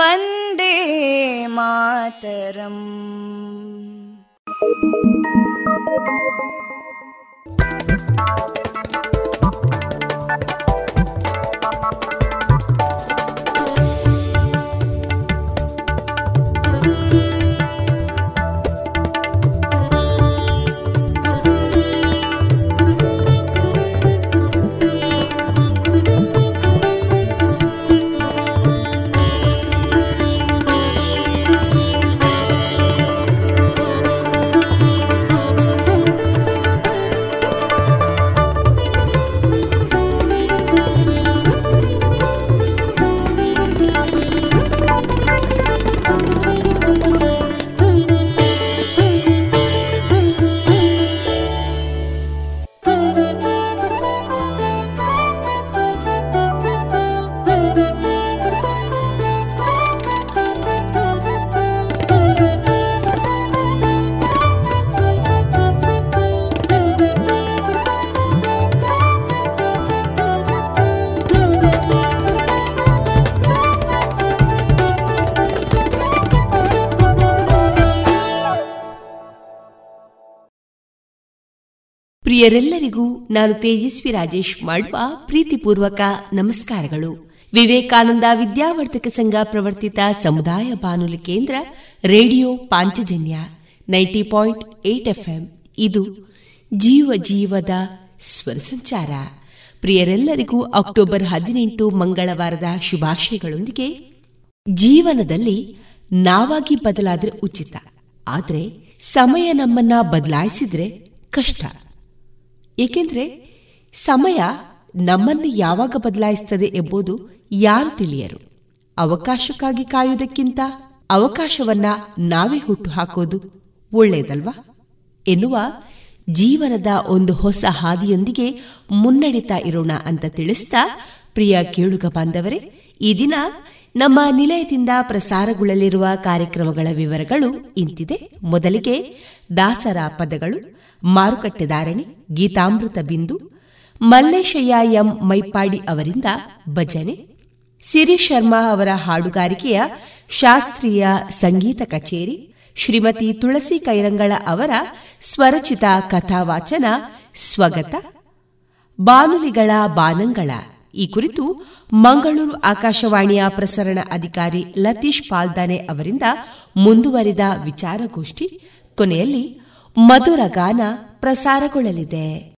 വണ്ടേ മാതരം. ಪ್ರಿಯರೆಲ್ಲರಿಗೂ ನಾನು ತೇಜಸ್ವಿ ರಾಜೇಶ್ ಮಾಡುವ ಪ್ರೀತಿಪೂರ್ವಕ ನಮಸ್ಕಾರಗಳು. ವಿವೇಕಾನಂದ ವಿದ್ಯಾವರ್ತಕ ಸಂಘ ಪ್ರವರ್ತಿತ ಸಮುದಾಯ ಬಾನುಲಿ ಕೇಂದ್ರ radio Panchajanya ninety point eight FM. ಇದು ಜೀವ ಜೀವದ ಸ್ವರ ಸಂಚಾರ. ಪ್ರಿಯರೆಲ್ಲರಿಗೂ ಅಕ್ಟೋಬರ್ ಹದಿನೆಂಟು ಮಂಗಳವಾರದ ಶುಭಾಶಯಗಳೊಂದಿಗೆ ಜೀವನದಲ್ಲಿ ನಾವಾಗಿ ಬದಲಾದ್ರೆ ಉಚಿತ. ಆದರೆ ಸಮಯ ನಮ್ಮನ್ನ ಬದಲಾಯಿಸಿದ್ರೆ ಕಷ್ಟ. ಏಕೆಂದ್ರೆ ಸಮಯ ನಮ್ಮನ್ನು ಯಾವಾಗ ಬದಲಾಯಿಸುತ್ತದೆ ಎಂಬುದು ಯಾರು ತಿಳಿಯರು? ಅವಕಾಶಕ್ಕಾಗಿ ಕಾಯುವುದಕ್ಕಿಂತ ಅವಕಾಶವನ್ನ ನಾವೇ ಹುಟ್ಟು ಹಾಕೋದು ಒಳ್ಳೆಯದಲ್ವಾ? ಎನ್ನುವ ಜೀವನದ ಒಂದು ಹೊಸ ಹಾದಿಯೊಂದಿಗೆ ಮುನ್ನಡಿತಾ ಇರೋಣ ಅಂತ ತಿಳಿಸ್ತಾ ಪ್ರಿಯ ಕೇಳುಗ ಬಾಂಧವರೇ, ಈ ದಿನ ನಮ್ಮ ನಿಲಯದಿಂದ ಪ್ರಸಾರಗೊಳ್ಳಲಿರುವ ಕಾರ್ಯಕ್ರಮಗಳ ವಿವರಗಳು ಇಂತಿದೆ. ಮೊದಲಿಗೆ ದಾಸರ ಪದಗಳು ಮಾರುಕಟ್ಟೆದಾರಣೆ ಗೀತಾಮೃತ ಬಿಂದು, ಮಲ್ಲೇಶಯ್ಯ ಎಂ ಮೈಪಾಡಿ ಅವರಿಂದ ಭಜನೆ, ಸಿರಿ ಶರ್ಮಾ ಅವರ ಹಾಡುಗಾರಿಕೆಯ ಶಾಸ್ತ್ರೀಯ ಸಂಗೀತ ಕಚೇರಿ, ಶ್ರೀಮತಿ ತುಳಸಿ ಕೈರಂಗಳ ಅವರ ಸ್ವರಚಿತ ಕಥಾವಾಚನ, ಸ್ವಗತ, ಬಾನುಲಿಗಳ ಬಾನಂಗಳ. ಈ ಕುರಿತು ಮಂಗಳೂರು ಆಕಾಶವಾಣಿಯ ಪ್ರಸರಣ ಅಧಿಕಾರಿ ಲತೀಶ್ ಪಾಲ್ದಾನೆ ಅವರಿಂದ ಮುಂದುವರಿದ ವಿಚಾರಗೋಷ್ಠಿ, ಕೊನೆಯಲ್ಲಿ ಮಧುರ ಗಾನ ಪ್ರಸಾರಗೊಳ್ಳಲಿದೆ.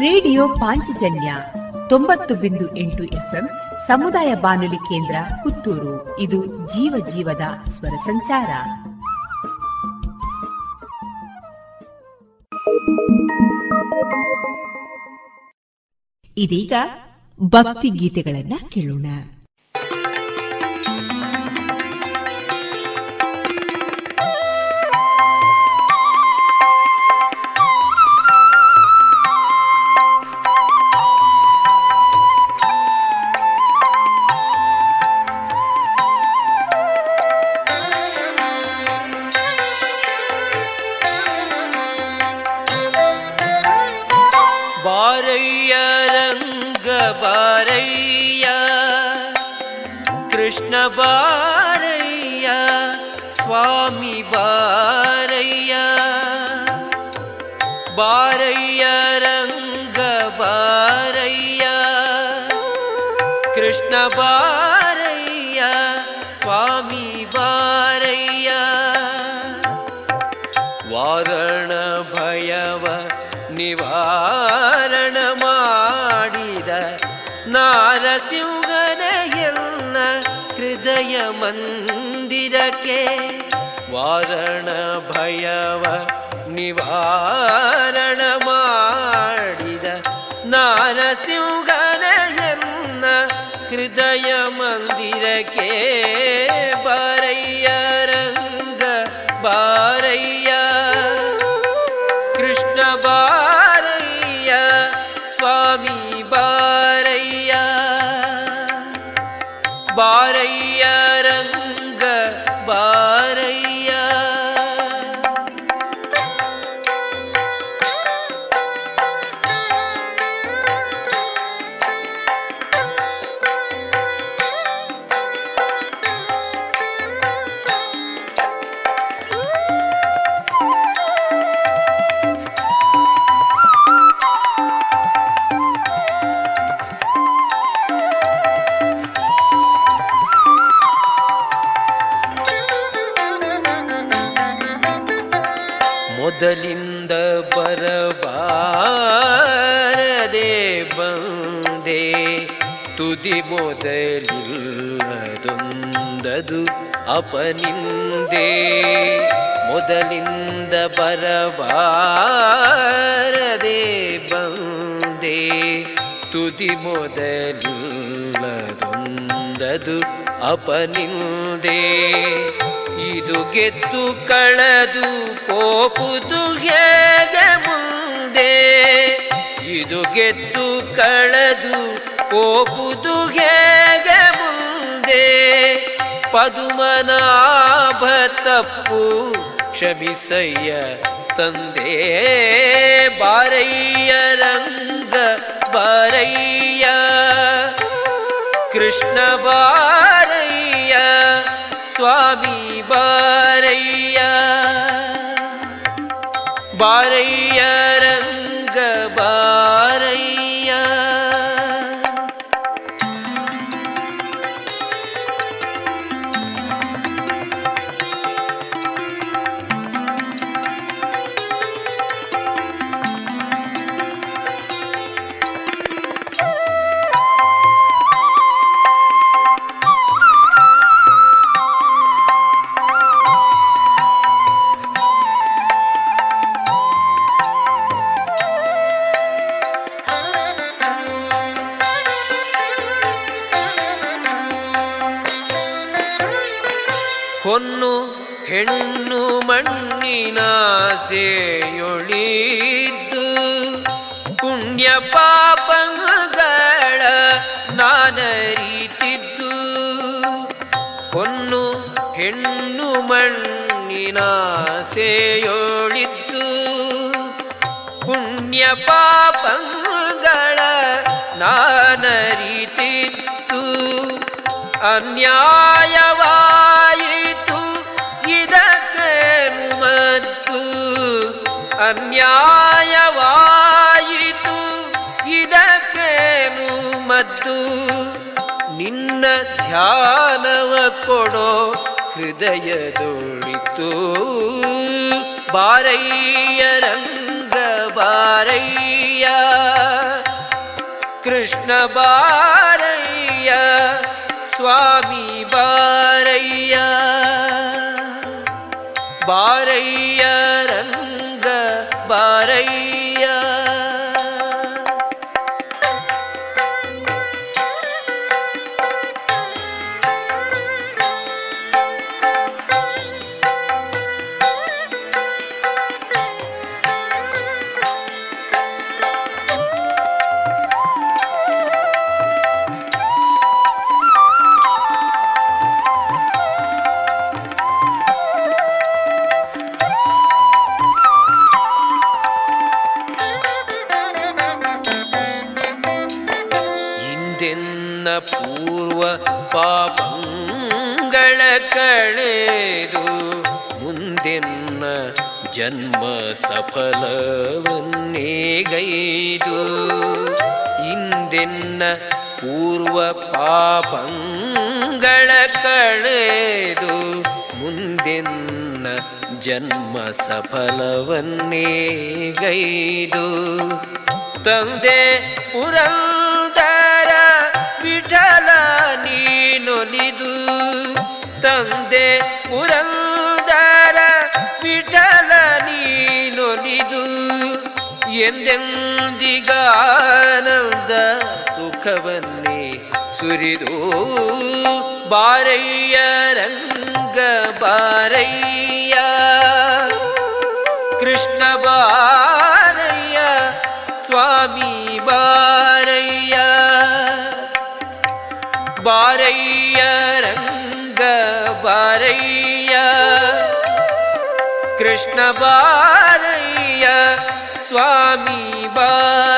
ರೇಡಿಯೋ ಪಾಂಚಜನ್ಯ ತೊಂಬತ್ತು ಬಿಂದು ಎಂಟು ಎಫ್ಎಂ ಸಮುದಾಯ ಬಾನುಲಿ ಕೇಂದ್ರ ಪುತ್ತೂರು. ಇದು ಜೀವ ಜೀವದ ಸ್ವರ ಸಂಚಾರ. ಇದೀಗ ಭಕ್ತಿ ಗೀತೆಗಳನ್ನ ಕೇಳೋಣ. ಬಾರಯ್ಯ ಸ್ವಾಮಿ ಬಾರಯ್ಯ. ಬಾರಯ್ಯ ರಂಗ ಬಾರಯ್ಯ ಕೃಷ್ಣ ಬಾರಯ್ಯ ಸ್ವಾಮಿ ಬಾರಯ್ಯ. ವಾರಣ ಭಯವ ನಿವಾರಣ ಮಂದಿರಕ್ಕೆ ವಾರಣ ಭಯವ ನಿವಾರಣ ಮಾಡಿದ ನಾರಸಿಂಹನ ಮೊದಲಿಲ್ಲದೊಂದದು ಅಪನಿಂದೆ ಮೊದಲಿಂದ ಬರಬಾರದೆ ಬಂದೆ. ತುದಿ ಮೊದಲಿಲ್ಲದೊಂದದು ಅಪನಿಂದೆ. ಇದು ಗೆದ್ದು ಕಳೆದು ಕೋಪುದು ಹೇಗೆ ಮುಂದೆ. ಇದು ಗೆದ್ದು ಕಳೆದು ಕೋಪುದು ಹೇಗೆ ಪದುಮನಾಭ ತಪ್ಪು ಕ್ಷಮಿಸಯ್ಯ ತಂದೆ ಬಾರಯ್ಯ ರಂಗ ಬಾರಯ್ಯ ಕೃಷ್ಣ ಬಾರಯ್ಯ ಸ್ವಾಮಿ ಬಾರಯ್ಯ ಬಾರಯ್ಯ ಹೆಣ್ಣು ಮಣ್ಣಿನ ಸೇಯೊಳಿದ್ದು ಪುಣ್ಯ ಪಾಪಗಳ ನಾನರಿತಿತ್ತು. ಅನ್ಯಾಯವಾಯಿತು ಇದಕ್ಕೆ ಮದ್ದು? ಅನ್ಯಾಯವಾಯಿತು, ಇದಕ್ಕೇನು ಮದ್ದು? ನಿನ್ನ ಧ್ಯಾನವ ಕೊಡೋ ಹೃದಯದೊಳಿತು ಬಾರಯ್ಯ ರಂಗ ಬಾರಯ್ಯ. ಕೃಷ್ಣ ಬಾರಯ್ಯ ಸ್ವಾಮಿ ಬಾರಯ್ಯ. ಬಾರಯ್ಯ ಸಫಲವನ್ನೇಗೈದು ಹಿಂದೆನ್ನ ಪೂರ್ವ ಪಾಪಂಗಳ ಕಳೆದು ಮುಂದೆನ್ನ ಜನ್ಮ ಸಫಲವನ್ನೇಗೈದು. ತಂದೆ ಸುಖವನ್ನೇ ಸುರಿದು ಬಾರಯ್ಯ ರಂಗ ಬಾರಯ್ಯ ಕೃಷ್ಣ ಬಾರಯ್ಯ ಸ್ವಾಮಿ ಬಾರಯ್ಯ ಬಾರಯ್ಯ ರಂಗ ಬಾರಯ್ಯ ಕೃಷ್ಣ ಬಾರಯ್ಯ ಸ್ವಾಮಿ ಬಾರಯ್ಯ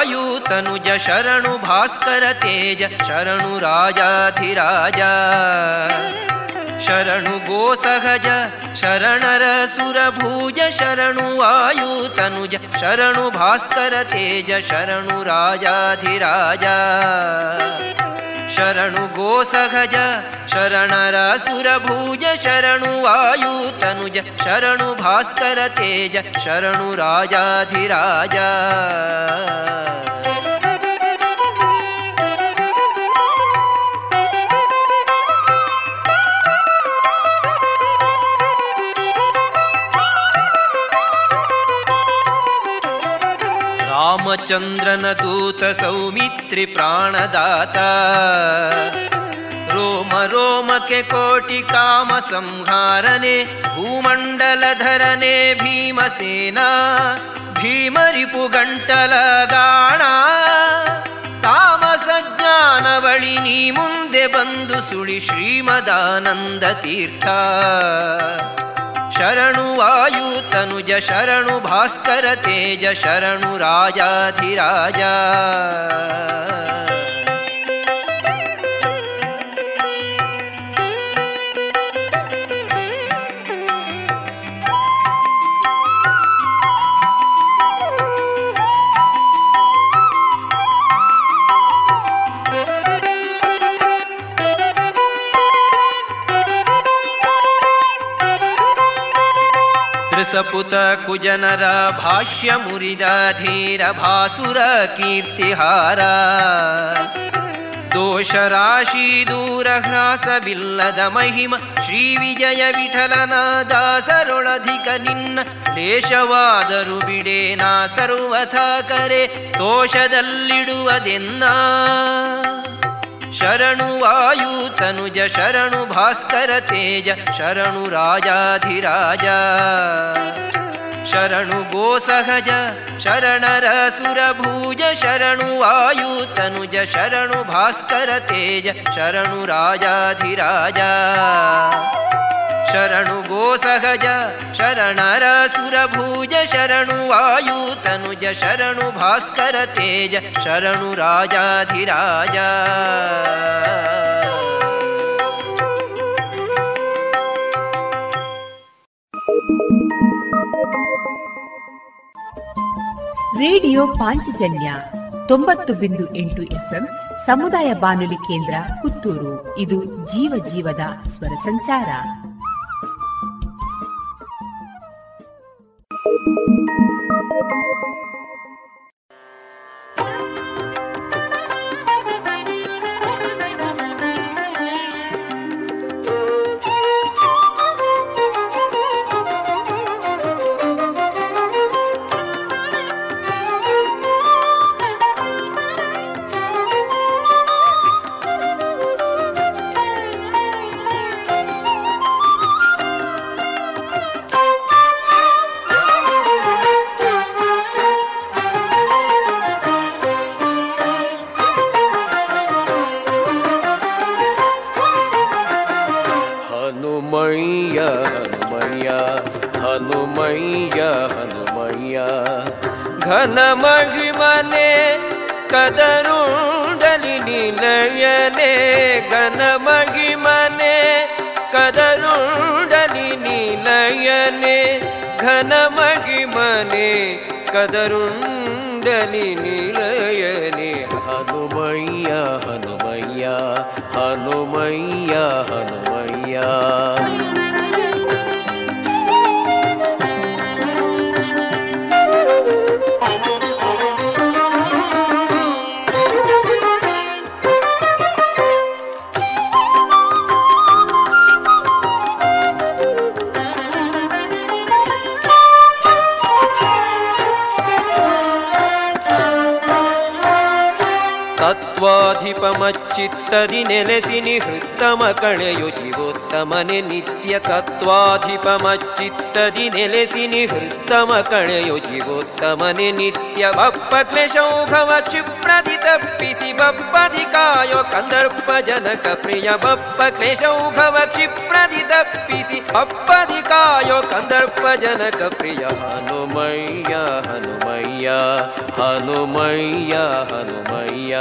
वायुतनुज शरणु भास्कर तेज शरणुराजाधिराज शरणुगोसहज शरणरसुरभुज शरणु आयुतनुज शरणु भास्कर तेज शरणु शरणुराजाधिराजा ಶರಣು ರಾಜಾಧಿರಾಜ ಶರಣು ಗೋಸಹಜ ಶರಣರ ಸುರಭೂಜ ಶರಣು ವಾಯು ತನುಜ ಶರಣು ಭಾಸ್ಕರ ತೇಜ ಶರಣು ರಾಜಾಧಿರಾಜ ರಾಮಚಂದ್ರನ ದೂತ ಸೌಮಿತ್ರಿ ಪ್ರಾಣದಾತ. ರೋಮ ರೋಮಕ್ಕೆ ಕೋಟಿ ಕಾಮ ಸಂಹಾರನೆ ಭೂಮಂಡಲಧರನೆ ಭೀಮಸೇನಾ. ಭೀಮರಿಪು ಗಂಟಲ ಗಾಣ. ತಾಮಸ ಜ್ಞಾನ ಬಳಿ ನೀ ಮುಂದೆ ಬಂದು ಸುಳಿ ಶ್ರೀಮದಾನಂದ ತೀರ್ಥ. शरणु वायु तनुज शरणु भास्कर तेज शरणु राजाधिराजा। ತ್ರಿಸಪುತ ಕುಜನರ ಭಾಷ್ಯ ಮುರಿದ ಧೀರ ಭಾಸುರ ಕೀರ್ತಿಹಾರ. ದೋಷ ರಾಶಿ ದೂರ ಹ್ರಾಸವಿಲ್ಲದ ಮಹಿಮ, ಶ್ರೀ ವಿಜಯ ವಿಠಲನ ದಾಸರೊಳಧಿಕ ನಿನ್ನ, ದೇಶವಾದರು ಬಿಡೇನಾ ಸರ್ವಥ ಕರೆ ತೋಷದಲ್ಲಿಡುವದೆನ್ನ शरणुवायुतनुज शरणु भास्कर तेज शरणु राजाधिराज। शरणु शरणुगोसहज शरणरसुरभुज शरणुवायुतनुज शरणुभास्कर तेज शरणु शरणुराजाधिराज ಶರಣು ಗೋಸಹಜ, ಶರಣರ ಸುರಭುಜ, ಶರಣು ವಾಯು ತನುಜ, ಶರಣು ಭಾಸ್ಕರ ತೇಜ, ಶರಣು ರಾಜಾಧಿರಾಜ. ರೇಡಿಯೋ ಪಾಂಚಜನ್ಯ ತೊಂಬತ್ತು ಬಿಂದು ಎಂಟು ಎಫ್ಎಂ ಸಮುದಾಯ ಬಾನುಲಿ ಕೇಂದ್ರ ಪುತ್ತೂರು. ಇದು ಜೀವ ಜೀವದ ಸ್ವರ ಸಂಚಾರ. Thank you. ಘನ ಮಹಿಮನೆ ಕದರುಂಡಲಿ ನಿಲಯನೆ ಘನ ಮಹಿಮನೆ ಕದರುಂಡಲಿ ನಿಲಯನೆ ಹನುಮಯ್ಯ ಹನುಮಯ್ಯ ಹನುಮಯ್ಯ ತತ್ವಾಧಿಪಮಚ್ಚಿತ್ತದಿ ನೆಲೆಸಿ ನಿಹೃತ್ತಮ ಕಳೆಯು ಜೀವೋತ್ತಮನೆ ನಿತ್ಯ ತತ್ವಾಧಿಪಮಚ್ಚಿತ್ತದಿ ನೆಲೆಸಿ ನಿಹೃತ್ತಮ ಕಳೆಯು ಜೀವೋತ್ತಮನೆ ನಿತ್ಯ ಬಪ್ಪ ಕ್ಲೇಶೌಘವ ಕ್ಷಿಪ್ರದಿ ತಪ್ಪಿಸಿ ಬಪ್ಪದಿ ಕಾಯೋ ಕಂದರ್ಪ ಜನಕ ಪ್ರಿಯ ಬಪ್ಪ ಕ್ಲೇಶೌಘವ ಕ್ಷಿಪ್ರದಿ ತಪ್ಪಿಸಿ ಬಪ್ಪದಿ ಕಾಯೋ ಕಂದರ್ಪ ಜನಕ ಪ್ರಿಯ ಹನುಮಯ್ಯ ಹನುಮಯ್ಯ ಹನುಮಯ್ಯ ಹನುಮಯ್ಯ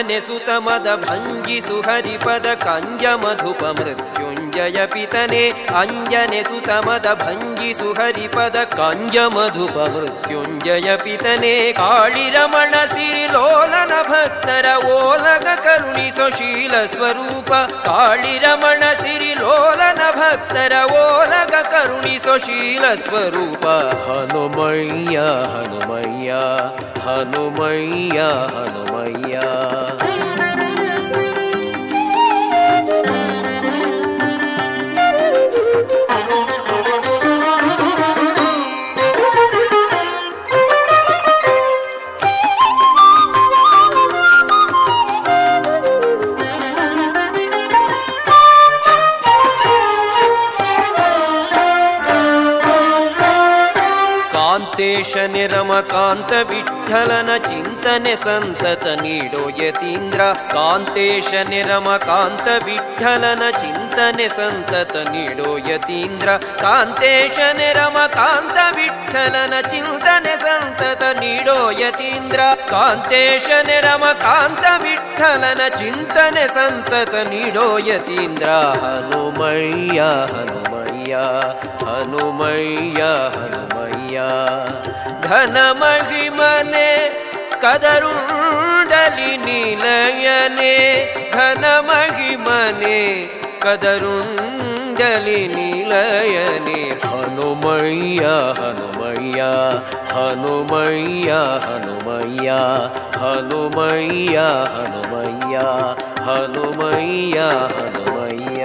ಅಂಜನೆ ಸುತ ಮದ ಭಂಜಿಸು ಹರಿಪದ ಕಂಜ ಮಧುಪ ಮೃತ್ಯುಂಜಯ ಪಿತನೆ. ಅಂಜನೆ ಸುತ ಮದ ಭಂಜಿಸು ಹರಿಪದ ಕಂಜ ಮಧುಪ ಮೃತ್ಯುಂಜಯ ಪಿತನೆ. ಕಾಳಿರಮಣ ಸಿರಿಲೋಲನ ಭಕ್ತರ ಓಲಗ ಕರುಣಿಸೋ ಶೀಲ ಸ್ವರೂಪ ಕಾಳಿರಮಣ ಸಿರಿಲೋಲನ ಭಕ್ತರ ಓಲಗ ಕರುಣಿಸೋ ಶೀಲ ಸ್ವರೂಪ. ಹನುಮಯ್ಯ ಹನುಮಯ್ಯ ಹನುಮಯ್ಯ ಹನುಮಯ್ಯ. ನಿರಮಕಾಂತ ವಿಠಲನ ಚಿಂತನೆ ಸಂತತ ನೀಡೋ ಯತೀಂದ್ರ, ಕಾಂತೇಶ ನಿರಮಕಾಂತ ವಿಠಲನ ಚಿಂತನೆ ಸಂತತ ನೀಡೋ ಯತೀಂದ್ರ, ಕಾಂತೇಶ ನಿರಮಕಾಂತ ವಿಠಲನ ಚಿಂತನೆ ಸಂತತ ನೀಡೋ ಯತೀಂದ್ರ, ಕಾಂತೇಶ ನಿರಮಕಾಂತ ವಿಠಲನ ಚಿಂತನೆ ಸಂತತ ನೀಡೋ ಯತೀಂದ್ರ. ಹನುಮಯ್ಯ ಹನುಮಯ್ಯ ಹನುಮಯ್ಯ. ಹನುಮಯ್ಯ ಘನ ಮಹಿಮನೆ ಕದರುಂಡಲಿ ನಿಲಯನೆ. ಘನ ಮಹಿಮನೆ ಕದರುಂಡಲಿ ನಿಲಯನೆ. ಹನುಮಯ್ಯ ಹನುಮಯ್ಯ ಹನುಮಯ್ಯ ಹನುಮಯ್ಯ ಹನುಮಯ್ಯ ಹನುಮಯ್ಯ ಹನುಮಯ್ಯ ಹನುಮಯ್ಯ.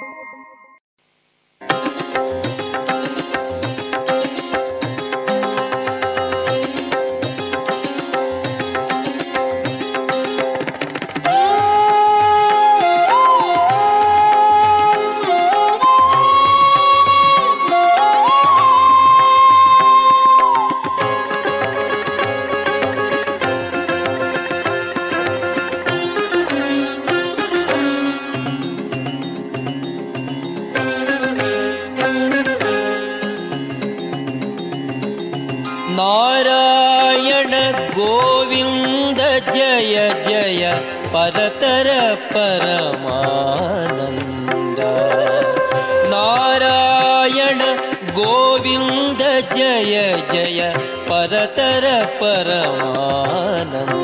परमानन्द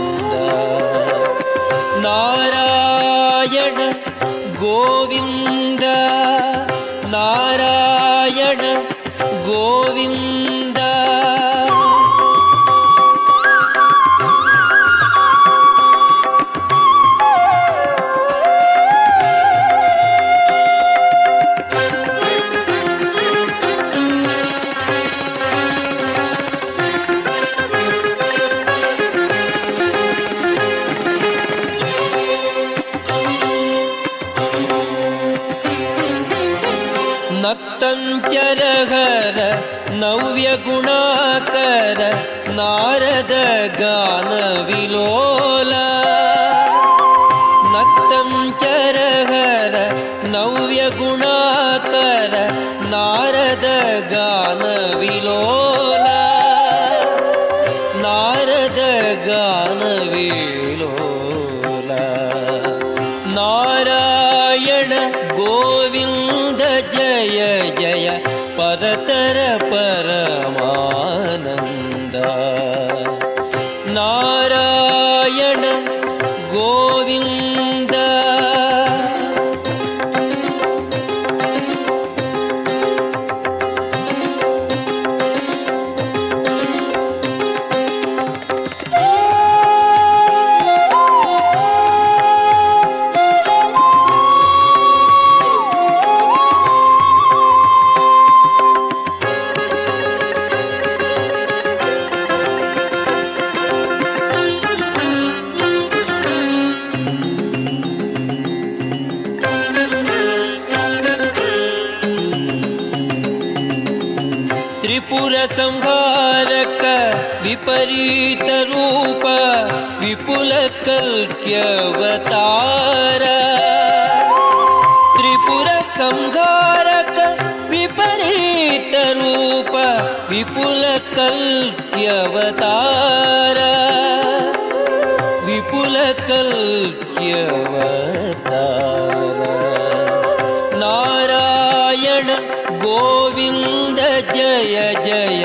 जय जय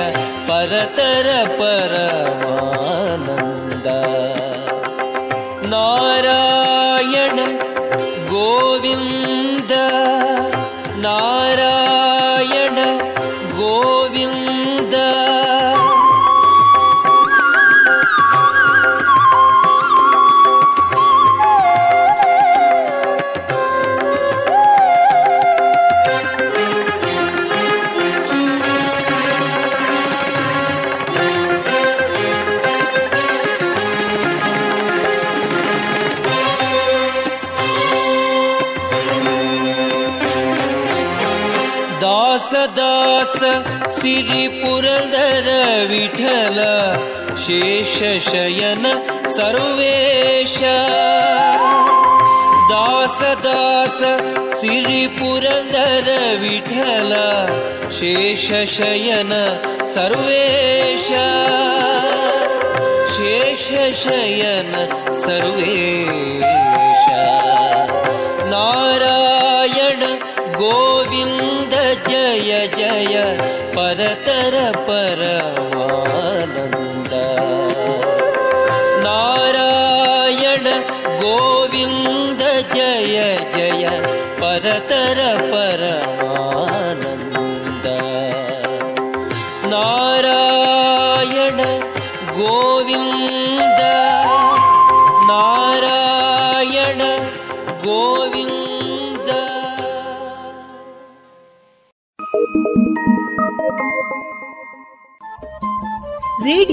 परतर परमानन्द श्रीपुरन्दरविठल विठल शेषशयन सर्वेश दास दास श्रीपुरन्दर विठल शेषशयन सर्वेश शेषशयन शयन सर्वे जय परत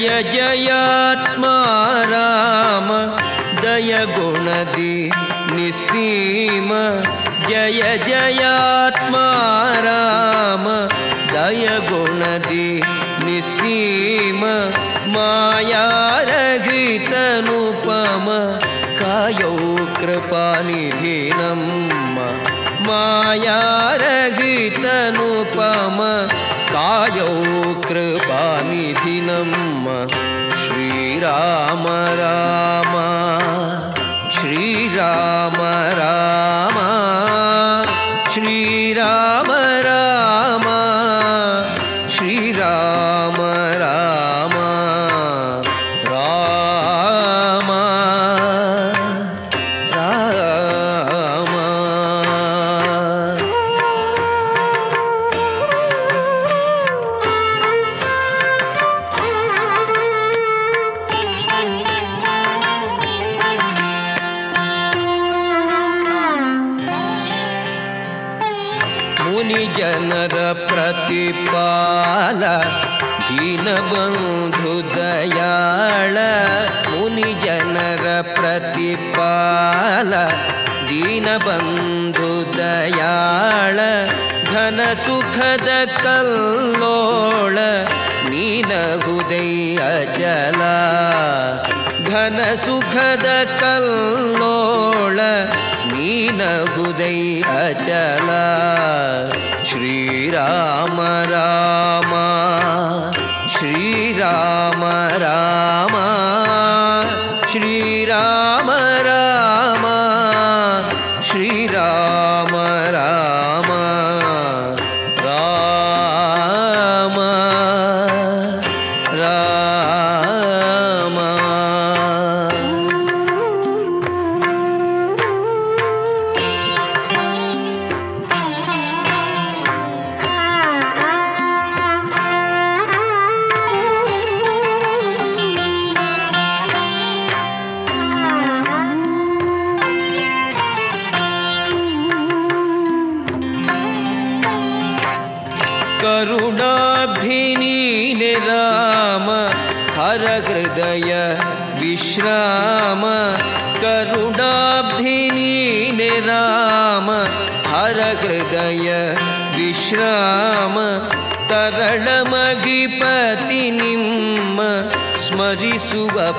जय जयात्मा राम दय गुणदि निसीम। जय जयात्मा राम दय गुणदि निसीम। मायारहितनुपम, कायौ कृपानिधिनं मायारहितनुपम राम राम। ಕಲ್ಲೋಳ ನೀನಗುದೈ ಅಚಲ ಶ್ರೀರಾಮ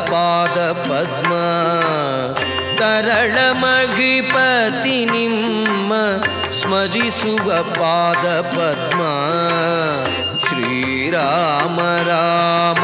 पादपद्मा करमभिपतिनिम्म स्मरिषु पादपद्मा श्रीराम राम।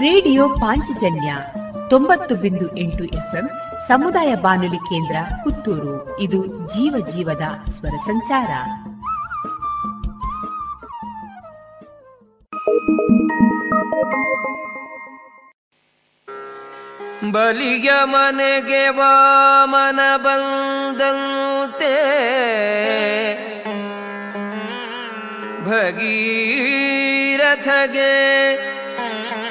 ರೇಡಿಯೋ ಪಾಂಚಜನ್ಯ ತೊಂಬತ್ತು ಬಿಂದು ಎಂಟು ಎಫ್ಎಂ ಸಮುದಾಯ ಬಾನುಲಿ ಕೇಂದ್ರ ಪುತ್ತೂರು. ಇದು ಜೀವ ಜೀವದ ಸ್ವರ ಸಂಚಾರ. ಬಲಿಯ ಮನೆಗೆ ವಾಮನ ಬಂದಂತೆ. ಭಗೀರಥಗೆ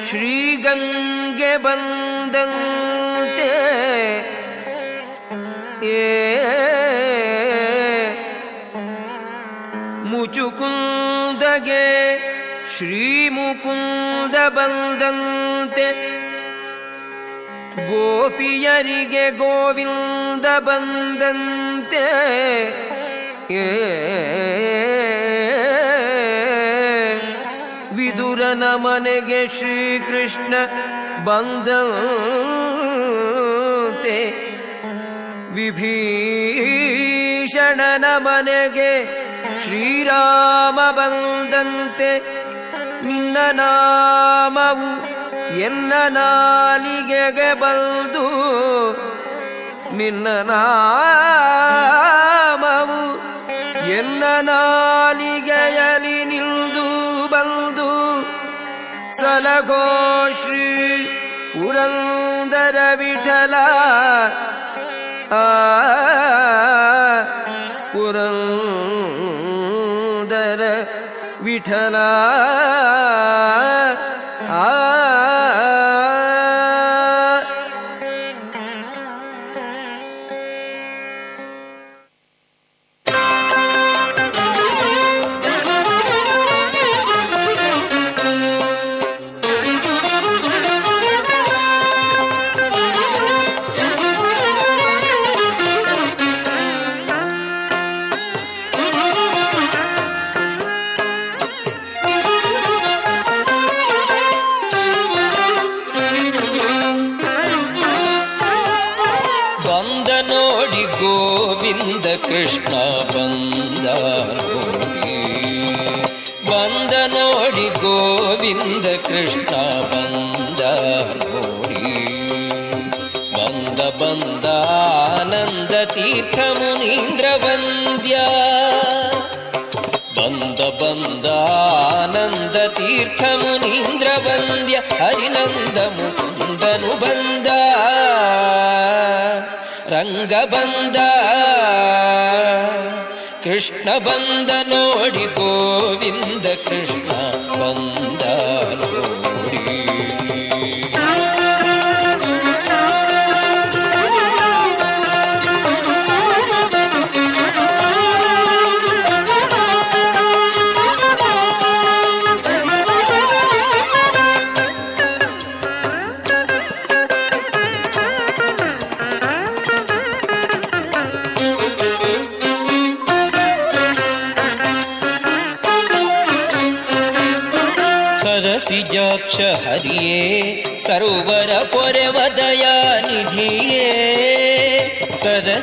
ಶ್ರೀಗಂಗೆ ಬಂದಂತೆ ಏ ಮುಚುಕುಂದಗೆ ಶ್ರೀಮುಕುಂದ ಬಂದಂತೆ ಗೋಪಿಯರಿಗೆ ಗೋವಿಂದ ಬಂದಂತೆ ಏ ವಿದುರನ ಮನೆಗೆ ಶ್ರೀಕೃಷ್ಣ ಬಂದಂತೆ. ವಿಭೀಷಣನ ಮನೆಗೆ ಶ್ರೀರಾಮ ಬಂದಂತೆ. ನಿನ್ನ ನಾಮವು ಎನ್ನ ನಾಲಿಗೆಗೆ ಬಂದು. ನಿನ್ನ ನಾಮವು ಎನ್ನ ನಾಲಿಗೆಯಲಿ ಬಂದು சலகோஷ்ரீ புரந்தர விட்டலா புரந்தர விட்டலா ಹರಿನಂದ ಮುಂದನು ಬಂದ. ರಂಗ ಬಂದ. ಕೃಷ್ಣ ಬಂದ ನೋಡಿ ಗೋವಿಂದ ಕೃಷ್ಣ ಬಂದ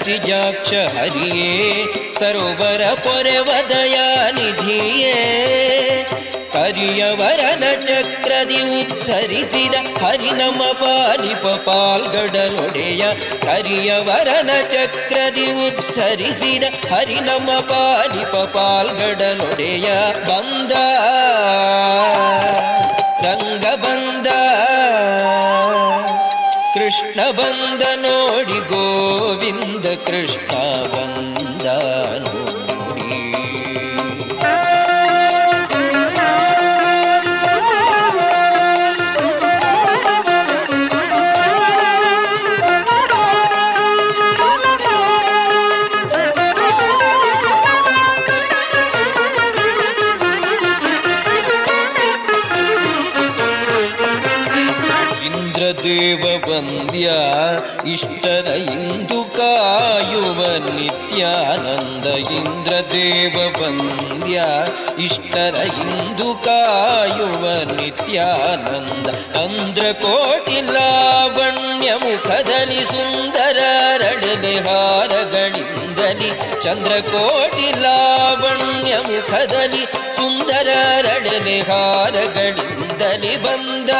ಸರಸಿಜಾಕ್ಷ ಹರಿಯೇ ಸರೋವರ ಪೊರೆವದಯ ನಿಧಿಯೇ ಕರಿಯವರನ ಚಕ್ರದಿ ಉತ್ತರಿಸಿದ ಹರಿನಮ ಪಾಲಿಪ ಪಾಲ್ಗಡಲೊಡೆಯ ಕರಿಯವರನ ಚಕ್ರದಿ ಉತ್ತರಿಸಿದ ಹರಿನಮ ಪಾಲಿಪ ಪಾಲ್ಗಡಲೊಡೆಯ ಬಂದ ರಂಗ ಬಂದ ಕೃಷ್ಣ ಬಂದ ನೋಡಿ ಗೋವಿಂದ ಕೃಷ್ಣ ಬಂದ ಇಷ್ಟರ ಇಂದು ಕಾಯುವ ನಿತ್ಯಾನಂದ ಇಂದ್ರದೇವ ಬಂದ್ಯ. ಇಷ್ಟರ ಇಂದು ಕಾಯುವ ನಿತ್ಯಾನಂದ ಅಂದ್ರ ಕೋಟಿ ಲಾವಣ್ಯ ಮುಖದಲ್ಲಿ ಸುಂದರ ರಡನೆ ಹಾರಗಳಿಂದಲಿ. ಚಂದ್ರಕೋಟಿ ಲಾವಣ್ಯ ಮುಖದಲ್ಲಿ ಸುಂದರ ರಡನೆ ಹಾರಗಳಿಂದಲಿ ಬಂದ.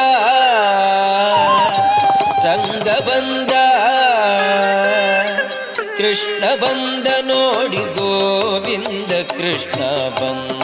ರಂಗ ಬಂದ ಕೃಷ್ಣ ಬಂದ ನೋಡಿ ಗೋವಿಂದ ಕೃಷ್ಣ ಬಂದ.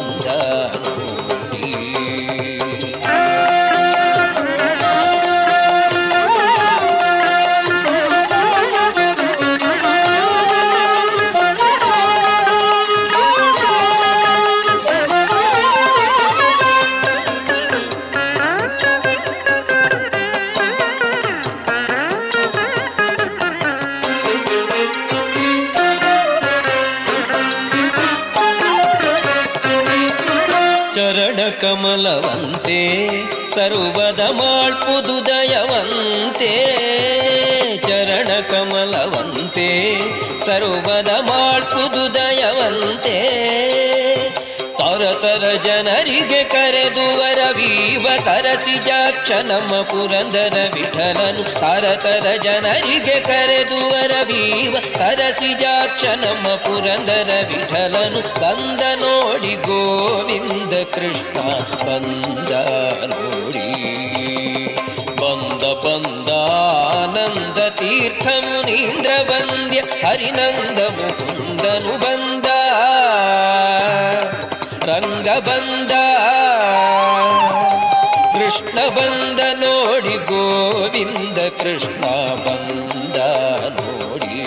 ಸರಸಿಜಾಕ್ಷ ನಮ್ಮ ಪುರಂದರ ವಿಠಲನು ತರತರ ಜನರಿಗೆ ಕರೆದು ವರವೀವ ಸರಸಿಜಾಕ್ಷ ನಮ್ಮ ಪುರಂದರ ವಿಠಲನು, ಬಂದ ನೋಡಿ ಗೋವಿಂದ ಕೃಷ್ಣ, ಬಂದ ನೋಡಿ. ಬಂದ ಬಂದ ಆನಂದ ತೀರ್ಥ ಮುನೀಂದ್ರ ಬಂದ್ಯ, ಹರಿನಂದ ಮುಕುಂದನು ಬಂದ. ರಂಗ ಬಂದ ಬಂದ ನೋಡಿ ಗೋವಿಂದ ಕೃಷ್ಣ ಬಂದ ನೋಡಿ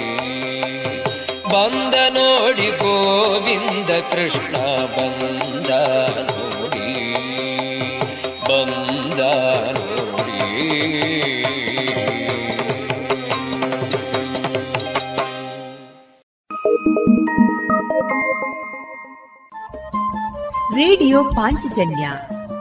ಬಂದ ನೋಡಿ ಗೋವಿಂದ ಕೃಷ್ಣ ಬಂದ ನೋಡಿ ಬಂದ ನೋಡಿ ರೇಡಿಯೋ ಪಾಂಚಜನ್ಯ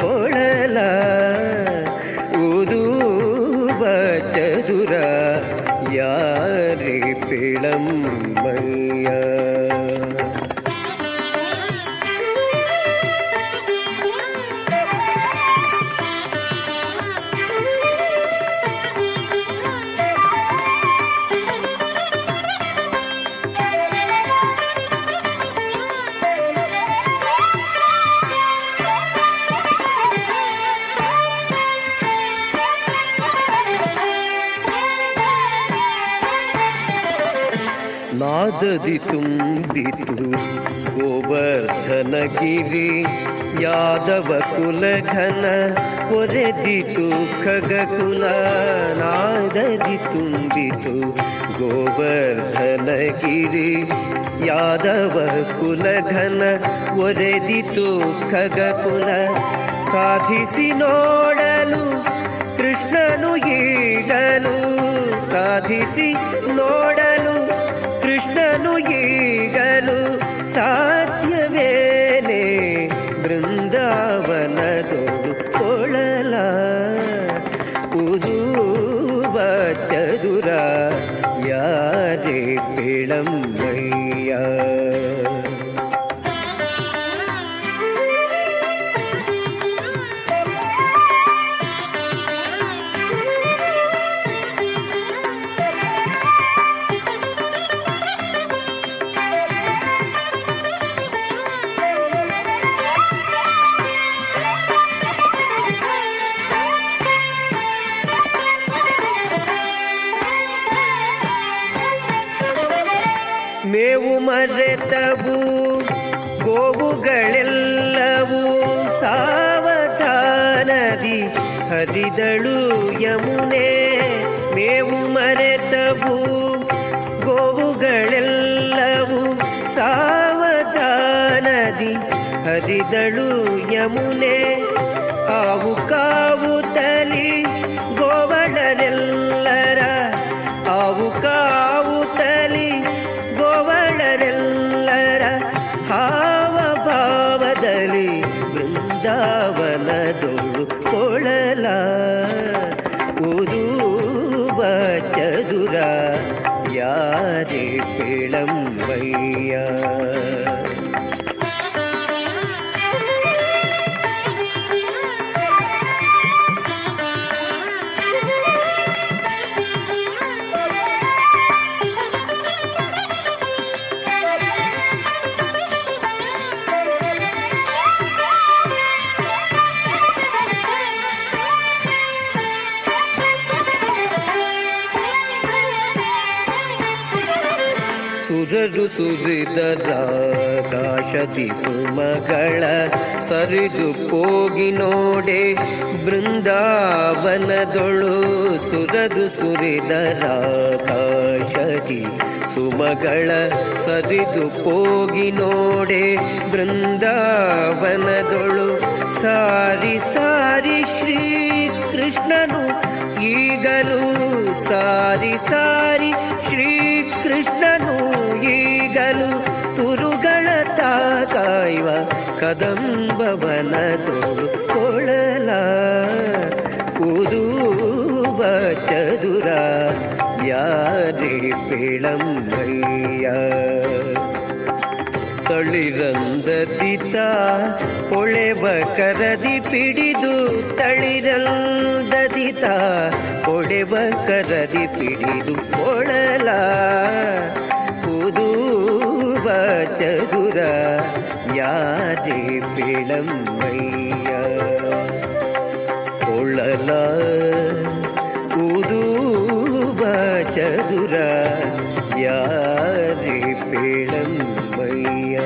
ಕೊಳಲ ಉದೂಬ ಚದುರ ಯಾರೇ ಪಿಳಮ್ಮಯ್ಯ ನಾದದಿ ತುಂಬಿತು. ಗೋವರ್ಧನಗಿರಿ, ಯಾದವ ಕುಲಘನ ಒರೆದಿತು ಖಗಕುಲ ನಾದದಿ ತುಂಬಿತು. ಗೋವರ್ಧನಗಿರಿ, ಯಾದವ ಕುಲಘನ ಒರೆದಿತು ಖಗಕುಲ ಸಾಧಿಸಿ ನೋಡಲು, ಕೃಷ್ಣನು ಈಡಲು ಸಾಧಿಸಿ ನೋಡಲು सा ಹರಿದಳು ಯಮುನೆ ಮೇವು ಮರೆತವು ಗೋವುಗಳೆಲ್ಲವೂ ಸಾವಧಾನದಿ ಹರಿದಳು ಯಮುನೆ. ಆವು ಕಾವು ಸುರರು ಸುರಿದರಾಕಾಶದಿ ಸುಮಗಳ ಸರಿದು ಹೋಗಿ ನೋಡೆ ಬೃಂದಾವನದೊಳು ಸುರರು ಸುರಿದರಾಕಾಶದಿ ಸುಮಗಳ ಸರಿದು ಹೋಗಿ ನೋಡೆ ಬೃಂದಾವನದೊಳು ಸಾರಿ ಸಾರಿ ಶ್ರೀ ಕೃಷ್ಣನು ಈಗಲೂ ಸಾರಿ ಸಾರಿ ಶ್ರೀ ತಾಕಾಯುವ ಕದಂಬವನದೋಳು ಕೊಳಲ ಉದೂಬ ಚದುರ ಯಾರಿ ಪಿಳಂಬಯ್ಯ. ತಳಿರಂದದಿತ ಪೊಳೆವ ಕರದಿ ಪಿಡಿದು ತಳಿರಂದದಿತ ಪೊಳೆವ ಕರದಿ ಪಿಡಿದು ಕೊಳಲ இளமைய கொள்ளல? உதூப சதுர யாரி பிளமைய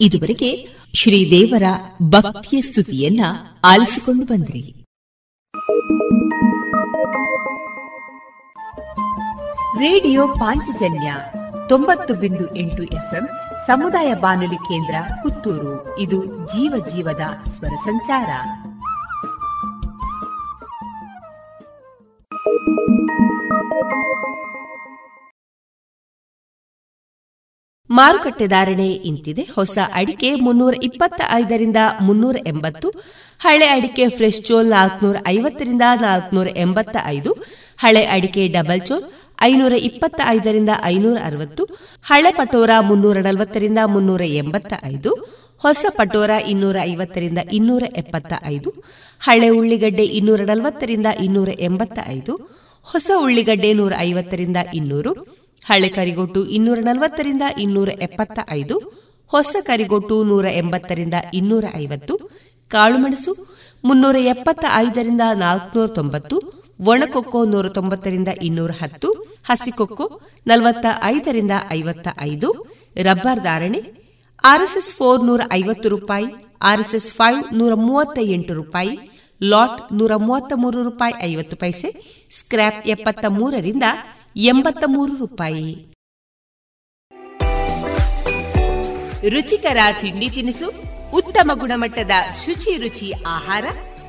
ಇದುವರೆಗೆ ಶ್ರೀದೇವರ ಭಕ್ತಿಯ ಸ್ತುತಿಯನ್ನ ಆಲಿಸಿಕೊಂಡು ಬಂದ್ರಿ. ರೇಡಿಯೋ ಪಾಂಚಜನ್ಯ ತೊಂಬತ್ತು ಬಿಂದು ಎಂಟು ಎಫ್ಎಂ ಸಮುದಾಯ ಬಾನುಲಿ ಕೇಂದ್ರ ಪುತ್ತೂರು. ಇದು ಜೀವ ಜೀವದ ಸ್ವರ ಸಂಚಾರ. ಮಾರುಕಟ್ಟೆ ಧಾರಣೆ ಇಂತಿದೆ. ಹೊಸ ಅಡಿಕೆ ಮುನ್ನೂರ ಇಪ್ಪತ್ತ ಐದರಿಂದ ಮುನ್ನೂರ ಎಂಬತ್ತು, ಹಳೆ ಅಡಿಕೆ ಫ್ರೆಶ್ ಚೋಲ್ ನಾಲ್ಕನೂರ ಐವತ್ತರಿಂದ ನಾಲ್ಕನೂರ ಎಂಬತ್ತ ಐದು ಹಳೆ ಅಡಿಕೆ ಡಬಲ್ ಚೋಲ್ ಐನೂರ ಇಪ್ಪತ್ತ ಐದರಿಂದ ಐನೂರ ಅರವತ್ತು, ಹಳೆ ಪಟೋರ ಮುನ್ನೂರ ನಲವತ್ತರಿಂದ ಮುನ್ನೂರ ಎಂಬತ್ತ ಐದು ಹೊಸ ಪಟೋರ ಇನ್ನೂರ ಐವತ್ತರಿಂದ ಇನ್ನೂರ ಎಪ್ಪತ್ತ ಐದು ಹಳೆ ಉಳ್ಳಿಗಡ್ಡೆ ಇನ್ನೂರ ನಲವತ್ತರಿಂದ ಇನ್ನೂರ ಎಂಬತ್ತ ಐದು ಹೊಸ ಉಳ್ಳಿಗಡ್ಡೆ ನೂರ ಐವತ್ತರಿಂದ ಇನ್ನೂರು, ಹಳೆ ಕರಿಗೊಟ್ಟು ಇನ್ನೂರ ನಲವತ್ತರಿಂದ ಇನ್ನೂರ ಎಪ್ಪತ್ತ ಐದು ಹೊಸ ಕರಿಗೊಟ್ಟು ನೂರ ಎಂಬತ್ತರಿಂದ ಇನ್ನೂರ ಐವತ್ತು ಕಾಳುಮೆಣಸು ಮುನ್ನೂರ ಎಪ್ಪತ್ತ ಐದರಿಂದ ನಾಲ್ಕುನೂರ ತೊಂಬತ್ತು ಒಣಕೊಕ್ಕೋ ನೂರ ತೊಂಬತ್ತರಿಂದ ಇನ್ನೂರ ಹತ್ತು, ಹಸಿಕೊಕ್ಕೋ ನಲವತ್ತ ಐದರಿಂದ ಐವತ್ತ ಐದು ರಬ್ಬರ್ ಧಾರಣೆ, ಆರ್ಎಸ್ಎಸ್ ಫೋರ್ ನೂರ ಐವತ್ತು ರೂಪಾಯಿ, ಆರ್ಎಸ್ಎಸ್ ಫೈವ್ ನೂರ ಮೂವತ್ತ ಎಂಟು ರೂಪಾಯಿ, ಲಾಟ್ ನೂರ ಮೂವತ್ತ ಮೂರು ರೂಪಾಯಿ ಐವತ್ತು ಪೈಸೆ ಸ್ಕ್ರಾಪ್ ಎಪ್ಪತ್ತ ಮೂರರಿಂದ ಎಂಬತ್ತ ಮೂರು ರೂಪಾಯಿ. ರುಚಿಕರ ತಿಂಡಿ ತಿನಿಸು, ಉತ್ತಮ ಗುಣಮಟ್ಟದ ಶುಚಿ ರುಚಿ ಆಹಾರ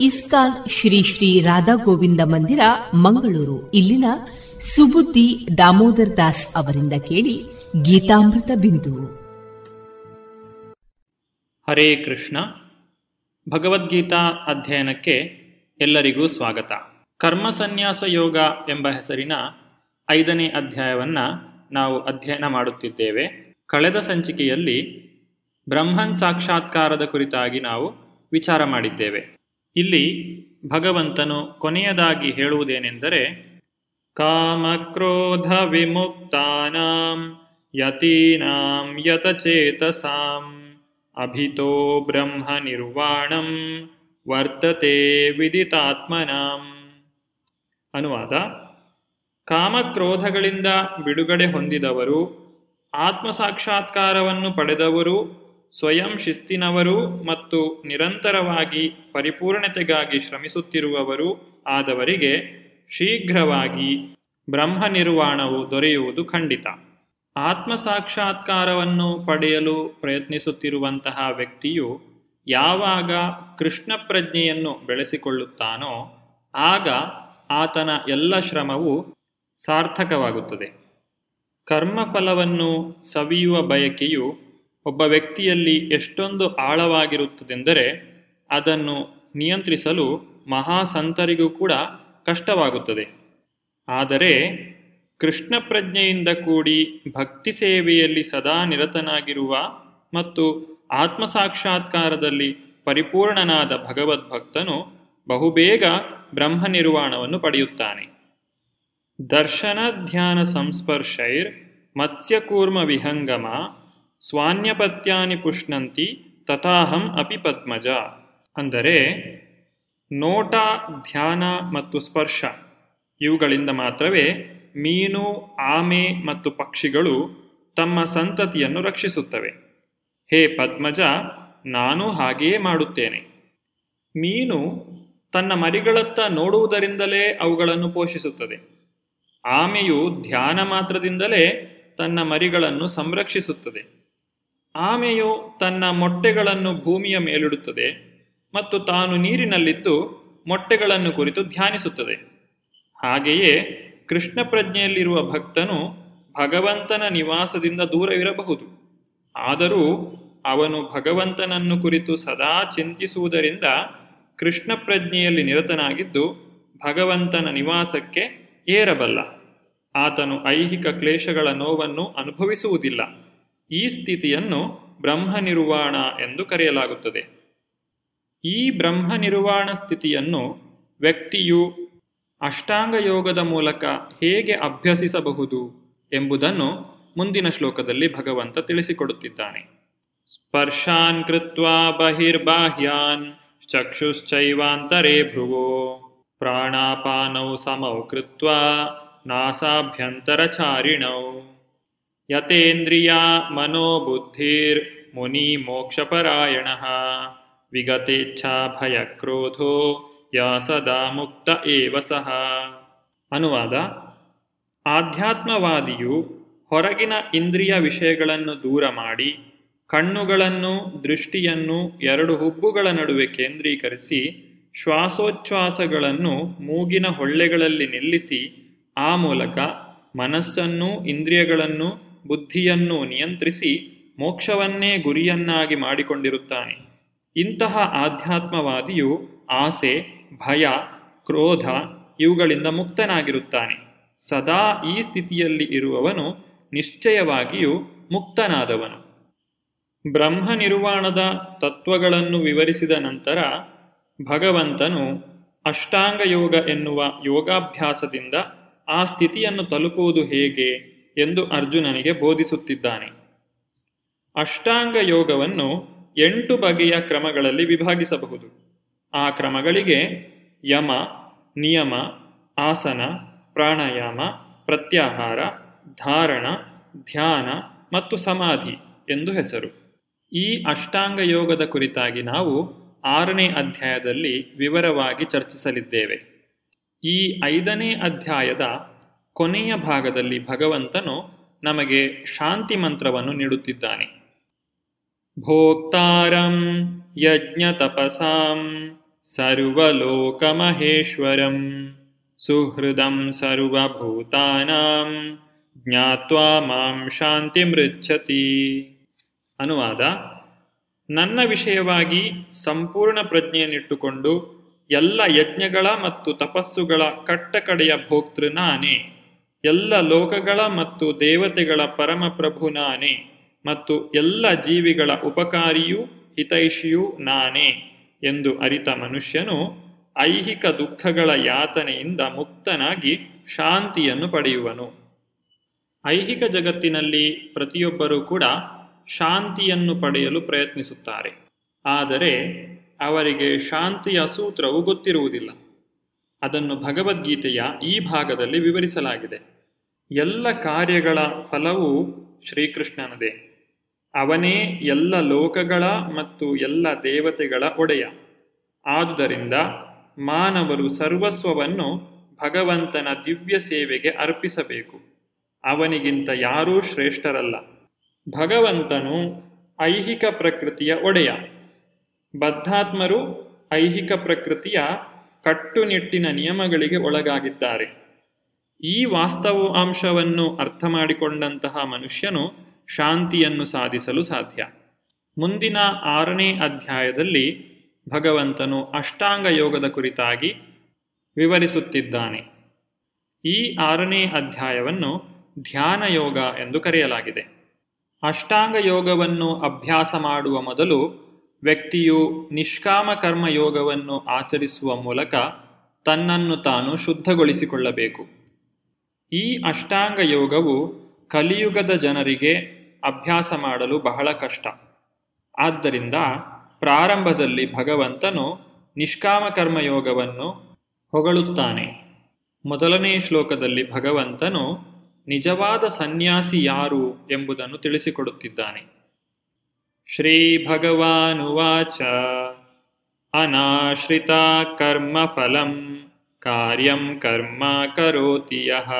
ಇಸ್ಕಾನ್ ಶ್ರೀ ಶ್ರೀ ರಾಧಾ ಗೋವಿಂದ ಮಂದಿರ, ಮಂಗಳೂರು. ಇಲ್ಲಿನ ಸುಬುದ್ದಿ ದಾಮೋದರ್ ದಾಸ್ ಅವರಿಂದ ಕೇಳಿ ಗೀತಾಮೃತ ಬಿಂದು. ಹರೇ ಕೃಷ್ಣ. ಭಗವದ್ಗೀತಾ ಅಧ್ಯಯನಕ್ಕೆ ಎಲ್ಲರಿಗೂ ಸ್ವಾಗತ. ಕರ್ಮ ಸನ್ಯಾಸ ಯೋಗ ಎಂಬ ಹೆಸರಿನ ಐದನೇ ಅಧ್ಯಾಯವನ್ನು ನಾವು ಅಧ್ಯಯನ ಮಾಡುತ್ತಿದ್ದೇವೆ. ಕಳೆದ ಸಂಚಿಕೆಯಲ್ಲಿ ಬ್ರಹ್ಮನ್ ಸಾಕ್ಷಾತ್ಕಾರದ ಕುರಿತಾಗಿ ನಾವು ವಿಚಾರ ಮಾಡಿದ್ದೇವೆ. ಇಲ್ಲಿ ಭಗವಂತನು ಕೊನೆಯದಾಗಿ ಹೇಳುವುದೇನೆಂದರೆ ಕಾಮಕ್ರೋಧ ವಿಮುಕ್ತಾನಾಂ ಯತೀನಾಂ ಯತಚೇತಸಾಂ ಅಭಿತೋ ಬ್ರಹ್ಮ ನಿರ್ವಾಣಂ ವರ್ತತೆ ವಿದಿತಾತ್ಮನಾಂ. ಅನುವಾದ, ಕಾಮಕ್ರೋಧಗಳಿಂದ ಬಿಡುಗಡೆ ಹೊಂದಿದವರು, ಆತ್ಮಸಾಕ್ಷಾತ್ಕಾರವನ್ನು ಪಡೆದವರು ಸ್ವಯಂ ಶಿಸ್ತಿನವರು ಮತ್ತು ನಿರಂತರವಾಗಿ ಪರಿಪೂರ್ಣತೆಗಾಗಿ ಶ್ರಮಿಸುತ್ತಿರುವವರು ಆದವರಿಗೆ ಶೀಘ್ರವಾಗಿ ಬ್ರಹ್ಮ ನಿರ್ವಾಣವು ದೊರೆಯುವುದು ಖಂಡಿತ. ಆತ್ಮಸಾಕ್ಷಾತ್ಕಾರವನ್ನು ಪಡೆಯಲು ಪ್ರಯತ್ನಿಸುತ್ತಿರುವಂತಹ ವ್ಯಕ್ತಿಯು ಯಾವಾಗ ಕೃಷ್ಣ ಪ್ರಜ್ಞೆಯನ್ನು ಬೆಳೆಸಿಕೊಳ್ಳುತ್ತಾನೋ ಆಗ ಆತನ ಎಲ್ಲ ಶ್ರಮವು ಸಾರ್ಥಕವಾಗುತ್ತದೆ. ಕರ್ಮಫಲವನ್ನು ಸವಿಯುವ ಬಯಕೆಯು ಒಬ್ಬ ವ್ಯಕ್ತಿಯಲ್ಲಿ ಎಷ್ಟೊಂದು ಆಳವಾಗಿರುತ್ತದೆಂದರೆ ಅದನ್ನು ನಿಯಂತ್ರಿಸಲು ಮಹಾಸಂತರಿಗೂ ಕೂಡ ಕಷ್ಟವಾಗುತ್ತದೆ. ಆದರೆ ಕೃಷ್ಣ ಪ್ರಜ್ಞೆಯಿಂದ ಕೂಡಿ ಭಕ್ತಿ ಸೇವೆಯಲ್ಲಿ ಸದಾ ನಿರತನಾಗಿರುವ ಮತ್ತು ಆತ್ಮಸಾಕ್ಷಾತ್ಕಾರದಲ್ಲಿ ಪರಿಪೂರ್ಣನಾದ ಭಗವದ್ಭಕ್ತನು ಬಹುಬೇಗ ಬ್ರಹ್ಮ ನಿರ್ವಾಣವನ್ನು ಪಡೆಯುತ್ತಾನೆ. ದರ್ಶನ ಧ್ಯಾನ ಸಂಸ್ಪರ್ಶೈರ್ ಮತ್ಸ್ಯಕೂರ್ಮ ವಿಹಂಗಮ ಸ್ವಾನ್ಯಪತ್ಯಾನಿ ಪುಷ್ಣಂತಿ ತಥಾಹಂ ಅಪಿ ಪದ್ಮಜ. ಅಂದರೆ ನೋಟ, ಧ್ಯಾನ ಮತ್ತು ಸ್ಪರ್ಶ ಇವುಗಳಿಂದ ಮಾತ್ರವೇ ಮೀನು, ಆಮೆ ಮತ್ತು ಪಕ್ಷಿಗಳು ತಮ್ಮ ಸಂತತಿಯನ್ನು ರಕ್ಷಿಸುತ್ತವೆ. ಹೇ ಪದ್ಮಜ, ನಾನು ಹಾಗೆಯೇ ಮಾಡುತ್ತೇನೆ. ಮೀನು ತನ್ನ ಮರಿಗಳತ್ತ ನೋಡುವುದರಿಂದಲೇ ಅವುಗಳನ್ನು ಪೋಷಿಸುತ್ತದೆ. ಆಮೆಯು ಧ್ಯಾನ ಮಾತ್ರದಿಂದಲೇ ತನ್ನ ಮರಿಗಳನ್ನು ಸಂರಕ್ಷಿಸುತ್ತದೆ. ಆಮೆಯು ತನ್ನ ಮೊಟ್ಟೆಗಳನ್ನು ಭೂಮಿಯ ಮೇಲಿಡುತ್ತದೆ ಮತ್ತು ತಾನು ನೀರಿನಲ್ಲಿದ್ದು ಮೊಟ್ಟೆಗಳನ್ನು ಕುರಿತು ಧ್ಯಾನಿಸುತ್ತದೆ. ಹಾಗೆಯೇ ಕೃಷ್ಣ ಪ್ರಜ್ಞೆಯಲ್ಲಿರುವ ಭಕ್ತನು ಭಗವಂತನ ನಿವಾಸದಿಂದ ದೂರವಿರಬಹುದು ಆದರೂ ಅವನು ಭಗವಂತನನ್ನು ಕುರಿತು ಸದಾ ಚಿಂತಿಸುವುದರಿಂದ ಕೃಷ್ಣ ಪ್ರಜ್ಞೆಯಲ್ಲಿ ನಿರತನಾಗಿದ್ದು ಭಗವಂತನ ನಿವಾಸಕ್ಕೆ ಏರಬಲ್ಲ. ಆತನು ಐಹಿಕ ಕ್ಲೇಶಗಳ ನೋವನ್ನು ಅನುಭವಿಸುವುದಿಲ್ಲ. ಈ ಸ್ಥಿತಿಯನ್ನು ಬ್ರಹ್ಮ ನಿರ್ವಾಣ ಎಂದು ಕರೆಯಲಾಗುತ್ತದೆ. ಈ ಬ್ರಹ್ಮ ನಿರ್ವಾಣ ಸ್ಥಿತಿಯನ್ನು ವ್ಯಕ್ತಿಯು ಅಷ್ಟಾಂಗ ಯೋಗದ ಮೂಲಕ ಹೇಗೆ ಅಭ್ಯಸಿಸಬಹುದು ಎಂಬುದನ್ನು ಮುಂದಿನ ಶ್ಲೋಕದಲ್ಲಿ ಭಗವಂತ ತಿಳಿಸಿಕೊಡುತ್ತಿದ್ದಾನೆ. ಸ್ಪರ್ಶಾನ್ ಕೃತ್ವಾ ಬಹಿರ್ಬಾಹ್ಯಾನ್ ಚಕ್ಷುಶ್ಚೈವಾಂತರೇ ಭ್ರುವೋ ಪ್ರಾಣಾಪಾನೌ ಸಮೌ ಕೃತ್ವಾ ನಾಸಾಭ್ಯಂತರಚಾರಿಣೌ. ಯತೇಂದ್ರಿಯಾ ಮನೋಬುದ್ಧಿರ್ ಮುನಿ ಮೋಕ್ಷಪರಾಯಣ. ವಿಗತೇಚ್ಛಾ ಭಯಕ್ರೋಧೋ, ಯಾ ಸದಾ ಮುಕ್ತ ಏವ ಸಹ. ಅನುವಾದ, ಆಧ್ಯಾತ್ಮವಾದಿಯು ಹೊರಗಿನ ಇಂದ್ರಿಯ ವಿಷಯಗಳನ್ನು ದೂರ ಮಾಡಿ, ಕಣ್ಣುಗಳನ್ನು, ದೃಷ್ಟಿಯನ್ನು, ಎರಡು ಹುಬ್ಬುಗಳ ನಡುವೆ ಕೇಂದ್ರೀಕರಿಸಿ, ಶ್ವಾಸೋಚ್ಛ್ವಾಸಗಳನ್ನು ಮೂಗಿನ ಹೊಳ್ಳೆಗಳಲ್ಲಿ ನಿಲ್ಲಿಸಿ, ಆ ಮೂಲಕ ಮನಸ್ಸನ್ನು ಇಂದ್ರಿಯಗಳನ್ನು ಬುದ್ಧಿಯನ್ನು ನಿಯಂತ್ರಿಸಿ ಮೋಕ್ಷವನ್ನೇ ಗುರಿಯನ್ನಾಗಿ ಮಾಡಿಕೊಂಡಿರುತ್ತಾನೆ. ಇಂತಹ ಆಧ್ಯಾತ್ಮವಾದಿಯು ಆಸೆ, ಭಯ, ಕ್ರೋಧ ಇವುಗಳಿಂದ ಮುಕ್ತನಾಗಿರುತ್ತಾನೆ. ಸದಾ ಈ ಸ್ಥಿತಿಯಲ್ಲಿ ಇರುವವನು ನಿಶ್ಚಯವಾಗಿಯೂ ಮುಕ್ತನಾದವನು. ಬ್ರಹ್ಮ ನಿರ್ವಾಣದ ತತ್ವಗಳನ್ನು ವಿವರಿಸಿದ ನಂತರ ಭಗವಂತನು ಅಷ್ಟಾಂಗ ಯೋಗ ಎನ್ನುವ ಯೋಗಾಭ್ಯಾಸದಿಂದ ಆ ಸ್ಥಿತಿಯನ್ನು ತಲುಪುವುದು ಹೇಗೆ? ಎಂದು ಅರ್ಜುನನಿಗೆ ಬೋಧಿಸುತ್ತಿದ್ದಾನೆ. ಅಷ್ಟಾಂಗ ಯೋಗವನ್ನು ಎಂಟು ಬಗೆಯ ಕ್ರಮಗಳಲ್ಲಿ ವಿಭಾಗಿಸಬಹುದು. ಆ ಕ್ರಮಗಳಿಗೆ ಯಮ, ನಿಯಮ, ಆಸನ, ಪ್ರಾಣಾಯಾಮ, ಪ್ರತ್ಯಾಹಾರ, ಧಾರಣ, ಧ್ಯಾನ ಮತ್ತು ಸಮಾಧಿ ಎಂದು ಹೆಸರು. ಈ ಅಷ್ಟಾಂಗ ಯೋಗದ ಕುರಿತಾಗಿ ನಾವು ಆರನೇ ಅಧ್ಯಾಯದಲ್ಲಿ ವಿವರವಾಗಿ ಚರ್ಚಿಸಲಿದ್ದೇವೆ. ಈ ಐದನೇ ಅಧ್ಯಾಯದ ಕೊನೆಯ ಭಾಗದಲ್ಲಿ ಭಗವಂತನು ನಮಗೆ ಶಾಂತಿ ಮಂತ್ರವನ್ನು ನೀಡುತ್ತಿದ್ದಾನೆ. ಭೋಕ್ತಾರಂ ಯಜ್ಞ ಯಜ್ಞತಪಸಾಂ ಸರ್ವಲೋಕಮಹೇಶ್ವರಂ ಸುಹೃದಂ ಸರ್ವಭೂತಾನಾಂ ಜ್ಞಾತ್ವಾ ಮಾಂ ಶಾಂತಿ ಮೃಚ್ಛತಿ. ಅನುವಾದ, ನನ್ನ ವಿಷಯವಾಗಿ ಸಂಪೂರ್ಣ ಪ್ರಜ್ಞೆಯನ್ನಿಟ್ಟುಕೊಂಡು ಎಲ್ಲ ಯಜ್ಞಗಳ ಮತ್ತು ತಪಸ್ಸುಗಳ ಕಟ್ಟಕಡೆಯ ಭೋಕ್ತೃ ನಾನೇ. ಎಲ್ಲ ಲೋಕಗಳ ಮತ್ತು ದೇವತೆಗಳ ಪರಮಪ್ರಭು ನಾನೇ ಮತ್ತು ಎಲ್ಲ ಜೀವಿಗಳ ಉಪಕಾರಿಯೂ ಹಿತೈಷಿಯೂ ನಾನೇ ಎಂದು ಅರಿತ ಮನುಷ್ಯನು ಐಹಿಕ ದುಃಖಗಳ ಯಾತನೆಯಿಂದ ಮುಕ್ತನಾಗಿ ಶಾಂತಿಯನ್ನು ಪಡೆಯುವನು. ಐಹಿಕ ಜಗತ್ತಿನಲ್ಲಿ ಪ್ರತಿಯೊಬ್ಬರೂ ಕೂಡ ಶಾಂತಿಯನ್ನು ಪಡೆಯಲು ಪ್ರಯತ್ನಿಸುತ್ತಾರೆ. ಆದರೆ ಅವರಿಗೆ ಶಾಂತಿಯ ಸೂತ್ರವು ಗೊತ್ತಿರುವುದಿಲ್ಲ. ಅದನ್ನು ಭಗವದ್ಗೀತೆಯ ಈ ಭಾಗದಲ್ಲಿ ವಿವರಿಸಲಾಗಿದೆ. ಎಲ್ಲ ಕಾರ್ಯಗಳ ಫಲವು ಶ್ರೀಕೃಷ್ಣನದೇ. ಅವನೇ ಎಲ್ಲ ಲೋಕಗಳ ಮತ್ತು ಎಲ್ಲ ದೇವತೆಗಳ ಒಡೆಯ. ಆದುದರಿಂದ ಮಾನವರು ಸರ್ವಸ್ವವನ್ನು ಭಗವಂತನ ದಿವ್ಯ ಸೇವೆಗೆ ಅರ್ಪಿಸಬೇಕು. ಅವನಿಗಿಂತ ಯಾರೂ ಶ್ರೇಷ್ಠರಲ್ಲ. ಭಗವಂತನು ಐಹಿಕ ಪ್ರಕೃತಿಯ ಒಡೆಯ. ಬದ್ಧಾತ್ಮರು ಐಹಿಕ ಪ್ರಕೃತಿಯ ಕಟ್ಟುನಿಟ್ಟಿನ ನಿಯಮಗಳಿಗೆ ಒಳಗಾಗಿದ್ದಾರೆ. ಈ ವಾಸ್ತವ ಅಂಶವನ್ನು ಅರ್ಥ ಮಾಡಿಕೊಂಡಂತಹ ಮನುಷ್ಯನು ಶಾಂತಿಯನ್ನು ಸಾಧಿಸಲು ಸಾಧ್ಯ. ಮುಂದಿನ ಆರನೇ ಅಧ್ಯಾಯದಲ್ಲಿ ಭಗವಂತನು ಅಷ್ಟಾಂಗ ಯೋಗದ ಕುರಿತಾಗಿ ವಿವರಿಸುತ್ತಿದ್ದಾನೆ. ಈ ಆರನೇ ಅಧ್ಯಾಯವನ್ನು ಧ್ಯಾನ ಯೋಗ ಎಂದು ಕರೆಯಲಾಗಿದೆ. ಅಷ್ಟಾಂಗ ಯೋಗವನ್ನು ಅಭ್ಯಾಸ ಮಾಡುವ ಮೊದಲು ವ್ಯಕ್ತಿಯು ನಿಷ್ಕಾಮ ಕರ್ಮ ಯೋಗವನ್ನು ಆಚರಿಸುವ ಮೂಲಕ ತನ್ನನ್ನು ತಾನು ಶುದ್ಧಗೊಳಿಸಿಕೊಳ್ಳಬೇಕು. ಈ ಅಷ್ಟಾಂಗ ಯೋಗವು ಕಲಿಯುಗದ ಜನರಿಗೆ ಅಭ್ಯಾಸ ಮಾಡಲು ಬಹಳ ಕಷ್ಟ. ಆದ್ದರಿಂದ ಪ್ರಾರಂಭದಲ್ಲಿ ಭಗವಂತನು ನಿಷ್ಕಾಮ ಕರ್ಮಯೋಗವನ್ನು ಹೊಗಳುತ್ತಾನೆ. ಮೊದಲನೇ ಶ್ಲೋಕದಲ್ಲಿ ಭಗವಂತನು ನಿಜವಾದ ಸನ್ಯಾಸಿ ಯಾರು ಎಂಬುದನ್ನು ತಿಳಿಸಿಕೊಡುತ್ತಿದ್ದಾನೆ. ಶ್ರೀ ಭಗವಾನುವಾಚ ಅನಾಶ್ರಿತ ಕರ್ಮಫಲಂ ಕಾರ್ಯಂ ಕರ್ಮ ಕರೋತಿ ಯಃ.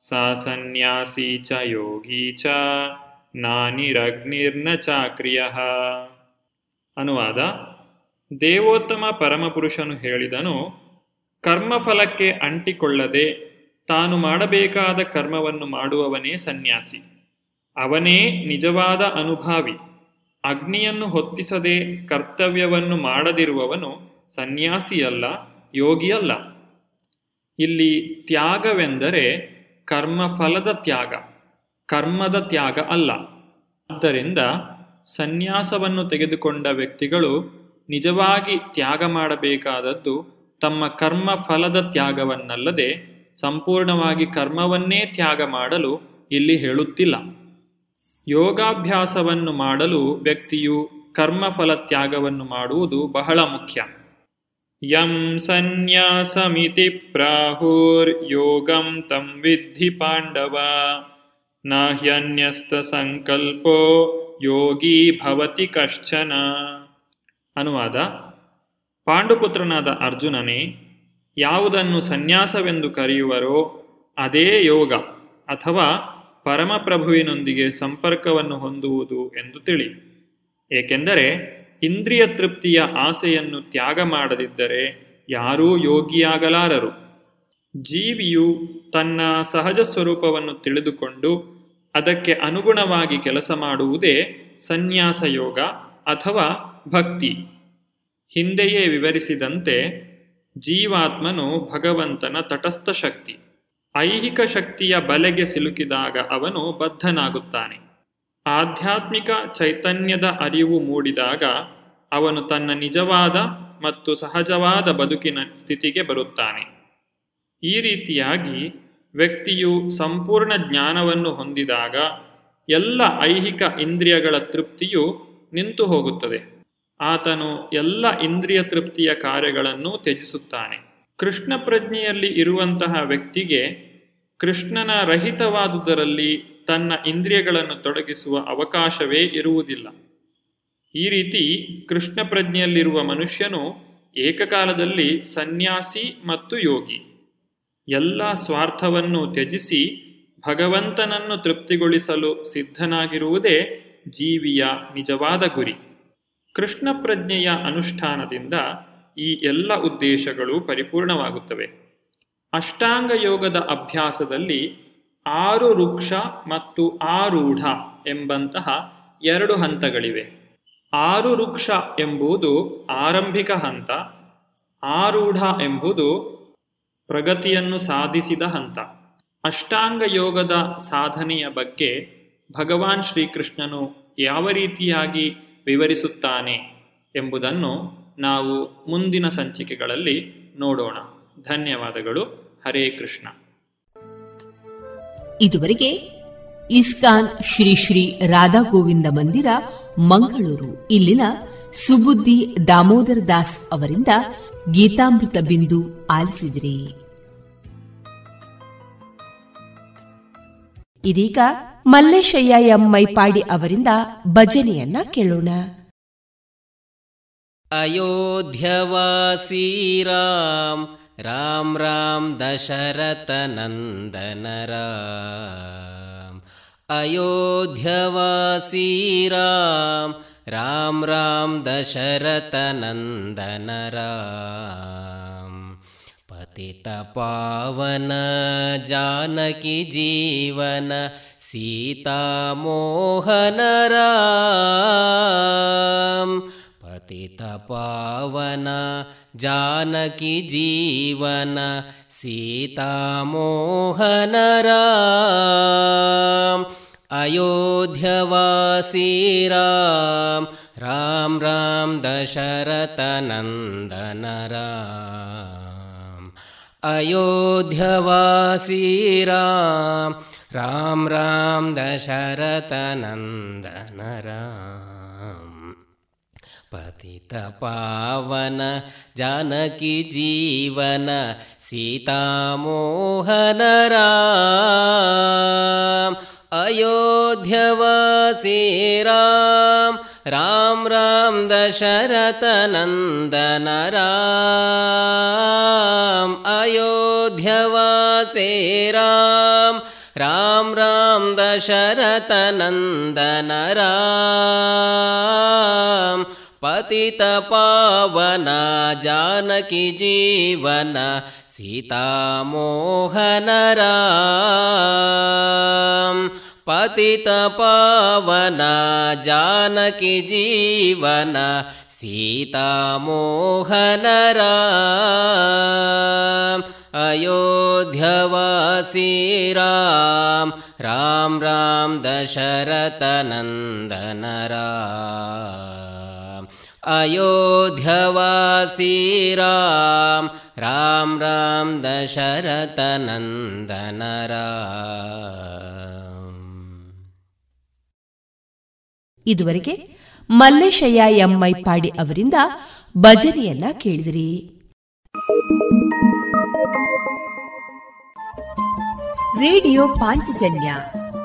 ಸಾ ಸನ್ಯಾಸಿ ಚ ಯೋಗಿ ಚ. ನಾನಿರಗ್ನಿರ್ನ ಚಾಕ್ರಿಯ. ಅನುವಾದ. ದೇವೋತ್ತಮ ಪರಮಪುರುಷನು ಹೇಳಿದನು, ಕರ್ಮಫಲಕ್ಕೆ ಅಂಟಿಕೊಳ್ಳದೆ ತಾನು ಮಾಡಬೇಕಾದ ಕರ್ಮವನ್ನು ಮಾಡುವವನೇ ಸನ್ಯಾಸಿ. ಅವನೇ ನಿಜವಾದ ಅನುಭಾವಿ. ಅಗ್ನಿಯನ್ನು ಹೊತ್ತಿಸದೆ ಕರ್ತವ್ಯವನ್ನು ಮಾಡದಿರುವವನು ಸನ್ಯಾಸಿಯಲ್ಲ, ಯೋಗಿಯಲ್ಲ. ಇಲ್ಲಿ ತ್ಯಾಗವೆಂದರೆ ಕರ್ಮಫಲದ ತ್ಯಾಗ, ಕರ್ಮದ ತ್ಯಾಗ ಅಲ್ಲ. ಆದ್ದರಿಂದ ಸನ್ಯಾಸವನ್ನು ತೆಗೆದುಕೊಂಡ ವ್ಯಕ್ತಿಗಳು ನಿಜವಾಗಿ ತ್ಯಾಗ ಮಾಡಬೇಕಾದದ್ದು ತಮ್ಮ ಕರ್ಮ ಫಲದ ತ್ಯಾಗವನ್ನಲ್ಲದೆ ಸಂಪೂರ್ಣವಾಗಿ ಕರ್ಮವನ್ನೇ ತ್ಯಾಗ ಮಾಡಲು ಇಲ್ಲಿ ಹೇಳುತ್ತಿಲ್ಲ. ಯೋಗಾಭ್ಯಾಸವನ್ನು ಮಾಡಲು ವ್ಯಕ್ತಿಯು ಕರ್ಮಫಲ ತ್ಯಾಗವನ್ನು ಮಾಡುವುದು ಬಹಳ ಮುಖ್ಯ. ಯಂ ಸನ್ಯಾಸಮಿತಿ ಯೋಗಂ ತಂ ವಿದ್ಧಿ ಪಾಂಡವ ನಾಹ್ಯನ್ಯಸ್ತ ಸಂಕಲ್ಪೋ ಯೋಗಿ ಭವತಿ ಕಶ್ಚನ ಅನುವಾದ ಪಾಂಡುಪುತ್ರನಾದ ಅರ್ಜುನನೇ, ಯಾವುದನ್ನು ಸನ್ಯಾಸವೆಂದು ಕರೆಯುವರೋ ಅದೇ ಯೋಗ ಅಥವಾ ಪರಮಪ್ರಭುವಿನೊಂದಿಗೆ ಸಂಪರ್ಕವನ್ನು ಹೊಂದುವುದು ಎಂದು ತಿಳಿ. ಏಕೆಂದರೆ ಇಂದ್ರಿಯ ತೃಪ್ತಿಯ ಆಸೆಯನ್ನು ತ್ಯಾಗ ಮಾಡದಿದ್ದರೆ ಯಾರೂ ಯೋಗಿಯಾಗಲಾರರು. ಜೀವಿಯು ತನ್ನ ಸಹಜ ಸ್ವರೂಪವನ್ನು ತಿಳಿದುಕೊಂಡು ಅದಕ್ಕೆ ಅನುಗುಣವಾಗಿ ಕೆಲಸ ಮಾಡುವುದೇ ಸನ್ಯಾಸ ಯೋಗ ಅಥವಾ ಭಕ್ತಿ. ಹಿಂದೆಯೇ ವಿವರಿಸಿದಂತೆ ಜೀವಾತ್ಮನು ಭಗವಂತನ ತಟಸ್ಥ ಶಕ್ತಿ. ಐಹಿಕ ಶಕ್ತಿಯ ಬಲೆಗೆ ಸಿಲುಕಿದಾಗ ಅವನು ಬದ್ಧನಾಗುತ್ತಾನೆ. ಆಧ್ಯಾತ್ಮಿಕ ಚೈತನ್ಯದ ಅರಿವು ಮೂಡಿದಾಗ ಅವನು ತನ್ನ ನಿಜವಾದ ಮತ್ತು ಸಹಜವಾದ ಬದುಕಿನ ಸ್ಥಿತಿಗೆ ಬರುತ್ತಾನೆ. ಈ ರೀತಿಯಾಗಿ ವ್ಯಕ್ತಿಯು ಸಂಪೂರ್ಣ ಜ್ಞಾನವನ್ನು ಹೊಂದಿದಾಗ ಎಲ್ಲ ಐಹಿಕ ಇಂದ್ರಿಯಗಳ ತೃಪ್ತಿಯು ನಿಂತು ಹೋಗುತ್ತದೆ. ಆತನು ಎಲ್ಲ ಇಂದ್ರಿಯ ತೃಪ್ತಿಯ ಕಾರ್ಯಗಳನ್ನು ತ್ಯಜಿಸುತ್ತಾನೆ. ಕೃಷ್ಣ ಪ್ರಜ್ಞೆಯಲ್ಲಿ ಇರುವಂತಹ ವ್ಯಕ್ತಿಗೆ ಕೃಷ್ಣನ ರಹಿತವಾದುದರಲ್ಲಿ ತನ್ನ ಇಂದ್ರಿಯಗಳನ್ನು ತೊಡಗಿಸುವ ಅವಕಾಶವೇ ಇರುವುದಿಲ್ಲ. ಈ ರೀತಿ ಕೃಷ್ಣ ಪ್ರಜ್ಞೆಯಲ್ಲಿರುವ ಮನುಷ್ಯನು ಏಕಕಾಲದಲ್ಲಿ ಸನ್ಯಾಸಿ ಮತ್ತು ಯೋಗಿ. ಎಲ್ಲ ಸ್ವಾರ್ಥವನ್ನು ತ್ಯಜಿಸಿ ಭಗವಂತನನ್ನು ತೃಪ್ತಿಗೊಳಿಸಲು ಸಿದ್ಧನಾಗಿರುವುದೇ ಜೀವಿಯ ನಿಜವಾದ ಗುರಿ. ಕೃಷ್ಣ ಪ್ರಜ್ಞೆಯ ಅನುಷ್ಠಾನದಿಂದ ಈ ಎಲ್ಲ ಉದ್ದೇಶಗಳು ಪರಿಪೂರ್ಣವಾಗುತ್ತವೆ. ಅಷ್ಟಾಂಗ ಯೋಗದ ಅಭ್ಯಾಸದಲ್ಲಿ ಆರು ವೃಕ್ಷ ಮತ್ತು ಆರೂಢ ಎಂಬಂತಹ ಎರಡು ಹಂತಗಳಿವೆ. ಆರು ವೃಕ್ಷ ಎಂಬುದು ಆರಂಭಿಕ ಹಂತ ಆರೂಢ ಎಂಬುದು ಪ್ರಗತಿಯನ್ನು ಸಾಧಿಸಿದ ಹಂತ. ಅಷ್ಟಾಂಗ ಯೋಗದ ಸಾಧನೆಯ ಬಗ್ಗೆ ಭಗವಾನ್ ಶ್ರೀಕೃಷ್ಣನು ಯಾವ ರೀತಿಯಾಗಿ ವಿವರಿಸುತ್ತಾನೆ ಎಂಬುದನ್ನು ನಾವು ಮುಂದಿನ ಸಂಚಿಕೆಗಳಲ್ಲಿ ನೋಡೋಣ. ಧನ್ಯವಾದಗಳು. ಹರೇ ಕೃಷ್ಣ. ಇದುವರೆಗೆ ಇಸ್ಕಾನ್ ಶ್ರೀ ಶ್ರೀ ರಾಧಾ ಗೋವಿಂದ ಮಂದಿರ ಮಂಗಳೂರು, ಇಲ್ಲಿನ ಸುಬುದ್ದಿ ದಾಮೋದರ ದಾಸ್ ಅವರಿಂದ ಗೀತಾಮೃತ ಬಿಂದು ಆಲಿಸಿದ್ರಿ. ಇದೀಗ ಮಲ್ಲೇಶಯ್ಯ ಎಂ ಮೈಪಾಡಿ ಅವರಿಂದ ಭಜನೆಯನ್ನ ಕೇಳೋಣ. ಅಯೋಧ್ಯವಾಸಿ ರಾಮ್ राम राम दशरथनन्दन राम अयोध्यवासी राम राम राम दशरथनन्दन राम पतितपावन जानकी जीवन सीतामोहन राम पतितपावन जानकी जीवन सीतामोहन राम अयोध्यवासी राम राम राम दशरथनन्दन राम अयोध्यवासी राम राम राम दशरथनन्दन राम पतितपावन जानकी जीवन सीतामोहन राम राम राम राम राम राम राम दशरथनन्दन राम पतितपावन जानकी जीवन सीतामोहन राम पतितपावन जानकी जीवन सीतामोहन राम अयोध्यवासी राम राम राम दशरथनन्दन राम अयोध्यवासी राम राम राम दशरथनन्दन ಇದುವರೆಗೆ ಮಲ್ಲೇಶಯ್ಯ ಎಂಐ ಪಾಡಿ ಅವರಿಂದ ಭಜನೆಯನ್ನ ಕೇಳಿದಿರಿ ರೇಡಿಯೋ ಪಾಂಚಜನ್ಯ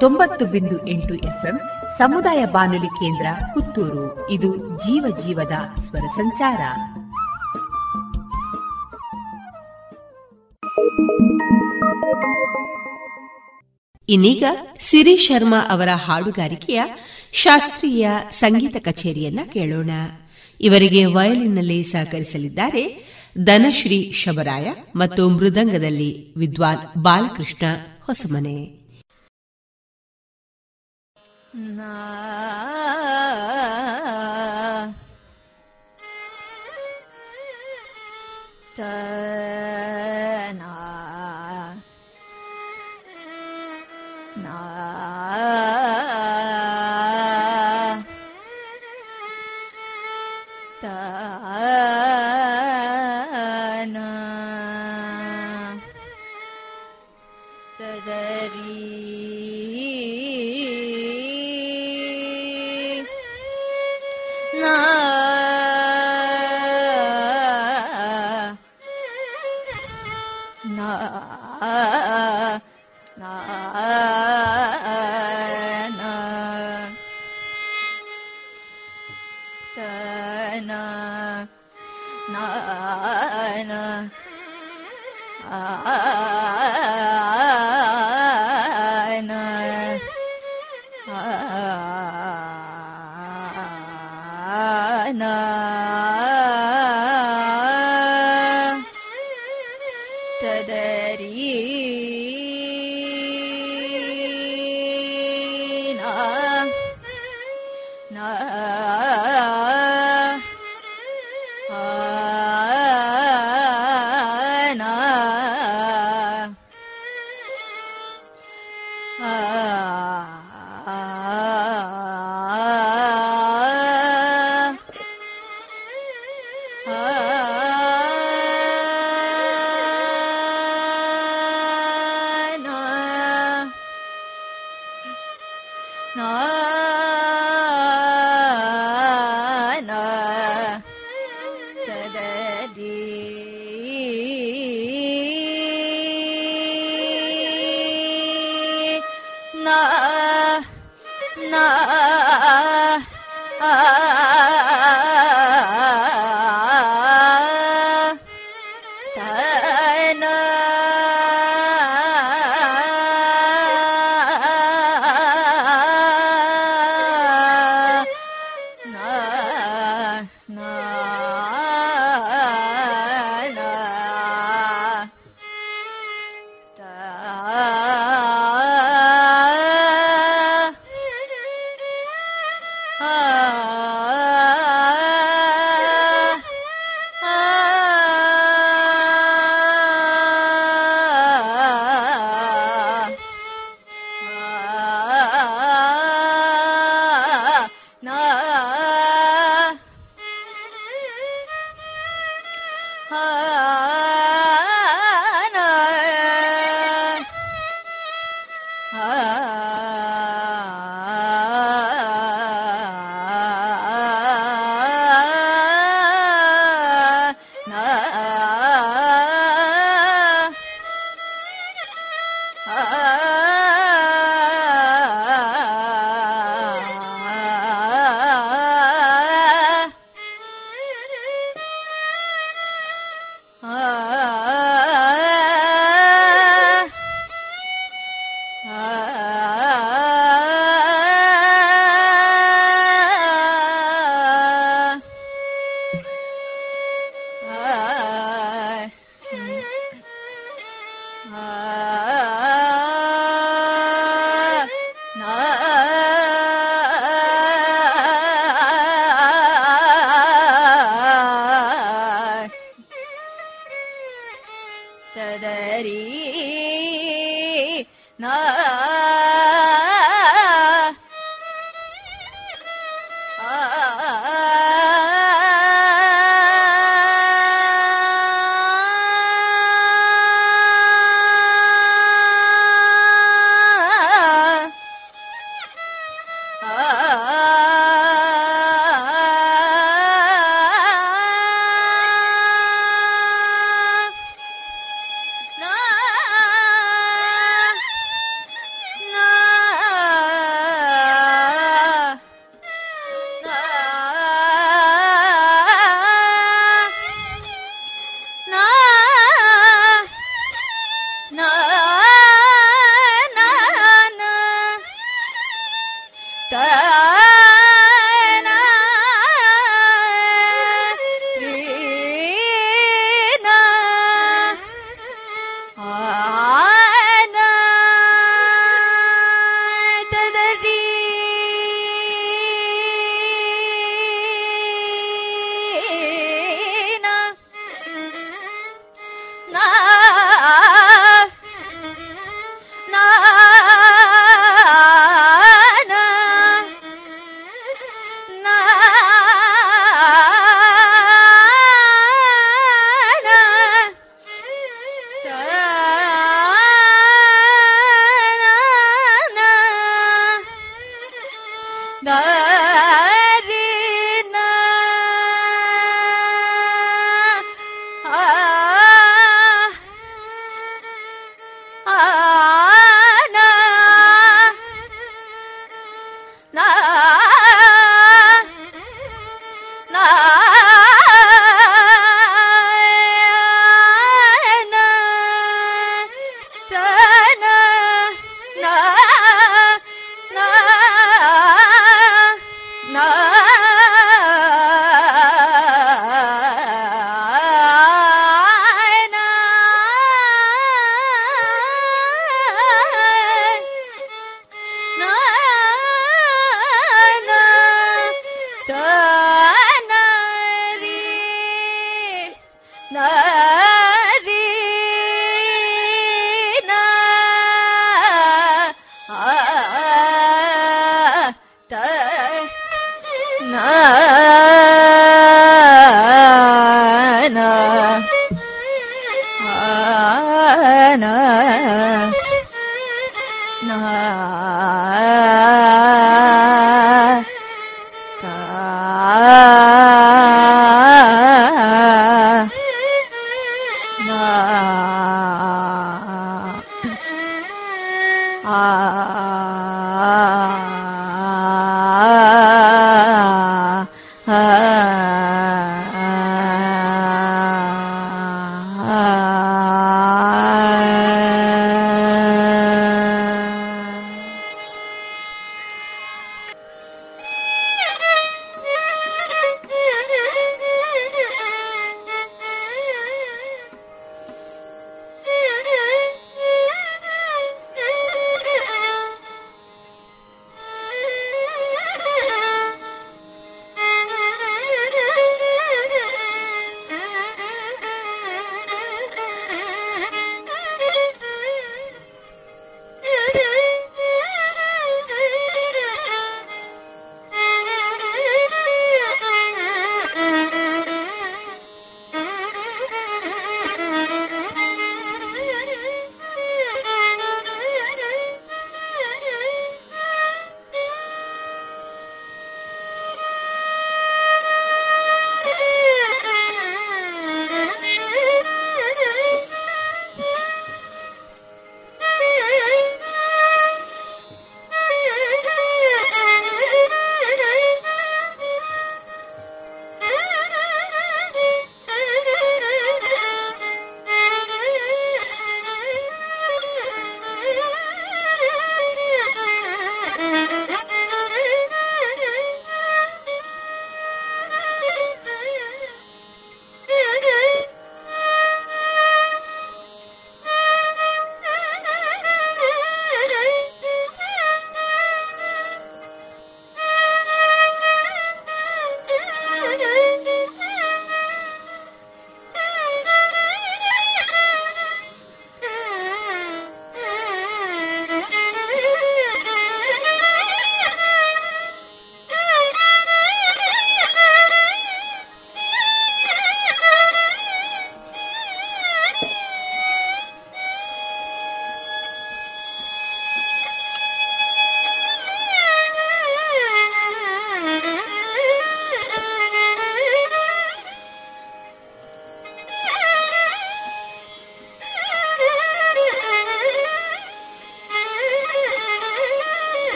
ತೊಂಬತ್ತು ಬಿಂದು ಎಂಟು ಎಫ್ಎಂ ಸಮುದಾಯ ಬಾನುಲಿ ಕೇಂದ್ರ ಪುತ್ತೂರು. ಇದು ಜೀವ ಜೀವದ ಸ್ವರ ಸಂಚಾರ. ಇನ್ನೀಗ ಸಿರಿ ಶರ್ಮಾ ಅವರ ಹಾಡುಗಾರಿಕೆಯ ಶಾಸ್ತ್ರೀಯ ಸಂಗೀತ ಕಚೇರಿಯನ್ನ ಕೇಳೋಣ. ಇವರಿಗೆ ವಯಲಿನ್ನಲ್ಲಿ ಸಹಕರಿಸಲಿದ್ದಾರೆ ಧನಶ್ರೀ ಶಬರಾಯ ಮತ್ತು ಮೃದಂಗದಲ್ಲಿ ವಿದ್ವಾನ್ ಬಾಲಕೃಷ್ಣ ಹೊಸಮನೆ. 那的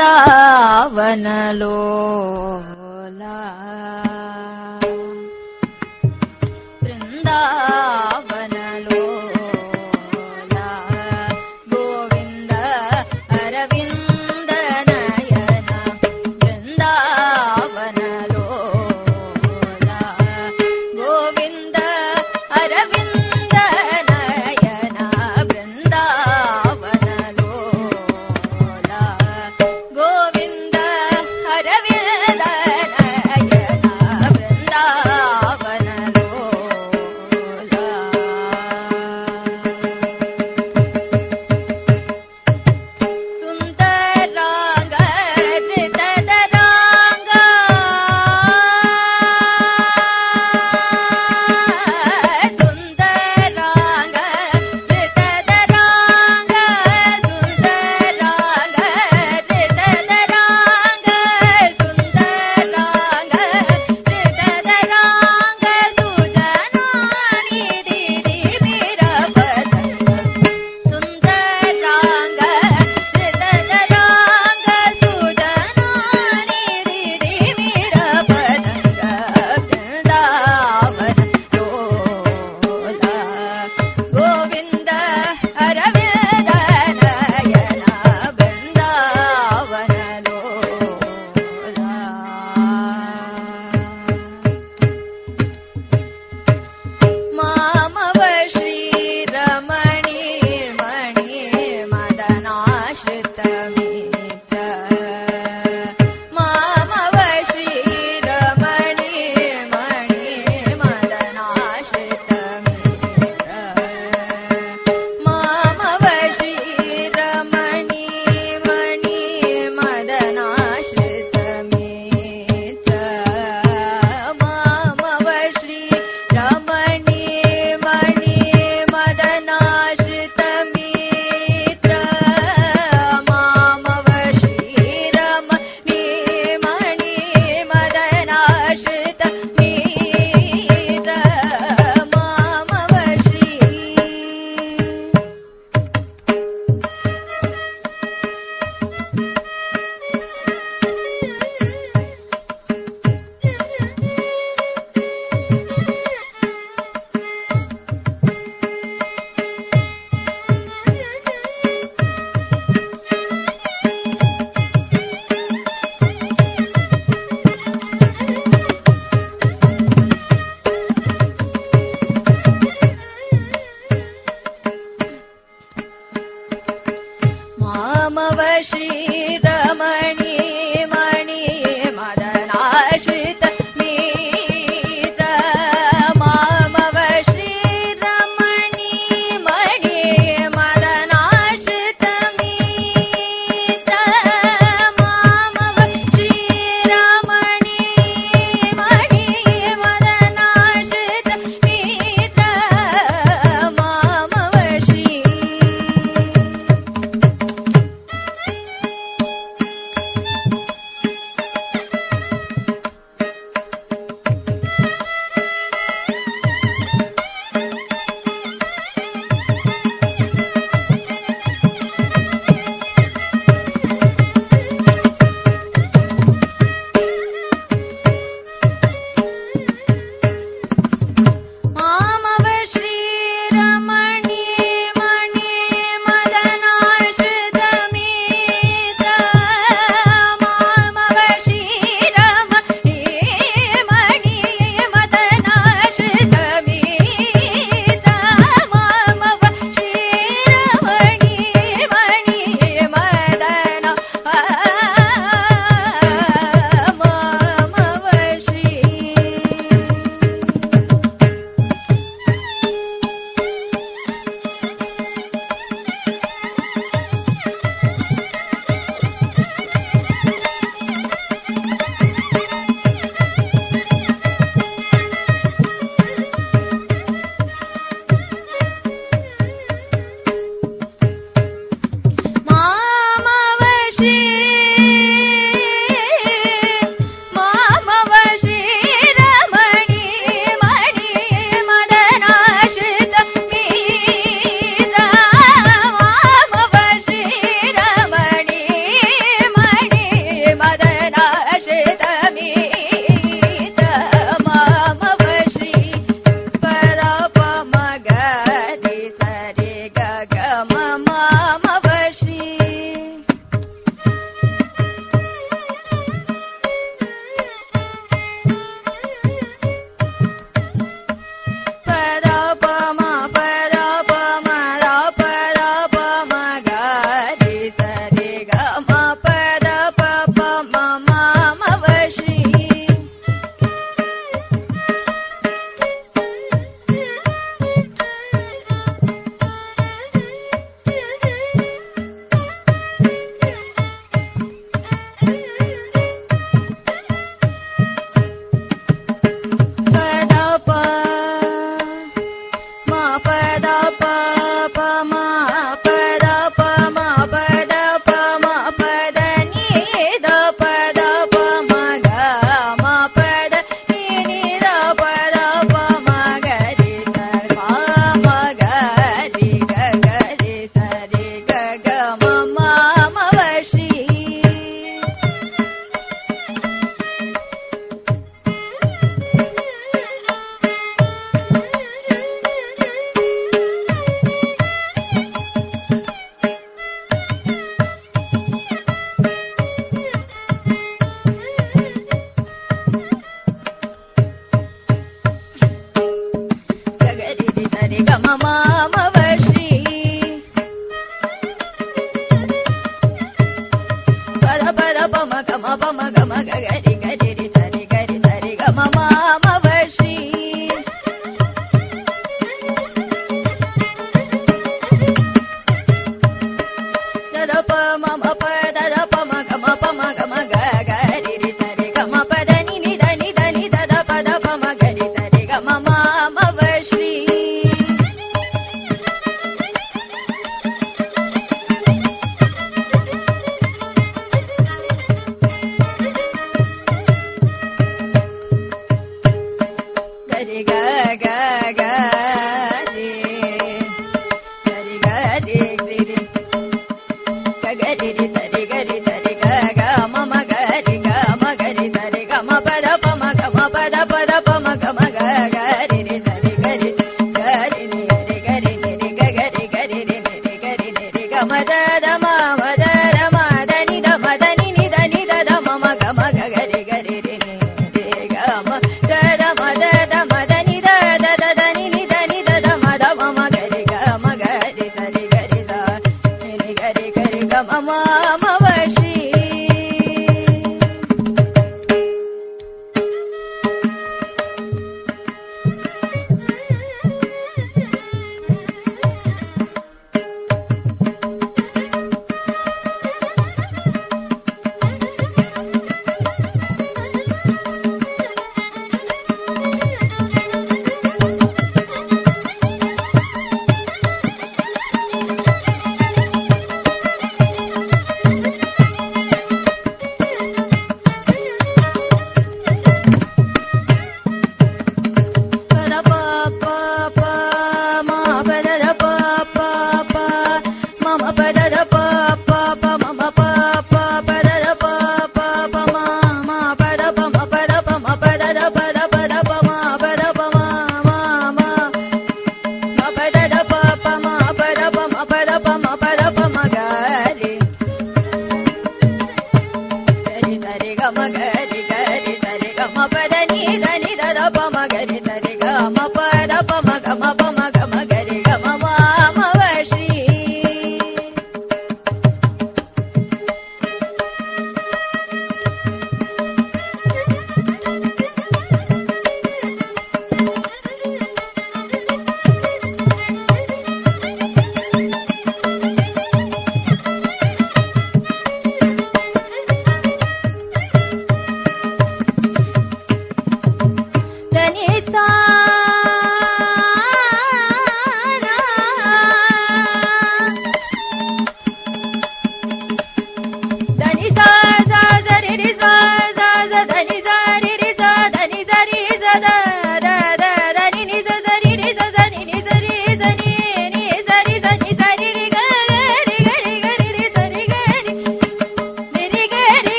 వృందావనలో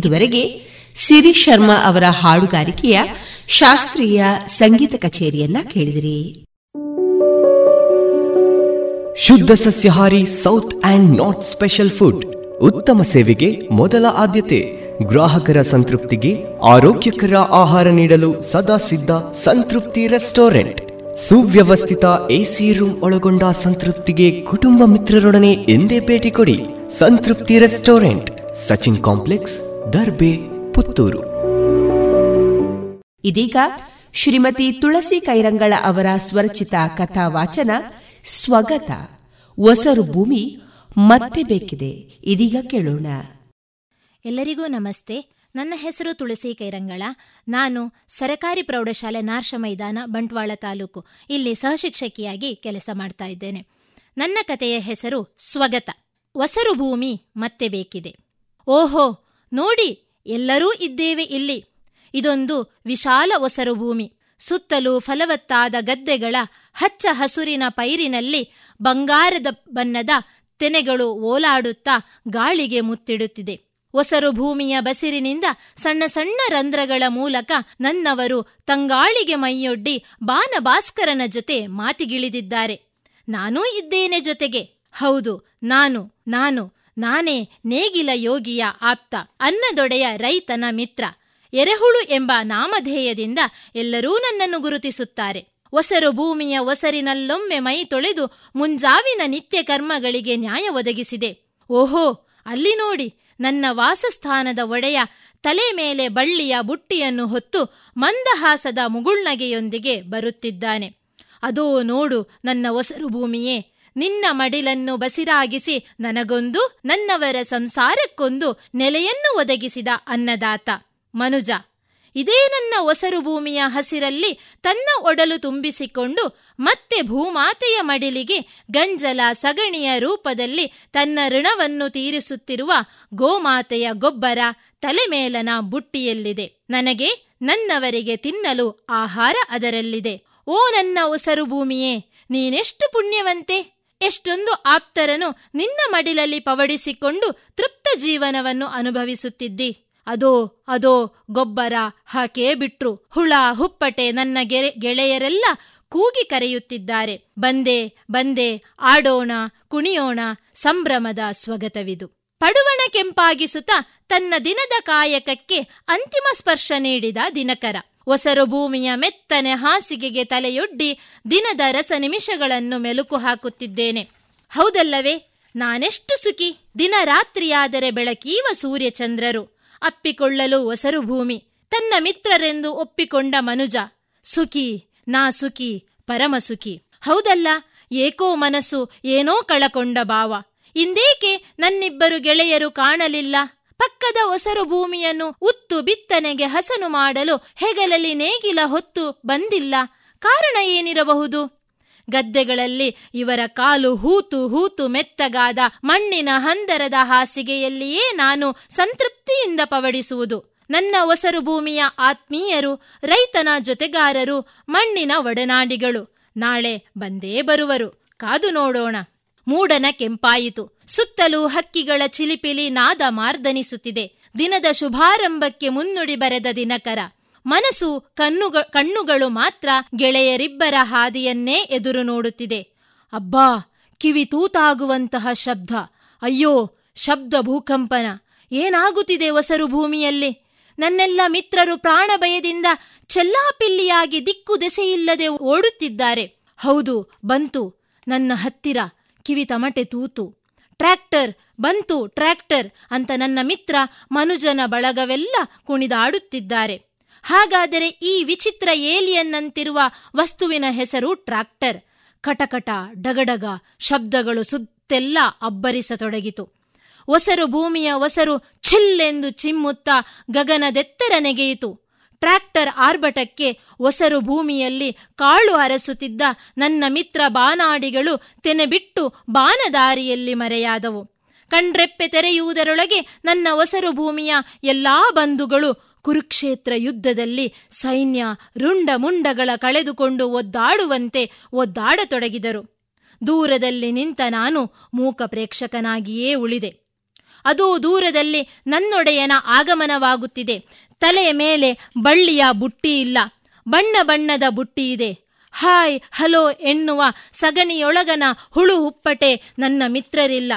ಇದುವರೆಗೆ ಸಿರಿ ಶರ್ಮಾ ಅವರ ಹಾಡುಗಾರಿಕೆಯ ಶಾಸ್ತ್ರೀಯ ಸಂಗೀತ ಕಚೇರಿಯನ್ನ ಕೇಳಿದಿರಿ. ಶುದ್ಧ ಸಸ್ಯಹಾರಿ south and north special food ಉತ್ತಮ ಸೇವೆಗೆ ಮೊದಲ ಆದ್ಯತೆ. ಗ್ರಾಹಕರ ಸಂತೃಪ್ತಿಗೆ ಆರೋಗ್ಯಕರ ಆಹಾರ ನೀಡಲು ಸದಾ ಸಿದ್ಧ ಸಂತೃಪ್ತಿ ರೆಸ್ಟೋರೆಂಟ್. ಸುವ್ಯವಸ್ಥಿತ ಎಸಿ ರೂಮ್ ಒಳಗೊಂಡ ಸಂತೃಪ್ತಿಗೆ ಕುಟುಂಬ ಮಿತ್ರರೊಡನೆ ಎಂದೇ ಭೇಟಿ ಕೊಡಿ. Santrupti restaurant, Sachin complex Darbe Puttur. ಇದೀಗ ಶ್ರೀಮತಿ ತುಳಸಿ ಕೈರಂಗಳ ಅವರ ಸ್ವರಚಿತ ಕಥಾ ವಾಚನ ಸ್ವಗತ. ಒಸರು ಭೂಮಿ ಮತ್ತೆ ಬೇಕಿದೆ ಇದೀಗ ಕೇಳೋಣ. ಎಲ್ಲರಿಗೂ ನಮಸ್ತೆ. ನನ್ನ ಹೆಸರು ತುಳಸಿ ಕೈರಂಗಳ. ನಾನು ಸರಕಾರಿ ಪ್ರೌಢಶಾಲೆ ನಾರ್ಷ ಮೈದಾನ ಬಂಟ್ವಾಳ ತಾಲೂಕು. ಇಲ್ಲಿ ಸಹಶಿಕ್ಷಕಿಯಾಗಿ ಕೆಲಸ ಮಾಡ್ತಾ ಇದ್ದೇನೆ. ನನ್ನ ಕಥೆಯ ಹೆಸರು ಸ್ವಗತ. ಒಸರು ಭೂಮಿ ಮತ್ತೆ ಬೇಕಿದೆ. ಓಹೋ ನೋಡಿ, ಎಲ್ಲರೂ ಇದ್ದೇವೆ ಇಲ್ಲಿ. ಇದೊಂದು ವಿಶಾಲ ಒಸರು ಭೂಮಿ. ಸುತ್ತಲೂ ಫಲವತ್ತಾದ ಗದ್ದೆಗಳ ಹಚ್ಚ ಹಸುರಿನ ಪೈರಿನಲ್ಲಿ ಬಂಗಾರದ ಬಣ್ಣದ ತೆನೆಗಳು ಓಲಾಡುತ್ತಾ ಗಾಳಿಗೆ ಮುತ್ತಿಡುತ್ತಿದೆ. ಒಸರು ಭೂಮಿಯ ಬಸಿರಿನಿಂದ ಸಣ್ಣ ಸಣ್ಣ ರಂಧ್ರಗಳ ಮೂಲಕ ನನ್ನವರು ತಂಗಾಳಿಗೆ ಮೈಯೊಡ್ಡಿ ಬಾನಭಾಸ್ಕರನ ಜೊತೆ ಮಾತಿಗಿಳಿದಿದ್ದಾರೆ. ನಾನೂ ಇದ್ದೇನೆ ಜೊತೆಗೆ. ಹೌದು, ನಾನು ನಾನು ನಾನೇ ನೇಗಿಲ ಯೋಗಿಯ ಆಪ್ತ, ಅನ್ನದೊಡೆಯ ರೈತನ ಮಿತ್ರ. ಎರೆಹುಳು ಎಂಬ ನಾಮಧೇಯದಿಂದ ಎಲ್ಲರೂ ನನ್ನನ್ನು ಗುರುತಿಸುತ್ತಾರೆ. ಒಸರು ಭೂಮಿಯ ಒಸರಿನಲ್ಲೊಮ್ಮೆ ಮೈ ತೊಳೆದು ಮುಂಜಾವಿನ ನಿತ್ಯ ಕರ್ಮಗಳಿಗೆ ನ್ಯಾಯ ಒದಗಿಸಿದೆ. ಓಹೋ, ಅಲ್ಲಿ ನೋಡಿ, ನನ್ನ ವಾಸಸ್ಥಾನದ ಒಡೆಯ ತಲೆ ಮೇಲೆ ಬಳ್ಳಿಯ ಬುಟ್ಟಿಯನ್ನು ಹೊತ್ತು ಮಂದಹಾಸದ ಮುಗುಳ್ನಗೆಯೊಂದಿಗೆ ಬರುತ್ತಿದ್ದಾನೆ. ಅದೋ ನೋಡು, ನನ್ನ ಒಸರು ಭೂಮಿಯೇ ನಿನ್ನ ಮಡಿಲನ್ನು ಬಸಿರಾಗಿಸಿ ನನಗೊಂದು, ನನ್ನವರ ಸಂಸಾರಕ್ಕೊಂದು ನೆಲೆಯನ್ನು ಒದಗಿಸಿದ ಅನ್ನದಾತ. ಮನುಜ, ಇದೇ ನನ್ನ ಒಸರು ಭೂಮಿಯ ಹಸಿರಲ್ಲಿ ತನ್ನ ಒಡಲು ತುಂಬಿಸಿಕೊಂಡು ಮತ್ತೆ ಭೂಮಾತೆಯ ಮಡಿಲಿಗೆ ಗಂಜಲ ಸಗಣಿಯ ರೂಪದಲ್ಲಿ ತನ್ನ ಋಣವನ್ನು ತೀರಿಸುತ್ತಿರುವ ಗೋಮಾತೆಯ ಗೊಬ್ಬರ ತಲೆಮೇಲನ ಬುಟ್ಟಿಯಲ್ಲಿದೆ. ನನಗೆ ನನ್ನವರಿಗೆ ತಿನ್ನಲು ಆಹಾರ ಅದರಲ್ಲಿದೆ. ಓ ನನ್ನ ಒಸರು ಭೂಮಿಯೇ, ನೀನೆಷ್ಟು ಪುಣ್ಯವಂತೆ? ಎಷ್ಟೊಂದು ಆಪ್ತರನು ನಿನ್ನ ಮಡಿಲಲ್ಲಿ ಪವಡಿಸಿಕೊಂಡು ತೃಪ್ತ ಜೀವನವನ್ನು ಅನುಭವಿಸುತ್ತಿದ್ದಿ. ಅದೋ ಅದೋ, ಗೊಬ್ಬರ ಹಾಕೇ ಬಿಟ್ರು. ಹುಳ, ಹುಪ್ಪಟೆ ನನ್ನ ಗೆರೆ, ಗೆಳೆಯರೆಲ್ಲ ಕೂಗಿ ಕರೆಯುತ್ತಿದ್ದಾರೆ. ಬಂದೆ ಬಂದೆ, ಆಡೋಣ, ಕುಣಿಯೋಣ, ಸಂಭ್ರಮದ ಸ್ವಗತವಿದು. ಪಡುವಣ ಕೆಂಪಾಗಿಸುತ್ತ ತನ್ನ ದಿನದ ಕಾಯಕಕ್ಕೆ ಅಂತಿಮ ಸ್ಪರ್ಶ ನೀಡಿದ ದಿನಕರ. ಒಸರು ಭೂಮಿಯ ಮೆತ್ತನೆ ಹಾಸಿಗೆಗೆ ತಲೆಯೊಡ್ಡಿ ದಿನದ ರಸ ನಿಮಿಷಗಳನ್ನು ಮೆಲುಕು ಹಾಕುತ್ತಿದ್ದೇನೆ. ಹೌದಲ್ಲವೇ? ನಾನೆಷ್ಟು ಸುಖಿ? ದಿನ ರಾತ್ರಿಯಾದರೆ ಬೆಳಕೀವ ಸೂರ್ಯಚಂದ್ರರು. ಅಪ್ಪಿಕೊಳ್ಳಲು ಒಸರು ಭೂಮಿ ತನ್ನ ಮಿತ್ರರೆಂದು ಒಪ್ಪಿಕೊಂಡ ಮನುಜ. ಸುಖಿ, ನಾ ಸುಖಿ, ಪರಮ ಸುಖಿ. ಹೌದಲ್ಲ? ಏಕೋ ಮನಸ್ಸು, ಏನೋ ಕಳಕೊಂಡ ಭಾವ. ಇಂದೇಕೆ ನನ್ನಿಬ್ಬರು ಗೆಳೆಯರು ಕಾಣಲಿಲ್ಲ? ಪಕ್ಕದ ಒಸರು ಭೂಮಿಯನ್ನು ಉತ್ತು ಬಿತ್ತನೆಗೆ ಹಸನು ಮಾಡಲು ಹೆಗಲಲ್ಲಿ ನೇಗಿಲ ಹೊತ್ತು ಬಂದಿಲ್ಲ. ಕಾರಣ ಏನಿರಬಹುದು? ಗದ್ದೆಗಳಲ್ಲಿ ಇವರ ಕಾಲು ಹೂತು ಹೂತು ಮೆತ್ತಗಾದ ಮಣ್ಣಿನ ಹಂದರದ ಹಾಸಿಗೆಯಲ್ಲಿಯೇ ನಾನು ಸಂತೃಪ್ತಿಯಿಂದ ಪವಡಿಸುವುದು. ನನ್ನ ಒಸರು ಭೂಮಿಯ ಆತ್ಮೀಯರು, ರೈತನ ಜೊತೆಗಾರರು, ಮಣ್ಣಿನ ಒಡನಾಡಿಗಳು ನಾಳೆ ಬಂದೇ ಬರುವರು. ಕಾದು ನೋಡೋಣ. ಮೂಡನ ಕೆಂಪಾಯಿತು. ಸುತ್ತಲೂ ಹಕ್ಕಿಗಳ ಚಿಲಿಪಿಲಿ ನಾದ ಮಾರ್ದನಿಸುತ್ತಿದೆ. ದಿನದ ಶುಭಾರಂಭಕ್ಕೆ ಮುನ್ನುಡಿ ಬರೆದ ದಿನಕರ. ಮನಸ್ಸು ಕಣ್ಣುಗ, ಕಣ್ಣುಗಳು ಮಾತ್ರ ಗೆಳೆಯರಿಬ್ಬರ ಹಾದಿಯನ್ನೇ ಎದುರು ನೋಡುತ್ತಿದೆ. ಅಬ್ಬಾ, ಕಿವಿ ತೂತಾಗುವಂತಹ ಶಬ್ದ. ಅಯ್ಯೋ, ಶಬ್ದ ಭೂಕಂಪನ. ಏನಾಗುತ್ತಿದೆ ಒಸರು ಭೂಮಿಯಲ್ಲಿ? ನನ್ನೆಲ್ಲ ಮಿತ್ರರು ಪ್ರಾಣ ಭಯದಿಂದ ಚೆಲ್ಲಾಪಿಲ್ಲಿಯಾಗಿ ದಿಕ್ಕು ದೆಸೆಯಿಲ್ಲದೆ ಓಡುತ್ತಿದ್ದಾರೆ. ಹೌದು, ಬಂತು. ನನ್ನ ಹತ್ತಿರ. ಕಿವಿ ತಮಟೆ ತೂತು, ಟ್ರ್ಯಾಕ್ಟರ್, ಬಂತು, ಟ್ರ್ಯಾಕ್ಟರ್ ಅಂತ ನನ್ನ ಮಿತ್ರ ಮನುಜನ ಬಳಗವೆಲ್ಲ ಕುಣಿದಾಡುತ್ತಿದ್ದಾರೆ ಹಾಗಾದರೆ ಈ ವಿಚಿತ್ರ ಏಲಿಯನ್ನಂತಿರುವ ವಸ್ತುವಿನ ಹೆಸರು ಟ್ರಾಕ್ಟರ್ ಕಟಕಟ, ಡಗಡಗ, ಶಬ್ದಗಳು ಸುತ್ತೆಲ್ಲ ಅಬ್ಬರಿಸತೊಡಗಿತು. ಒಸರು ಭೂಮಿಯ ಒಸರು ಛಿಲ್ಲೆಂದು ಚಿಮ್ಮುತ್ತಾ ಗಗನದೆತ್ತರ ನೆಗೆಯಿತು ಟ್ರ್ಯಾಕ್ಟರ್ ಆರ್ಭಟಕ್ಕೆ ಒಸರು ಭೂಮಿಯಲ್ಲಿ ಕಾಳು ಅರಸುತ್ತಿದ್ದ ನನ್ನ ಮಿತ್ರ ಬಾನಾಡಿಗಳು ತೆನೆಬಿಟ್ಟು ಬಾನದಾರಿಯಲ್ಲಿ ಮರೆಯಾದವು. ಕಣ್ರೆಪ್ಪೆ ತೆರೆಯುವುದರೊಳಗೆ ನನ್ನ ಒಸರು ಭೂಮಿಯ ಎಲ್ಲಾ ಬಂಧುಗಳು ಕುರುಕ್ಷೇತ್ರ ಯುದ್ಧದಲ್ಲಿ ಸೈನ್ಯ ರುಂಡ ಮುಂಡಗಳ ಕಳೆದುಕೊಂಡು ಒದ್ದಾಡುವಂತೆ ಒದ್ದಾಡತೊಡಗಿದರು. ದೂರದಲ್ಲಿ ನಿಂತ ನಾನು ಮೂಕ ಪ್ರೇಕ್ಷಕನಾಗಿಯೇ ಉಳಿದೆ. ಅದೂ ದೂರದಲ್ಲಿ ನನ್ನೊಡೆಯನ ಆಗಮನವಾಗುತ್ತಿದೆ. ತಲೆಯ ಮೇಲೆ ಬಳ್ಳಿಯ ಬುಟ್ಟಿ ಇಲ್ಲ. ಬಣ್ಣ ಬಣ್ಣದ ಬುಟ್ಟಿ ಇದೆ. ಹಾಯ್, ಹಲೋ ಎನ್ನುವ ಸಗಣಿಯೊಳಗನ ಹುಳು ಹುಪ್ಪಟೆ ನನ್ನ ಮಿತ್ರರಿಲ್ಲ.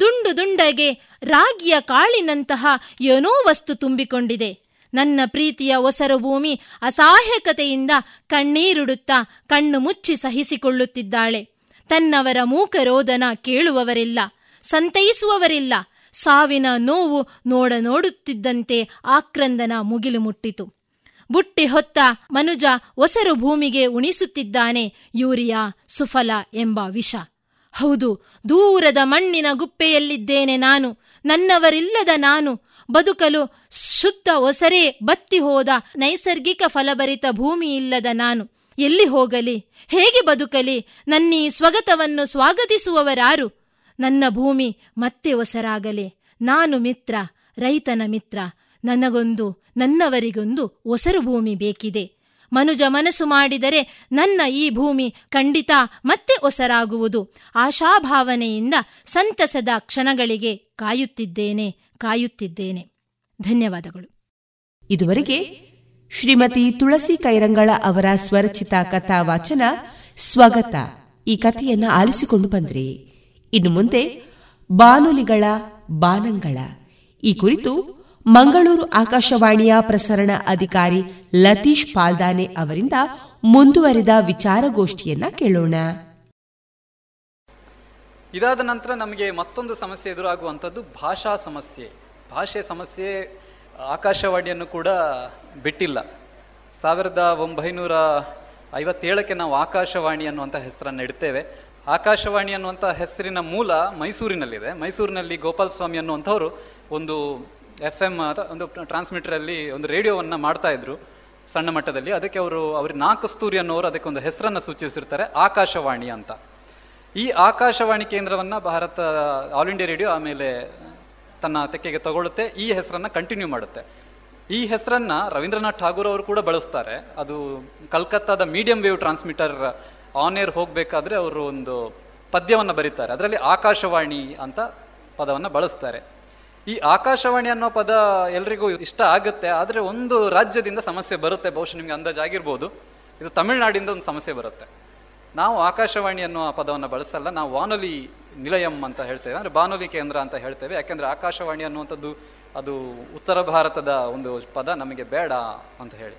ದುಂಡು ದುಂಡಗೆ ರಾಗಿಯ ಕಾಳಿನಂತಹ ಏನೋ ವಸ್ತು ತುಂಬಿಕೊಂಡಿದೆ. ನನ್ನ ಪ್ರೀತಿಯ ಒಸರು ಭೂಮಿ ಅಸಹಾಯಕತೆಯಿಂದ ಕಣ್ಣೀರುಡುತ್ತಾ ಕಣ್ಣು ಮುಚ್ಚಿ ಸಹಿಸಿಕೊಳ್ಳುತ್ತಿದ್ದಾಳೆ. ತನ್ನವರ ಮೂಕರೋದನ ಕೇಳುವವರಿಲ್ಲ. ಸಂತೈಸುವವರಿಲ್ಲ. ಸಾವಿನ ನೋವು ನೋಡ ನೋಡುತ್ತಿದ್ದಂತೆ ಆಕ್ರಂದನ ಮುಗಿಲು ಮುಟ್ಟಿತು. ಬುಟ್ಟಿ ಹೊತ್ತ ಮನುಜ ಒಸರು ಭೂಮಿಗೆ ಉಣಿಸುತ್ತಿದ್ದಾನೆ ಯೂರಿಯಾ ಸುಫಲ ಎಂಬ ವಿಷ. ಹೌದು, ದೂರದ ಮಣ್ಣಿನ ಗುಪ್ಪೆಯಲ್ಲಿದ್ದೇನೆ ನಾನು, ನನ್ನವರಿಲ್ಲದ ನಾನು. ಬದುಕಲು ಶುದ್ಧ ಒಸರೇ ಬತ್ತಿ ಹೋದ ನೈಸರ್ಗಿಕ ಫಲಭರಿತ ಭೂಮಿಯಿಲ್ಲದ ನಾನು. ಎಲ್ಲಿ ಹೋಗಲಿ, ಹೇಗೆ ಬದುಕಲಿ, ನನ್ನೀ ಸ್ವಗತವನ್ನು ಸ್ವಾಗತಿಸುವವರಾರು. ನನ್ನ ಭೂಮಿ ಮತ್ತೆ ಒಸರಾಗಲಿ. ನಾನು ಮಿತ್ರ, ರೈತನ ಮಿತ್ರ. ನನಗೊಂದು, ನನ್ನವರಿಗೊಂದು ಒಸರು ಭೂಮಿ ಬೇಕಿದೆ. ಮನುಜ ಮನಸ್ಸು ಮಾಡಿದರೆ ನನ್ನ ಈ ಭೂಮಿ ಖಂಡಿತ ಮತ್ತೆ ಒಸರಾಗುವುದು. ಆಶಾಭಾವನೆಯಿಂದ ಸಂತಸದ ಕ್ಷಣಗಳಿಗೆ ಕಾಯುತ್ತಿದ್ದೇನೆ ಕಾಯುತ್ತಿದ್ದೇನೆ. ಧನ್ಯವಾದಗಳು. ಇದುವರೆಗೆ ಶ್ರೀಮತಿ ತುಳಸಿ ಕೈರಂಗಳ ಅವರ ಸ್ವರಚಿತ ಕಥಾ ವಾಚನ ಸ್ವಗತ. ಈ ಕಥೆಯನ್ನ ಆಲಿಸಿಕೊಂಡು ಬಂದ್ರಿ. ಇನ್ನು ಮುಂದೆ ಬಾನುಲಿಗಳ ಬಾನಂಗಳ. ಈ ಕುರಿತು ಮಂಗಳೂರು ಆಕಾಶವಾಣಿಯ ಪ್ರಸರಣ ಅಧಿಕಾರಿ ಲತೀಶ್ ಪಾಲ್ದಾನೆ ಅವರಿಂದ ಮುಂದುವರೆದ ವಿಚಾರಗೋಷ್ಠಿಯನ್ನ ಕೇಳೋಣ. ಇದಾದ ನಂತರ ನಮಗೆ ಮತ್ತೊಂದು ಸಮಸ್ಯೆ ಎದುರಾಗುವಂಥದ್ದು ಭಾಷಾ ಸಮಸ್ಯೆ. ಭಾಷೆ ಸಮಸ್ಯೆ ಆಕಾಶವಾಣಿಯನ್ನು ಕೂಡ ಬಿಟ್ಟಿಲ್ಲ. ಸಾವಿರದ ಒಂಬೈನೂರ ಐವತ್ತೇಳಕ್ಕೆ ನಾವು ಆಕಾಶವಾಣಿ ಅನ್ನುವಂಥ ಹೆಸರನ್ನು ಇಡ್ತೇವೆ. ಆಕಾಶವಾಣಿ ಅನ್ನುವಂಥ ಹೆಸರಿನ ಮೂಲ ಮೈಸೂರಿನಲ್ಲಿದೆ. ಮೈಸೂರಿನಲ್ಲಿ ಗೋಪಾಲ್ ಸ್ವಾಮಿ ಅನ್ನುವಂಥವ್ರು ಒಂದು ಎಫ್ ಎಂ ಒಂದು ಟ್ರಾನ್ಸ್ಮಿಟರಲ್ಲಿ ಒಂದು ರೇಡಿಯೋವನ್ನು ಮಾಡ್ತಾ ಇದ್ರು ಸಣ್ಣ ಮಟ್ಟದಲ್ಲಿ. ಅದಕ್ಕೆ ಅವರು ಅವ್ರ ನಾಕಸ್ತೂರಿ ಅನ್ನೋರು ಅದಕ್ಕೆ ಒಂದು ಹೆಸರನ್ನು ಸೂಚಿಸಿರ್ತಾರೆ, ಆಕಾಶವಾಣಿ ಅಂತ. ಈ ಆಕಾಶವಾಣಿ ಕೇಂದ್ರವನ್ನು ಭಾರತ, ಆಲ್ ಇಂಡಿಯಾ ರೇಡಿಯೋ ಆಮೇಲೆ ತನ್ನ ತೆಕ್ಕೆಗೆ ತಗೊಳ್ಳುತ್ತೆ, ಈ ಹೆಸರನ್ನು ಕಂಟಿನ್ಯೂ ಮಾಡುತ್ತೆ. ಈ ಹೆಸರನ್ನು ರವೀಂದ್ರನಾಥ್ ಠಾಗೂರ್ ಅವರು ಕೂಡ ಬಳಸ್ತಾರೆ. ಅದು ಕಲ್ಕತ್ತಾದ medium wave transmitter on air ಹೋಗಬೇಕಾದ್ರೆ ಅವರು ಒಂದು ಪದ್ಯವನ್ನು ಬರೀತಾರೆ. ಅದರಲ್ಲಿ ಆಕಾಶವಾಣಿ ಅಂತ ಪದವನ್ನು ಬಳಸ್ತಾರೆ. ಈ ಆಕಾಶವಾಣಿ ಅನ್ನೋ ಪದ ಎಲ್ರಿಗೂ ಇಷ್ಟ ಆಗುತ್ತೆ, ಆದರೆ ಒಂದು ರಾಜ್ಯದಿಂದ ಸಮಸ್ಯೆ ಬರುತ್ತೆ, ಬಹುಶಃ ನಿಮಗೆ ಅಂದಾಜಾಗಿರ್ಬೋದು ಇದು ತಮಿಳ್ನಾಡಿಂದ ಒಂದು ಸಮಸ್ಯೆ ಬರುತ್ತೆ. ನಾವು ಆಕಾಶವಾಣಿ ಅನ್ನೋ ಪದವನ್ನು ಬಳಸಲ್ಲ, ನಾವು ವಾನೊಲಿ ನಿಲಯಂ ಅಂತ ಹೇಳ್ತೇವೆ, ಅಂದರೆ ಬಾನುಲಿ ಕೇಂದ್ರ ಅಂತ ಹೇಳ್ತೇವೆ. ಯಾಕೆಂದರೆ ಆಕಾಶವಾಣಿ ಅನ್ನುವಂಥದ್ದು ಅದು ಉತ್ತರ ಭಾರತದ ಒಂದು ಪದ, ನಮಗೆ ಬೇಡ ಅಂತ ಹೇಳಿ.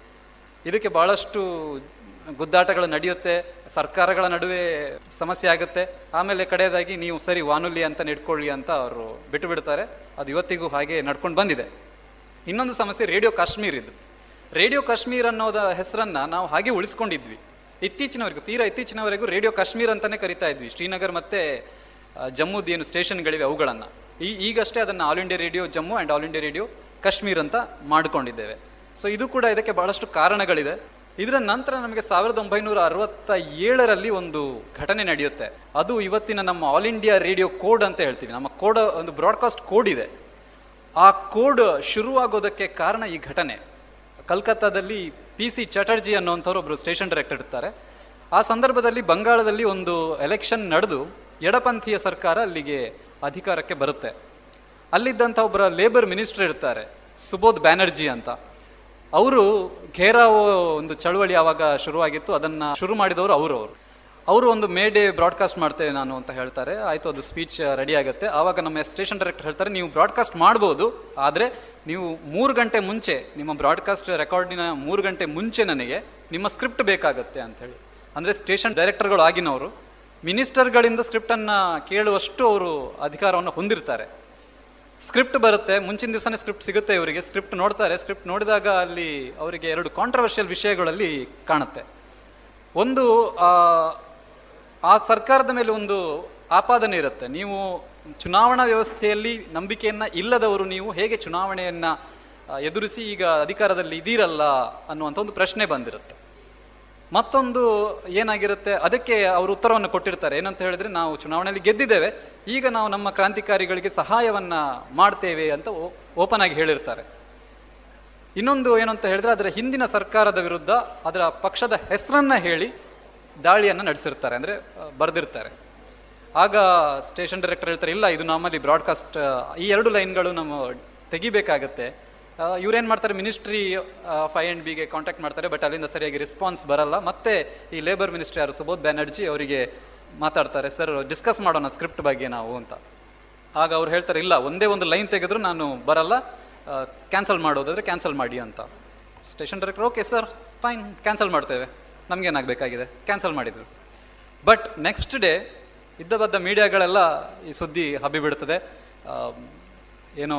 ಇದಕ್ಕೆ ಬಹಳಷ್ಟು ಗುದ್ದಾಟಗಳು ನಡೆಯುತ್ತೆ, ಸರ್ಕಾರಗಳ ನಡುವೆ ಸಮಸ್ಯೆ ಆಗುತ್ತೆ. ಆಮೇಲೆ ಕಡೆಯದಾಗಿ ನೀವು ಸರಿ ವಾನುಲಿ ಅಂತ ನೆಡ್ಕೊಳ್ಳಿ ಅಂತ ಅವರು ಬಿಟ್ಟು ಬಿಡ್ತಾರೆ ಅದು ಇವತ್ತಿಗೂ ಹಾಗೆ ನಡ್ಕೊಂಡು ಬಂದಿದೆ. ಇನ್ನೊಂದು ಸಮಸ್ಯೆ ರೇಡಿಯೋ ಕಾಶ್ಮೀರ್ ಇದು. ರೇಡಿಯೋ ಕಾಶ್ಮೀರ್ ಅನ್ನೋದ ಹೆಸರನ್ನ ನಾವು ಹಾಗೆ ಉಳಿಸ್ಕೊಂಡಿದ್ವಿ. ಇತ್ತೀಚಿನವರೆಗೂ, ತೀರಾ ಇತ್ತೀಚಿನವರೆಗೂ ರೇಡಿಯೋ ಕಾಶ್ಮೀರ್ ಅಂತಾನೆ ಕರಿತಾ ಇದ್ವಿ. ಶ್ರೀನಗರ್ ಮತ್ತೆ ಜಮ್ಮುದ ಏನು ಸ್ಟೇಷನ್ಗಳಿವೆ ಅವುಗಳನ್ನು. ಈ, ಈಗಷ್ಟೇ ಅದನ್ನು All India Radio, Jammu and All India Radio Kashmir ಅಂತ ಮಾಡಿಕೊಂಡಿದ್ದೇವೆ. ಸೊ ಇದು ಕೂಡ ಇದಕ್ಕೆ ಬಹಳಷ್ಟು ಕಾರಣಗಳಿದೆ. ಇದರ ನಂತರ ನಮಗೆ ಸಾವಿರದ ಒಂಬೈನೂರ ಅರವತ್ತ ಏಳರಲ್ಲಿ ಒಂದು ಘಟನೆ ನಡೆಯುತ್ತೆ. ಅದು ಇವತ್ತಿನ ನಮ್ಮ ಆಲ್ ಇಂಡಿಯಾ ರೇಡಿಯೋ ಕೋಡ್ ಅಂತ ಹೇಳ್ತೀವಿ. ನಮ್ಮ ಕೋಡ್ ಒಂದು ಬ್ರಾಡ್ಕಾಸ್ಟ್ ಕೋಡ್ ಇದೆ. ಆ ಕೋಡ್ ಶುರುವಾಗೋದಕ್ಕೆ ಕಾರಣ ಈ ಘಟನೆ. ಕಲ್ಕತ್ತಾದಲ್ಲಿ ಪಿ ಸಿ ಚಟರ್ಜಿ ಅನ್ನುವಂಥವ್ರು ಒಬ್ಬರು ಸ್ಟೇಷನ್ ಡೈರೆಕ್ಟರ್ ಇರ್ತಾರೆ. ಆ ಸಂದರ್ಭದಲ್ಲಿ ಬಂಗಾಳದಲ್ಲಿ ಒಂದು ಎಲೆಕ್ಷನ್ ನಡೆದು ಎಡಪಂಥೀಯ ಸರ್ಕಾರ ಅಲ್ಲಿಗೆ ಅಧಿಕಾರಕ್ಕೆ ಬರುತ್ತೆ. ಅಲ್ಲಿದ್ದಂಥ ಒಬ್ಬರ ಲೇಬರ್ ಮಿನಿಸ್ಟರ್ ಇರ್ತಾರೆ ಸುಬೋಧ್ ಬ್ಯಾನರ್ಜಿ ಅಂತ. ಅವರು ಘೇರಾವ್ ಒಂದು ಚಳುವಳಿ ಆವಾಗ ಶುರುವಾಗಿತ್ತು, ಅದನ್ನು ಶುರು ಮಾಡಿದವರು ಅವರು ಅವರು. ಅವರು ಒಂದು ಮೇ ಡೇ ಬ್ರಾಡ್ಕಾಸ್ಟ್ ಮಾಡ್ತೇವೆ ನಾನು ಅಂತ ಹೇಳ್ತಾರೆ. ಆಯಿತು, ಅದು ಸ್ಪೀಚ್ ರೆಡಿ ಆಗುತ್ತೆ. ಆವಾಗ ನಮ್ಮ ಸ್ಟೇಷನ್ ಡೈರೆಕ್ಟರ್ ಹೇಳ್ತಾರೆ, ನೀವು ಬ್ರಾಡ್ಕಾಸ್ಟ್ ಮಾಡ್ಬೋದು, ಆದರೆ ನೀವು ಮೂರು ಗಂಟೆ ಮುಂಚೆ, ನಿಮ್ಮ ಬ್ರಾಡ್ಕಾಸ್ಟ್ ರೆಕಾರ್ಡಿನ ಮೂರು ಗಂಟೆ ಮುಂಚೆ ನನಗೆ ನಿಮ್ಮ ಸ್ಕ್ರಿಪ್ಟ್ ಬೇಕಾಗುತ್ತೆ ಅಂಥೇಳಿ ಅಂದರೆ ಸ್ಟೇಷನ್ ಡೈರೆಕ್ಟರ್ಗಳು ಆಗಿನವರು ಮಿನಿಸ್ಟರ್ಗಳಿಂದ ಸ್ಕ್ರಿಪ್ಟನ್ನು ಕೇಳುವಷ್ಟು ಅವರು ಅಧಿಕಾರವನ್ನು ಹೊಂದಿರ್ತಾರೆ. ಸ್ಕ್ರಿಪ್ಟ್ ಬರುತ್ತೆ, ಮುಂಚಿನ ದಿವಸನೇ ಸ್ಕ್ರಿಪ್ಟ್ ಸಿಗುತ್ತೆ ಇವರಿಗೆ. ಸ್ಕ್ರಿಪ್ಟ್ ನೋಡ್ತಾರೆ, ಸ್ಕ್ರಿಪ್ಟ್ ನೋಡಿದಾಗ ಅಲ್ಲಿ ಅವರಿಗೆ ಎರಡು ಕಾಂಟ್ರವರ್ಷಿಯಲ್ ವಿಷಯಗಳಲ್ಲಿ ಕಾಣುತ್ತೆ. ಒಂದು, ಆ ಸರ್ಕಾರದ ಮೇಲೆ ಒಂದು ಆಪಾದನೆ ಇರುತ್ತೆ. ನೀವು ಚುನಾವಣಾ ವ್ಯವಸ್ಥೆಯಲ್ಲಿ ನಂಬಿಕೆಯನ್ನು ಇಲ್ಲದವರು ನೀವು ಹೇಗೆ ಚುನಾವಣೆಯನ್ನು ಎದುರಿಸಿ ಈಗ ಅಧಿಕಾರದಲ್ಲಿ ಇದ್ದೀರಲ್ಲ ಅನ್ನುವಂಥ ಒಂದು ಪ್ರಶ್ನೆ ಬಂದಿರುತ್ತೆ. ಮತ್ತೊಂದು ಏನಾಗಿರುತ್ತೆ, ಅದಕ್ಕೆ ಅವರು ಉತ್ತರವನ್ನು ಕೊಟ್ಟಿರ್ತಾರೆ. ಏನಂತ ಹೇಳಿದ್ರೆ, ನಾವು ಚುನಾವಣೆಯಲ್ಲಿ ಗೆದ್ದಿದ್ದೇವೆ. ಈಗ ನಾವು ನಮ್ಮ ಕ್ರಾಂತಿಕಾರಿಗಳಿಗೆ ಸಹಾಯವನ್ನ ಮಾಡ್ತೇವೆ ಅಂತ ಓಪನ್ ಆಗಿ ಹೇಳಿರ್ತಾರೆ. ಇನ್ನೊಂದು ಏನಂತ ಹೇಳಿದ್ರೆ, ಅದರ ಹಿಂದಿನ ಸರ್ಕಾರದ ವಿರುದ್ಧ ಅದರ ಪಕ್ಷದ ಹೆಸರನ್ನ ಹೇಳಿ ದಾಳಿಯನ್ನು ನಡೆಸಿರ್ತಾರೆ, ಅಂದ್ರೆ ಬರೆದಿರ್ತಾರೆ. ಆಗ ಸ್ಟೇಷನ್ ಡೈರೆಕ್ಟರ್ ಹೇಳ್ತಾರೆ, ಇಲ್ಲ, ಇದು ನಮ್ಮಲ್ಲಿ ಬ್ರಾಡ್ಕಾಸ್ಟ್ ಈ ಎರಡು ಲೈನ್ಗಳು ನಮ್ಮ ತೆಗಿಬೇಕಾಗತ್ತೆ. ಇವ್ರೇನು ಮಾಡ್ತಾರೆ? Ministry I and B contact ಮಾಡ್ತಾರೆ ಬಟ್ ಅಲ್ಲಿಂದ ಸರಿಯಾಗಿ ರೆಸ್ಪಾನ್ಸ್ ಬರಲ್ಲ. ಮತ್ತೆ ಈ ಲೇಬರ್ ಮಿನಿಸ್ಟ್ರಿ ಯಾರು ಸುಬೋಧ್ ಬ್ಯಾನರ್ಜಿ ಅವರಿಗೆ ಮಾತಾಡ್ತಾರೆ ಸರ್ ಡಿಸ್ಕಸ್ ಮಾಡೋಣ ಸ್ಕ್ರಿಪ್ಟ್ ಬಗ್ಗೆ ನಾವು ಅಂತ. ಆಗ ಅವ್ರು ಹೇಳ್ತಾರೆ, ಇಲ್ಲ, ಒಂದೇ ಒಂದು ಲೈನ್ ತೆಗೆದ್ರು ನಾನು ಬರಲ್ಲ. ಕ್ಯಾನ್ಸಲ್ ಮಾಡೋದಾದರೆ ಕ್ಯಾನ್ಸಲ್ ಮಾಡಿ ಅಂತ. Station director okay sir fine cancel ಮಾಡ್ತೇವೆ. ನಮಗೇನಾಗಬೇಕಾಗಿದೆ? ಕ್ಯಾನ್ಸಲ್ ಮಾಡಿದರು. ಬಟ್ ನೆಕ್ಸ್ಟ್ ಡೇ ಇದ್ದ ಬದ್ದ ಮೀಡಿಯಾಗಳೆಲ್ಲ ಈ ಸುದ್ದಿ ಹಬ್ಬಿ ಬಿಡ್ತದೆ ಏನು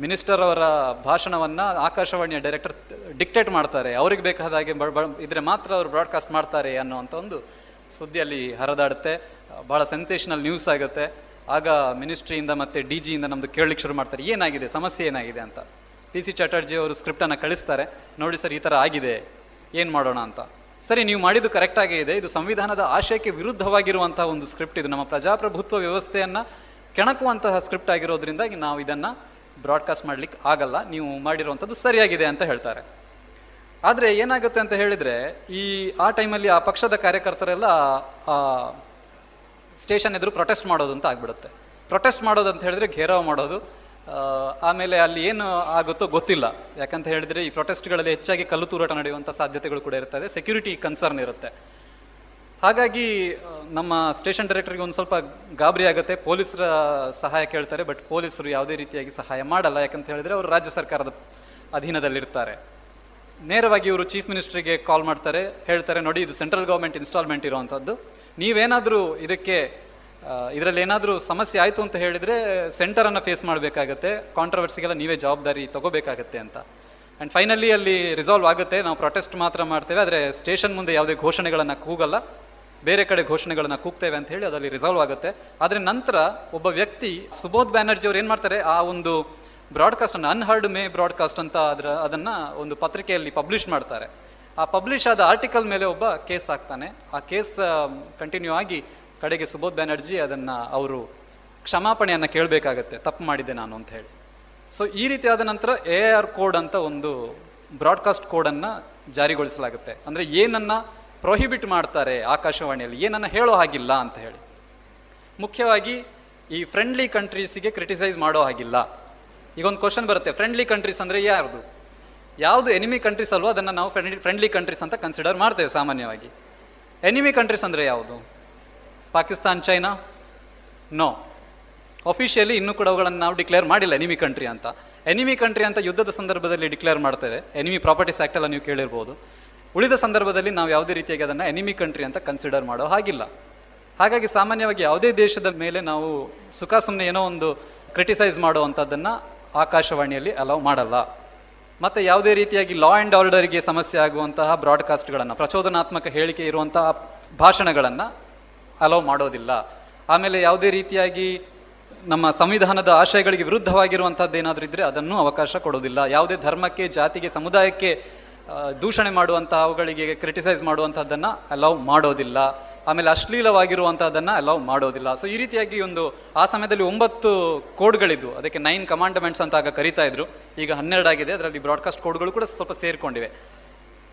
ಮಿನಿಸ್ಟರ್ ಅವರ ಭಾಷಣವನ್ನು ಆಕಾಶವಾಣಿಯ ಡೈರೆಕ್ಟರ್ ಡಿಕ್ಟೇಟ್ ಮಾಡ್ತಾರೆ. ಅವ್ರಿಗೆ ಬೇಕಾದ ಹಾಗೆ ಇದ್ರೆ ಮಾತ್ರ ಅವರು ಬ್ರಾಡ್ಕಾಸ್ಟ್ ಮಾಡ್ತಾರೆ ಅನ್ನುವಂಥ ಒಂದು ಸುದ್ದಿಯಲ್ಲಿ ಹರಿದಾಡುತ್ತೆ. ಭಾಳ ಸೆನ್ಸೇಷನಲ್ ನ್ಯೂಸ್ ಆಗುತ್ತೆ. ಆಗ ಮಿನಿಸ್ಟ್ರಿಯಿಂದ ಮತ್ತು ಡಿ ಜಿಯಿಂದ ನಮ್ಮದು ಕೇಳಲಿಕ್ಕೆ ಶುರು ಮಾಡ್ತಾರೆ. ಏನಾಗಿದೆ? ಸಮಸ್ಯೆ ಏನಾಗಿದೆ ಅಂತ. ಪಿ ಸಿ ಚಟರ್ಜಿ ಅವರು ಸ್ಕ್ರಿಪ್ಟನ್ನು ಕಳಿಸ್ತಾರೆ. ನೋಡಿ ಸರ್, ಈ ಥರ ಆಗಿದೆ. ಏನು ಮಾಡೋಣ ಅಂತ. ಸರಿ, ನೀವು ಮಾಡಿದ್ದು ಕರೆಕ್ಟಾಗೇ ಇದೆ. ಇದು ಸಂವಿಧಾನದ ಆಶಯಕ್ಕೆ ವಿರುದ್ಧವಾಗಿರುವಂತಹ ಒಂದು ಸ್ಕ್ರಿಪ್ಟ್ ಇದು. ನಮ್ಮ ಪ್ರಜಾಪ್ರಭುತ್ವ ವ್ಯವಸ್ಥೆಯನ್ನು ಕೆಣಕುವಂತಹ ಸ್ಕ್ರಿಪ್ಟ್ ಆಗಿರೋದ್ರಿಂದಾಗಿ ನಾವು ಇದನ್ನ ಬ್ರಾಡ್ಕಾಸ್ಟ್ ಮಾಡ್ಲಿಕ್ಕೆ ಆಗಲ್ಲ, ನೀವು ಮಾಡಿರುವಂಥದ್ದು ಸರಿಯಾಗಿದೆ ಅಂತ ಹೇಳ್ತಾರೆ. ಆದರೆ ಏನಾಗುತ್ತೆ ಅಂತ ಹೇಳಿದರೆ, ಈ, ಆ ಟೈಮಲ್ಲಿ ಆ ಪಕ್ಷದ ಕಾರ್ಯಕರ್ತರೆಲ್ಲ ಸ್ಟೇಷನ್ ಎದುರು ಪ್ರೊಟೆಸ್ಟ್ ಮಾಡೋದು ಅಂತ ಆಗ್ಬಿಡುತ್ತೆ. ಪ್ರೊಟೆಸ್ಟ್ ಮಾಡೋದು ಅಂತ ಹೇಳಿದ್ರೆ ಘೇರಾವ್ ಮಾಡೋದು ಆಮೇಲೆ ಅಲ್ಲಿ ಏನು ಆಗುತ್ತೋ ಗೊತ್ತಿಲ್ಲ. ಯಾಕಂತ ಹೇಳಿದ್ರೆ ಈ ಪ್ರೊಟೆಸ್ಟ್ಗಳಲ್ಲಿ ಹೆಚ್ಚಾಗಿ ಕಲ್ಲು ತೂರಾಟ ನಡೆಯುವಂಥ ಸಾಧ್ಯತೆಗಳು ಕೂಡ ಇರ್ತದೆ ಸೆಕ್ಯೂರಿಟಿ ಕನ್ಸರ್ನ್ ಇರುತ್ತೆ. ಹಾಗಾಗಿ ನಮ್ಮ ಸ್ಟೇಷನ್ ಡೈರೆಕ್ಟರ್ಗೆ ಒಂದು ಸ್ವಲ್ಪ ಗಾಬರಿ ಆಗುತ್ತೆ. ಪೊಲೀಸರ ಸಹಾಯ ಕೇಳ್ತಾರೆ, ಬಟ್ ಪೊಲೀಸರು ಯಾವುದೇ ರೀತಿಯಾಗಿ ಸಹಾಯ ಮಾಡಲ್ಲ. ಯಾಕಂತ ಹೇಳಿದ್ರೆ ಅವರು ರಾಜ್ಯ ಸರ್ಕಾರದ ಅಧೀನದಲ್ಲಿರ್ತಾರೆ. ನೇರವಾಗಿ ಇವರು ಚೀಫ್ ಮಿನಿಸ್ಟ್ರಿಗೆ ಕಾಲ್ ಮಾಡ್ತಾರೆ, ಹೇಳ್ತಾರೆ, ನೋಡಿ, ಇದು ಸೆಂಟ್ರಲ್ ಗೌರ್ಮೆಂಟ್ ಇನ್ಸ್ಟಾಲ್ಮೆಂಟ್ ಇರುವಂಥದ್ದು. ನೀವೇನಾದರೂ ಇದಕ್ಕೆ ಇದರಲ್ಲಿ ಏನಾದರೂ ಸಮಸ್ಯೆ ಆಯಿತು ಅಂತ ಹೇಳಿದರೆ ಸೆಂಟರನ್ನು ಫೇಸ್ ಮಾಡಬೇಕಾಗತ್ತೆ. ಕಾಂಟ್ರವರ್ಸಿಗೆಲ್ಲ ನೀವೇ ಜವಾಬ್ದಾರಿ ತಗೋಬೇಕಾಗತ್ತೆ ಅಂತ. ಆ್ಯಂಡ್ ಫೈನಲಿ ಅಲ್ಲಿ ರಿಸಾಲ್ವ್ ಆಗುತ್ತೆ. ನಾವು ಪ್ರೊಟೆಸ್ಟ್ ಮಾತ್ರ ಮಾಡ್ತೇವೆ, ಆದರೆ ಸ್ಟೇಷನ್ ಮುಂದೆ ಯಾವುದೇ ಘೋಷಣೆಗಳನ್ನು ಕೂಗಲ್ಲ. ಬೇರೆ ಕಡೆ ಘೋಷಣೆಗಳನ್ನು ಕೂಗ್ತೇವೆ ಅಂತ ಹೇಳಿ ಅದರಲ್ಲಿ ರಿಸಾಲ್ವ್ ಆಗುತ್ತೆ. ಆದರೆ ನಂತರ ಒಬ್ಬ ವ್ಯಕ್ತಿ ಸುಬೋಧ್ ಬ್ಯಾನರ್ಜಿ ಅವ್ರು ಏನು ಮಾಡ್ತಾರೆ? ಆ ಒಂದು ಬ್ರಾಡ್ಕಾಸ್ಟ್ ಅನ್ನು ಅನ್ಹರ್ಡ್ ಮೇ ಬ್ರಾಡ್ಕಾಸ್ಟ್ ಅಂತ ಅದರ, ಅದನ್ನ ಒಂದು ಪತ್ರಿಕೆಯಲ್ಲಿ ಪಬ್ಲಿಷ್ ಮಾಡ್ತಾರೆ. ಆ ಪಬ್ಲಿಷ್ ಆದ ಆರ್ಟಿಕಲ್ ಮೇಲೆ ಒಬ್ಬ ಕೇಸ್ ಹಾಕ್ತಾನೆ. ಆ ಕೇಸ್ ಕಂಟಿನ್ಯೂ ಆಗಿ ಕಡೆಗೆ ಸುಬೋಧ್ ಬ್ಯಾನರ್ಜಿ ಅದನ್ನ ಅವರು ಕ್ಷಮಾಪಣೆಯನ್ನು ಕೇಳಬೇಕಾಗತ್ತೆ. ತಪ್ಪು ಮಾಡಿದೆ ನಾನು ಅಂತ ಹೇಳಿ. ಸೊ ಈ ರೀತಿ ಆದ ನಂತರ ಎ ಆರ್ ಕೋಡ್ ಅಂತ ಒಂದು ಬ್ರಾಡ್ಕಾಸ್ಟ್ ಕೋಡನ್ನು ಜಾರಿಗೊಳಿಸಲಾಗುತ್ತೆ. ಅಂದರೆ ಏನನ್ನ ಪ್ರೊಹಿಬಿಟ್ ಮಾಡ್ತಾರೆ ಆಕಾಶವಾಣಿಯಲ್ಲಿ, ಏನನ್ನು ಹೇಳೋ ಹಾಗಿಲ್ಲ ಅಂತ ಹೇಳಿ. ಮುಖ್ಯವಾಗಿ ಈ ಫ್ರೆಂಡ್ಲಿ ಕಂಟ್ರೀಸಿಗೆ ಕ್ರಿಟಿಸೈಸ್ ಮಾಡೋ ಹಾಗಿಲ್ಲ. ಈಗ ಒಂದು ಕ್ವಶನ್ ಬರುತ್ತೆ ಫ್ರೆಂಡ್ಲಿ ಕಂಟ್ರೀಸ್ ಅಂದರೆ ಯಾರ್ದು? ಯಾವುದು ಎನಿಮಿ ಕಂಟ್ರೀಸ್ ಅಲ್ವೋ, ಅದನ್ನು ನಾವು ಫ್ರೆಂಡ್ಲಿ ಫ್ರೆಂಡ್ಲಿ ಕಂಟ್ರೀಸ್ ಅಂತ ಕನ್ಸಿಡರ್ ಮಾಡ್ತೇವೆ ಸಾಮಾನ್ಯವಾಗಿ. ಎನಿಮಿ ಕಂಟ್ರೀಸ್ ಅಂದರೆ ಯಾವುದು? ಪಾಕಿಸ್ತಾನ್, ಚೈನಾ? ನೋ ಅಫಿಷಿಯಲಿ ಇನ್ನೂ ಕೂಡ ಅವುಗಳನ್ನು ನಾವು ಡಿಕ್ಲೇರ್ ಮಾಡಿಲ್ಲ ಎನಿಮಿ ಕಂಟ್ರಿ ಅಂತ. ಎನಿಮಿ ಕಂಟ್ರಿ ಅಂತ ಯುದ್ಧದ ಸಂದರ್ಭದಲ್ಲಿ ಡಿಕ್ಲೇರ್ ಮಾಡ್ತೇವೆ. ಎನಿಮಿ ಪ್ರಾಪರ್ಟೀಸ್ ಆಕ್ಟ್ ಎಲ್ಲ ನೀವು ಕೇಳಿರ್ಬೋದು. ಉಳಿದ ಸಂದರ್ಭದಲ್ಲಿ ನಾವು ಯಾವುದೇ ರೀತಿಯಾಗಿ ಅದನ್ನು ಎನಿಮಿ ಕಂಟ್ರಿ ಅಂತ ಕನ್ಸಿಡರ್ ಮಾಡೋ ಹಾಗಿಲ್ಲ. ಹಾಗಾಗಿ ಸಾಮಾನ್ಯವಾಗಿ ಯಾವುದೇ ದೇಶದ ಮೇಲೆ ನಾವು ಸುಖ ಸುಮ್ಮನೆ ಏನೋ ಒಂದು ಕ್ರಿಟಿಸೈಸ್ ಮಾಡುವಂಥದ್ದನ್ನು ಆಕಾಶವಾಣಿಯಲ್ಲಿ ಅಲೌ ಮಾಡಲ್ಲ. ಮತ್ತು ಯಾವುದೇ ರೀತಿಯಾಗಿ ಲಾ ಆ್ಯಂಡ್ ಆರ್ಡರ್ಗೆ ಸಮಸ್ಯೆ ಆಗುವಂತಹ ಬ್ರಾಡ್ಕಾಸ್ಟ್ಗಳನ್ನು ಪ್ರಚೋದನಾತ್ಮಕ ಹೇಳಿಕೆ ಇರುವಂತಹ ಭಾಷಣಗಳನ್ನು ಅಲೌ ಮಾಡೋದಿಲ್ಲ. ಆಮೇಲೆ ಯಾವುದೇ ರೀತಿಯಾಗಿ ನಮ್ಮ ಸಂವಿಧಾನದ ಆಶಯಗಳಿಗೆ ವಿರುದ್ಧವಾಗಿರುವಂಥದ್ದು ಏನಾದರೂ ಇದ್ದರೆ ಅದನ್ನು ಅವಕಾಶ ಕೊಡೋದಿಲ್ಲ. ಯಾವುದೇ ಧರ್ಮಕ್ಕೆ, ಜಾತಿಗೆ, ಸಮುದಾಯಕ್ಕೆ ದೂಷಣೆ ಮಾಡುವಂತಹ ಅವುಗಳಿಗೆ ಕ್ರಿಟಿಸೈಸ್ ಮಾಡುವಂಥದ್ದನ್ನು ಅಲೌ ಮಾಡೋದಿಲ್ಲ. ಆಮೇಲೆ ಅಶ್ಲೀಲವಾಗಿರುವಂಥದ್ದನ್ನು ಅಲೌ ಮಾಡೋದಿಲ್ಲ. ಸೊ ಈ ರೀತಿಯಾಗಿ ಒಂದು, ಆ ಸಮಯದಲ್ಲಿ ಒಂಬತ್ತು ಕೋಡ್ಗಳಿದ್ವು. ಅದಕ್ಕೆ ನೈನ್ ಕಮಾಂಡ್ಮೆಂಟ್ಸ್ ಅಂತ ಆಗ ಕರಿತಾ ಇದ್ರು. ಈಗ ಹನ್ನೆರಡು ಆಗಿದೆ. ಅದರಲ್ಲಿ ಬ್ರಾಡ್ಕಾಸ್ಟ್ ಕೋಡ್ಗಳು ಕೂಡ ಸ್ವಲ್ಪ ಸೇರ್ಕೊಂಡಿವೆ.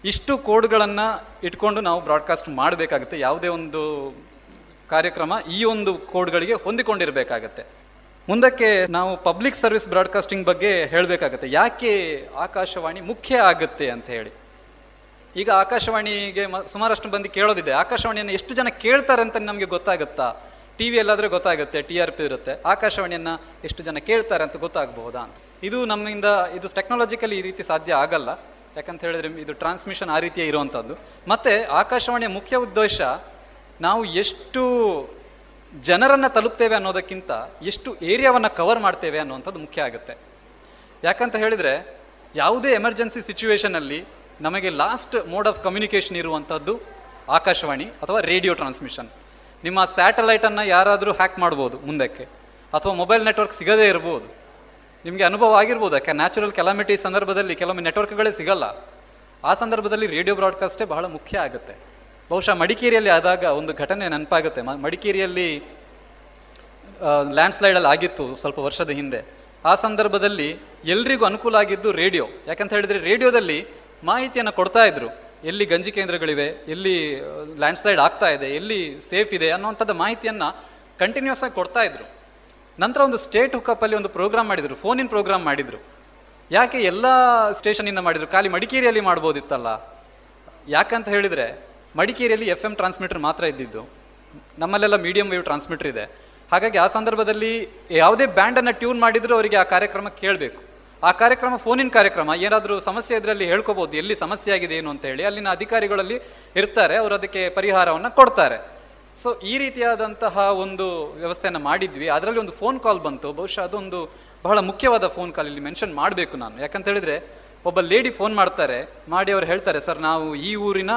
ಇಷ್ಟು ಕೋಡ್ಗಳನ್ನು ಇಟ್ಕೊಂಡು ನಾವು ಬ್ರಾಡ್ಕಾಸ್ಟ್ ಮಾಡಬೇಕಾಗುತ್ತೆ. ಯಾವುದೇ ಒಂದು ಕಾರ್ಯಕ್ರಮ ಈ ಒಂದು ಕೋಡ್ಗಳಿಗೆ ಹೊಂದಿಕೊಂಡಿರಬೇಕಾಗತ್ತೆ. ಮುಂದಕ್ಕೆ ನಾವು ಪಬ್ಲಿಕ್ ಸರ್ವಿಸ್ ಬ್ರಾಡ್ಕಾಸ್ಟಿಂಗ್ ಬಗ್ಗೆ ಹೇಳಬೇಕಾಗತ್ತೆ. ಯಾಕೆ ಆಕಾಶವಾಣಿ ಮುಖ್ಯ ಆಗುತ್ತೆ ಅಂತ ಹೇಳಿ. ಈಗ ಆಕಾಶವಾಣಿಗೆ ಸುಮಾರಷ್ಟು ಬಂದು ಕೇಳೋದಿದೆ. ಆಕಾಶವಾಣಿಯನ್ನು ಎಷ್ಟು ಜನ ಕೇಳ್ತಾರೆ ಅಂತ ನಮಗೆ ಗೊತ್ತಾಗುತ್ತಾ? ಟಿ ವಿಯಲ್ಲಾದರೆ ಗೊತ್ತಾಗುತ್ತೆ ಟಿ ಆರ್ ಪಿ ಇರುತ್ತೆ. ಆಕಾಶವಾಣಿಯನ್ನು ಎಷ್ಟು ಜನ ಕೇಳ್ತಾರೆ ಅಂತ ಗೊತ್ತಾಗಬಹುದಾ ಅಂತ. ಇದು ನಮ್ಮಿಂದ, ಇದು ಟೆಕ್ನಾಲಜಿಕಲಿ ಈ ರೀತಿ ಸಾಧ್ಯ ಆಗಲ್ಲ. ಯಾಕಂತ ಹೇಳಿದ್ರೆ ಇದು ಟ್ರಾನ್ಸ್ಮಿಷನ್ ಆ ರೀತಿಯ ಇರುವಂಥದ್ದು ಮತ್ತು ಆಕಾಶವಾಣಿಯ ಮುಖ್ಯ ಉದ್ದೇಶ, ನಾವು ಎಷ್ಟು ಜನರನ್ನು ತಲುಪ್ತೇವೆ ಅನ್ನೋದಕ್ಕಿಂತ ಎಷ್ಟು ಏರಿಯಾವನ್ನು ಕವರ್ ಮಾಡ್ತೇವೆ ಅನ್ನುವಂಥದ್ದು ಮುಖ್ಯ ಆಗುತ್ತೆ. ಯಾಕಂತ ಹೇಳಿದರೆ, ಯಾವುದೇ ಎಮರ್ಜೆನ್ಸಿ ಸಿಚುವೇಷನಲ್ಲಿ ನಮಗೆ ಲಾಸ್ಟ್ ಮೋಡ್ ಆಫ್ ಕಮ್ಯುನಿಕೇಷನ್ ಇರುವಂಥದ್ದು ಆಕಾಶವಾಣಿ ಅಥವಾ ರೇಡಿಯೋ ಟ್ರಾನ್ಸ್ಮಿಷನ್ ನಿಮ್ಮ ಸ್ಯಾಟಲೈಟನ್ನು ಯಾರಾದರೂ ಹ್ಯಾಕ್ ಮಾಡ್ಬೋದು ಮುಂದಕ್ಕೆ, ಅಥವಾ ಮೊಬೈಲ್ ನೆಟ್ವರ್ಕ್ ಸಿಗದೇ ಇರ್ಬೋದು. ನಿಮಗೆ ಅನುಭವ ಆಗಿರ್ಬೋದು, ಯಾಕೆ ನ್ಯಾಚುರಲ್ ಕೆಲಾಮಿಟಿ ಸಂದರ್ಭದಲ್ಲಿ ಕೆಲವೊಮ್ಮೆ ನೆಟ್ವರ್ಕ್ಗಳೇ ಸಿಗಲ್ಲ. ಆ ಸಂದರ್ಭದಲ್ಲಿ ರೇಡಿಯೋ ಬ್ರಾಡ್ಕಾಸ್ಟೇ ಬಹಳ ಮುಖ್ಯ ಆಗುತ್ತೆ. ಬಹುಶಃ ಮಡಿಕೇರಿಯಲ್ಲಿ ಆದಾಗ ಒಂದು ಘಟನೆ ನೆನಪಾಗುತ್ತೆ. ಮಡಿಕೇರಿಯಲ್ಲಿ ಲ್ಯಾಂಡ್ ಸ್ಲೈಡಲ್ಲಿ ಆಗಿತ್ತು ಸ್ವಲ್ಪ ವರ್ಷದ ಹಿಂದೆ. ಆ ಸಂದರ್ಭದಲ್ಲಿ ಎಲ್ರಿಗೂ ಅನುಕೂಲ ಆಗಿದ್ದು ರೇಡಿಯೋ. ಯಾಕಂತ ಹೇಳಿದ್ರೆ ರೇಡಿಯೋದಲ್ಲಿ ಮಾಹಿತಿಯನ್ನು ಕೊಡ್ತಾ ಇದ್ರು. ಎಲ್ಲಿ ಗಂಜಿ ಕೇಂದ್ರಗಳಿವೆ, ಎಲ್ಲಿ ಲ್ಯಾಂಡ್ ಸ್ಲೈಡ್ ಆಗ್ತಾ ಇದೆ, ಎಲ್ಲಿ ಸೇಫ್ ಇದೆ ಅನ್ನುವಂಥದ್ದು ಮಾಹಿತಿಯನ್ನು ಕಂಟಿನ್ಯೂಸ್ ಆಗಿ ಕೊಡ್ತಾ ಇದ್ರು. ನಂತರ ಒಂದು ಸ್ಟೇಟ್ ಹುಕ್ಕಪ್ಪಲ್ಲಿ ಒಂದು ಪ್ರೋಗ್ರಾಮ್ ಮಾಡಿದ್ರು ಫೋನಿನ ಪ್ರೋಗ್ರಾಮ್ ಮಾಡಿದ್ರು. ಯಾಕೆ ಎಲ್ಲ ಸ್ಟೇಷನಿಂದ ಮಾಡಿದ್ರು? ಖಾಲಿ ಮಡಿಕೇರಿಯಲ್ಲಿ ಮಾಡ್ಬೋದಿತ್ತಲ್ಲ? ಯಾಕಂತ ಹೇಳಿದ್ರೆ ಮಡಿಕೇರಿಯಲ್ಲಿ ಎಫ್ ಎಂ ಟ್ರಾನ್ಸ್ಮಿಟರ್ ಮಾತ್ರ ಇದ್ದಿದ್ದು. ನಮ್ಮಲ್ಲೆಲ್ಲ ಮೀಡಿಯಂ ವೇವ್ ಟ್ರಾನ್ಸ್ಮಿಟರ್ ಇದೆ. ಹಾಗಾಗಿ ಆ ಸಂದರ್ಭದಲ್ಲಿ ಯಾವುದೇ ಬ್ಯಾಂಡನ್ನು ಟ್ಯೂನ್ ಮಾಡಿದರೂ ಅವರಿಗೆ ಆ ಕಾರ್ಯಕ್ರಮ ಕೇಳಬೇಕು. ಆ ಕಾರ್ಯಕ್ರಮ ಫೋನಿನ ಕಾರ್ಯಕ್ರಮ, ಏನಾದರೂ ಸಮಸ್ಯೆ ಇದರಲ್ಲಿ ಹೇಳ್ಕೋಬೋದು, ಎಲ್ಲಿ ಸಮಸ್ಯೆ ಆಗಿದೆ ಏನು ಅಂತ ಹೇಳಿ ಅಲ್ಲಿನ ಅಧಿಕಾರಿಗಳಲ್ಲಿ ಇರ್ತಾರೆ, ಅವರು ಅದಕ್ಕೆ ಪರಿಹಾರವನ್ನು ಕೊಡ್ತಾರೆ. ಸೊ ಈ ರೀತಿಯಾದಂತಹ ಒಂದು ವ್ಯವಸ್ಥೆಯನ್ನು ಮಾಡಿದ್ವಿ. ಅದರಲ್ಲಿ ಒಂದು ಫೋನ್ ಕಾಲ್ ಬಂತು. ಬಹುಶಃ ಅದೊಂದು ಬಹಳ ಮುಖ್ಯವಾದ ಫೋನ್ ಕಾಲ್ ಇಲ್ಲಿ ಮೆನ್ಷನ್ ಮಾಡಬೇಕು ನಾನು. ಯಾಕಂತ ಹೇಳಿದ್ರೆ ಒಬ್ಬ ಲೇಡಿ ಫೋನ್ ಮಾಡ್ತಾರೆ, ಮಾಡಿ ಅವ್ರು ಹೇಳ್ತಾರೆ, ಸರ್, ನಾವು ಈ ಊರಿನ,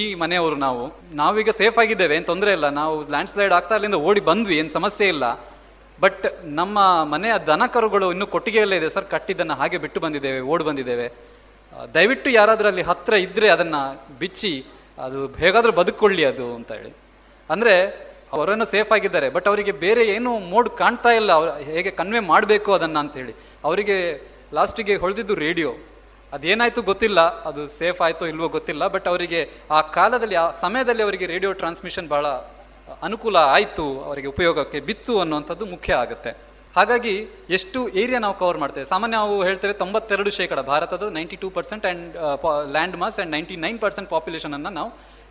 ಈ ಮನೆಯವರು ನಾವು, ನಾವೀಗ ಸೇಫ್ ಆಗಿದ್ದೇವೆ, ಏನು ತೊಂದರೆ ಇಲ್ಲ, ನಾವು ಲ್ಯಾಂಡ್ ಸ್ಲೈಡ್ ಆಗ್ತಾ ಅಲ್ಲಿಂದ ಓಡಿ ಬಂದ್ವಿ, ಏನು ಸಮಸ್ಯೆ ಇಲ್ಲ. ಬಟ್ ನಮ್ಮ ಮನೆಯ ದನ ಕರುಗಳು ಇನ್ನೂ ಕೊಟ್ಟಿಗೆಯಲ್ಲೇ ಇದೆ, ಸರ್, ಕಟ್ಟಿದ್ದನ್ನು ಹಾಗೆ ಬಿಟ್ಟು ಬಂದಿದ್ದೇವೆ, ಓಡಿ ಬಂದಿದ್ದೇವೆ. ದಯವಿಟ್ಟು ಯಾರಾದರೂ ಅಲ್ಲಿ ಹತ್ತಿರ ಇದ್ದರೆ ಅದನ್ನು ಬಿಚ್ಚಿ, ಅದು ಹೇಗಾದರೂ ಬದುಕೊಳ್ಳಿ ಅದು, ಅಂತ ಹೇಳಿ. ಅಂದರೆ ಅವರನ್ನು ಸೇಫ್ ಆಗಿದ್ದಾರೆ, ಬಟ್ ಅವರಿಗೆ ಬೇರೆ ಏನು ಮೋಡ್ ಕಾಣ್ತಾ ಇಲ್ಲ, ಅವ್ರು ಹೇಗೆ ಕನ್ವೆ ಮಾಡಬೇಕು ಅದನ್ನು ಅಂತ ಹೇಳಿ. ಅವರಿಗೆ ಲಾಸ್ಟಿಗೆ ಹೊಳೆದಿದ್ದು ರೇಡಿಯೋ. ಅದೇನಾಯ್ತು ಗೊತ್ತಿಲ್ಲ, ಅದು ಸೇಫ್ ಆಯ್ತೋ ಇಲ್ವೋ ಗೊತ್ತಿಲ್ಲ ಬಟ್ ಅವರಿಗೆ ಆ ಕಾಲದಲ್ಲಿ, ಆ ಸಮಯದಲ್ಲಿ ಅವರಿಗೆ ರೇಡಿಯೋ ಟ್ರಾನ್ಸ್ಮಿಷನ್ ಬಹಳ ಅನುಕೂಲ ಆಯಿತು, ಅವರಿಗೆ ಉಪಯೋಗಕ್ಕೆ ಬಿತ್ತು ಅನ್ನುವಂಥದ್ದು ಮುಖ್ಯ ಆಗುತ್ತೆ. ಹಾಗಾಗಿ ಎಷ್ಟು ಏರಿಯಾ ನಾವು ಕವರ್ ಮಾಡ್ತೇವೆ? ಸಾಮಾನ್ಯ ನಾವು ಹೇಳ್ತೇವೆ ತೊಂಬತ್ತೆರಡು ಶೇಕಡ, ಭಾರತದ ninety two percent and land mass and ninety nine percent ಪಾಪ್ಯುಲೇಷನನ್ನು ನಾವು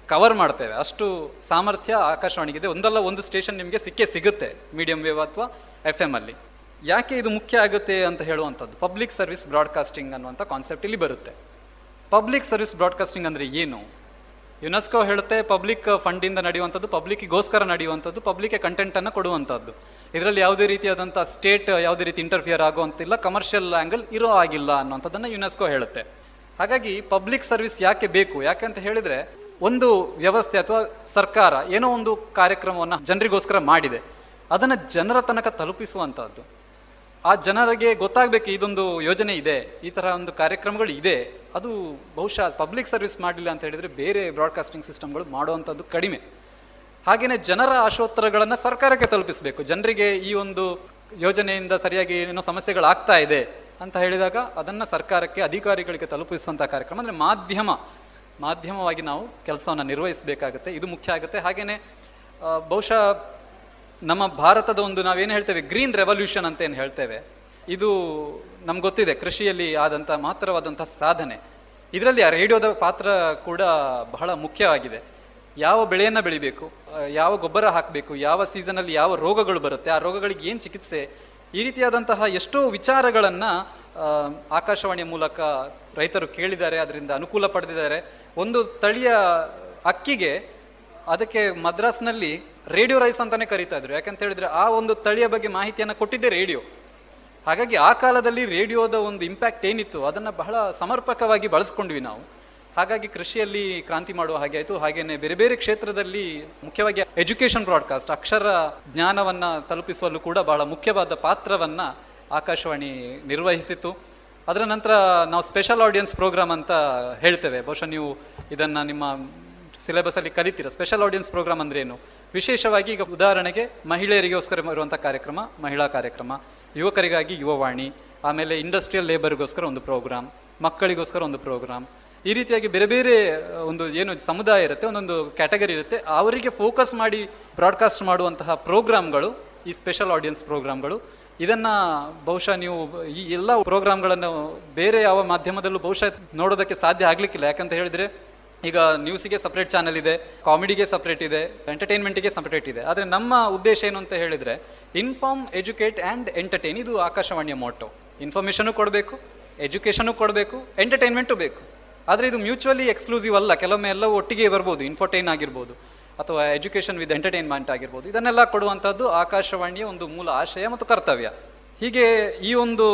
ಕವರ್ ಮಾಡ್ತೇವೆ. ಅಷ್ಟು ಸಾಮರ್ಥ್ಯ ಆಕಾಶವಾಣಿಗಿದೆ. ಒಂದಲ್ಲ ಒಂದು ಸ್ಟೇಷನ್ ನಿಮಗೆ ಸಿಕ್ಕೇ ಸಿಗುತ್ತೆ ಮೀಡಿಯಂ ವೇವ್ ಅಥವಾ ಎಫ್ ಎಂ ಅಲ್ಲಿ. ಯಾಕೆ ಇದು ಮುಖ್ಯ ಆಗುತ್ತೆ ಅಂತ ಹೇಳುವಂಥದ್ದು? ಪಬ್ಲಿಕ್ ಸರ್ವಿಸ್ ಬ್ರಾಡ್ಕಾಸ್ಟಿಂಗ್ ಅನ್ನುವಂಥ ಕಾನ್ಸೆಪ್ಟ್ ಇಲ್ಲಿ ಬರುತ್ತೆ. ಪಬ್ಲಿಕ್ ಸರ್ವಿಸ್ ಬ್ರಾಡ್ಕಾಸ್ಟಿಂಗ್ ಅಂದರೆ ಏನು? ಯುನೆಸ್ಕೋ ಹೇಳುತ್ತೆ ಪಬ್ಲಿಕ್ ಫಂಡಿಂದ ನಡೆಯುವಂಥದ್ದು ಪಬ್ಲಿಕ್ಗೋಸ್ಕರ ನಡೆಯುವಂಥದ್ದು ಪಬ್ಲಿಕ್ಗೆ ಕಂಟೆಂಟನ್ನು ಕೊಡುವಂಥದ್ದು. ಇದರಲ್ಲಿ ಯಾವುದೇ ರೀತಿಯಾದಂಥ ಸ್ಟೇಟ್ ಯಾವುದೇ ರೀತಿ ಇಂಟರ್ಫಿಯರ್ ಆಗುವಂತಿಲ್ಲ ಕಮರ್ಷಿಯಲ್ ಆ್ಯಂಗಲ್ ಇರೋ ಆಗಿಲ್ಲ ಅನ್ನುವಂಥದ್ದನ್ನು ಯುನೆಸ್ಕೋ ಹೇಳುತ್ತೆ. ಹಾಗಾಗಿ ಪಬ್ಲಿಕ್ ಸರ್ವಿಸ್ ಯಾಕೆ ಬೇಕು? ಯಾಕೆ ಅಂತ ಹೇಳಿದರೆ, ಒಂದು ವ್ಯವಸ್ಥೆ ಅಥವಾ ಸರ್ಕಾರ ಏನೋ ಒಂದು ಕಾರ್ಯಕ್ರಮವನ್ನು ಜನರಿಗೋಸ್ಕರ ಮಾಡಿದೆ. ಅದನ್ನು ಜನರ ತನಕ ತಲುಪಿಸುವಂಥದ್ದು. ಆ ಜನರಿಗೆ ಗೊತ್ತಾಗಬೇಕು ಇದೊಂದು ಯೋಜನೆ ಇದೆ, ಈ ಥರ ಒಂದು ಕಾರ್ಯಕ್ರಮಗಳು ಇದೆ. ಅದು ಬಹುಶಃ ಪಬ್ಲಿಕ್ ಸರ್ವಿಸ್ ಮಾಡಲಿಲ್ಲ ಅಂತ ಹೇಳಿದ್ರೆ ಬೇರೆ ಬ್ರಾಡ್ಕಾಸ್ಟಿಂಗ್ ಸಿಸ್ಟಮ್ಗಳು ಮಾಡುವಂಥದ್ದು ಕಡಿಮೆ. ಹಾಗೆಯೇ ಜನರ ಆಶೋತ್ತರಗಳನ್ನು ಸರ್ಕಾರಕ್ಕೆ ತಲುಪಿಸಬೇಕು. ಜನರಿಗೆ ಈ ಒಂದು ಯೋಜನೆಯಿಂದ ಸರಿಯಾಗಿ ಏನೋ ಸಮಸ್ಯೆಗಳಾಗ್ತಾ ಇದೆ ಅಂತ ಹೇಳಿದಾಗ ಅದನ್ನು ಸರ್ಕಾರಕ್ಕೆ, ಅಧಿಕಾರಿಗಳಿಗೆ ತಲುಪಿಸುವಂಥ ಕಾರ್ಯಕ್ರಮ. ಅಂದರೆ ಮಾಧ್ಯಮ, ಮಾಧ್ಯಮವಾಗಿ ನಾವು ಕೆಲಸವನ್ನು ನಿರ್ವಹಿಸಬೇಕಾಗುತ್ತೆ, ಇದು ಮುಖ್ಯ ಆಗುತ್ತೆ. ಹಾಗೆಯೇ ಬಹುಶಃ ನಮ್ಮ ಭಾರತದ ಒಂದು ನಾವೇನು ಹೇಳ್ತೇವೆ? ಗ್ರೀನ್ ರೆವಲ್ಯೂಷನ್ ಅಂತ ಏನು ಹೇಳ್ತೇವೆ. ಇದು ನಮ್ಗೆ ಗೊತ್ತಿದೆ, ಕೃಷಿಯಲ್ಲಿ ಆದಂಥ ಮಾತ್ರವಾದಂಥ ಸಾಧನೆ. ಇದರಲ್ಲಿ ಆ ರೇಡಿಯೋದ ಪಾತ್ರ ಕೂಡ ಬಹಳ ಮುಖ್ಯವಾಗಿದೆ. ಯಾವ ಬೆಳೆಯನ್ನು ಬೆಳಿಬೇಕು ಯಾವ ಗೊಬ್ಬರ ಹಾಕಬೇಕು, ಯಾವ ಸೀಸನಲ್ಲಿ ಯಾವ ರೋಗಗಳು ಬರುತ್ತೆ, ಆ ರೋಗಗಳಿಗೆ ಏನು ಚಿಕಿತ್ಸೆ, ಈ ರೀತಿಯಾದಂತಹ ಎಷ್ಟೋ ವಿಚಾರಗಳನ್ನು ಆಕಾಶವಾಣಿಯ ಮೂಲಕ ರೈತರು ಕೇಳಿದ್ದಾರೆ, ಅದರಿಂದ ಅನುಕೂಲ ಪಡೆದಿದ್ದಾರೆ. ಒಂದು ತಳಿಯ ಅಕ್ಕಿಗೆ, ಅದಕ್ಕೆ ಮದ್ರಾಸ್ನಲ್ಲಿ ರೇಡಿಯೋ ರೈಸ್ ಅಂತಾನೆ ಕರಿತಾ ಇದ್ರು. ಯಾಕಂತ ಹೇಳಿದ್ರೆ ಆ ಒಂದು ತಳಿಯ ಬಗ್ಗೆ ಮಾಹಿತಿಯನ್ನು ಕೊಟ್ಟಿದ್ದೆ ರೇಡಿಯೋ. ಹಾಗಾಗಿ ಆ ಕಾಲದಲ್ಲಿ ರೇಡಿಯೋದ ಒಂದು ಇಂಪ್ಯಾಕ್ಟ್ ಏನಿತ್ತು, ಅದನ್ನು ಬಹಳ ಸಮರ್ಪಕವಾಗಿ ಬಳಸ್ಕೊಂಡ್ವಿ ನಾವು. ಹಾಗಾಗಿ ಕೃಷಿಯಲ್ಲಿ ಕ್ರಾಂತಿ ಮಾಡುವ ಹಾಗೆ ಆಯಿತು. ಹಾಗೇನೆ ಬೇರೆ ಬೇರೆ ಕ್ಷೇತ್ರದಲ್ಲಿ ಮುಖ್ಯವಾಗಿ ಎಜುಕೇಷನ್ ಬ್ರಾಡ್ಕಾಸ್ಟ್ ಅಕ್ಷರ ಜ್ಞಾನವನ್ನು ತಲುಪಿಸುವಲ್ಲೂ ಕೂಡ ಬಹಳ ಮುಖ್ಯವಾದ ಪಾತ್ರವನ್ನು ಆಕಾಶವಾಣಿ ನಿರ್ವಹಿಸಿತು ಅದರ ನಂತರ ನಾವು ಸ್ಪೆಷಲ್ ಆಡಿಯನ್ಸ್ ಪ್ರೋಗ್ರಾಮ್ ಅಂತ ಹೇಳ್ತೇವೆ. ಬಹುಶಃ ನೀವು ಇದನ್ನು ನಿಮ್ಮ ಸಿಲೆಬಸಲ್ಲಿ ಕಲಿತೀರಾ. ಸ್ಪೆಷಲ್ ಆಡಿಯನ್ಸ್ ಪ್ರೋಗ್ರಾಮ್ ಅಂದ್ರೆ ಏನು? ವಿಶೇಷವಾಗಿ ಈಗ ಉದಾಹರಣೆಗೆ ಮಹಿಳೆಯರಿಗೋಸ್ಕರ ಇರುವಂಥ ಕಾರ್ಯಕ್ರಮ, ಮಹಿಳಾ ಕಾರ್ಯಕ್ರಮ, ಯುವಕರಿಗಾಗಿ ಯುವವಾಣಿ, ಆಮೇಲೆ ಇಂಡಸ್ಟ್ರಿಯಲ್ ಲೇಬರ್ಗೋಸ್ಕರ ಒಂದು ಪ್ರೋಗ್ರಾಮ್ ಮಕ್ಕಳಿಗೋಸ್ಕರ ಒಂದು ಪ್ರೋಗ್ರಾಮ್ ಈ ರೀತಿಯಾಗಿ ಬೇರೆ ಬೇರೆ ಒಂದು ಏನು ಸಮುದಾಯ ಇರುತ್ತೆ, ಒಂದೊಂದು ಕ್ಯಾಟಗರಿ ಇರುತ್ತೆ. ಅವರಿಗೆ ಫೋಕಸ್ ಮಾಡಿ ಬ್ರಾಡ್ಕಾಸ್ಟ್ ಮಾಡುವಂತಹ ಪ್ರೋಗ್ರಾಮ್ಗಳು ಈ ಸ್ಪೆಷಲ್ ಆಡಿಯನ್ಸ್ ಪ್ರೋಗ್ರಾಮ್ಗಳು ಇದನ್ನು ಬಹುಶಃ ನೀವು ಈ ಎಲ್ಲ ಪ್ರೋಗ್ರಾಮ್ಗಳನ್ನು ಬೇರೆ ಯಾವ ಮಾಧ್ಯಮದಲ್ಲೂ ಬಹುಶಃ ನೋಡೋದಕ್ಕೆ ಸಾಧ್ಯ ಆಗಲಿಕ್ಕಿಲ್ಲ. ಯಾಕಂತ ಹೇಳಿದ್ರೆ ಈಗ ನ್ಯೂಸಿಗೆ ಸಪ್ರೇಟ್ ಚಾನಲ್ ಇದೆ ಕಾಮಿಡಿಗೆ ಸಪ್ರೇಟ್ ಇದೆ ಎಂಟರ್ಟೈನ್ಮೆಂಟ್ಗೆ ಸಪ್ರೇಟ್ ಇದೆ. ಆದರೆ ನಮ್ಮ ಉದ್ದೇಶ ಏನು ಅಂತ ಹೇಳಿದರೆ ಇನ್ಫಾರ್ಮ್ ಎಜುಕೇಟ್ ಆ್ಯಂಡ್ ಎಂಟರ್ಟೈನ್ ಇದು ಆಕಾಶವಾಣಿಯ ಮೋಟೋ ಇನ್ಫಾರ್ಮೇಷನು ಕೊಡಬೇಕು ಎಜುಕೇಷನು ಕೊಡಬೇಕು ಎಂಟರ್ಟೈನ್ಮೆಂಟು ಬೇಕು. ಆದರೆ ಇದು ಮ್ಯೂಚುವಲಿ ಎಕ್ಸ್ಕ್ಲೂಸಿವ್ ಅಲ್ಲ, ಕೆಲವೊಮ್ಮೆ ಎಲ್ಲ ಒಟ್ಟಿಗೆ ಬರ್ಬೋದು ಇನ್ಫೋಟೈನ್ ಆಗಿರ್ಬೋದು, ಅಥವಾ ಎಜುಕೇಷನ್ ವಿತ್ ಎಂಟರ್ಟೈನ್ಮೆಂಟ್ ಆಗಿರ್ಬೋದು, ಇದನ್ನೆಲ್ಲ ಕೊಡುವಂಥದ್ದು ಆಕಾಶವಾಣಿಯ ಒಂದು ಮೂಲ ಆಶಯ ಮತ್ತು ಕರ್ತವ್ಯ. ಹೀಗೆ ಈ ಒಂದು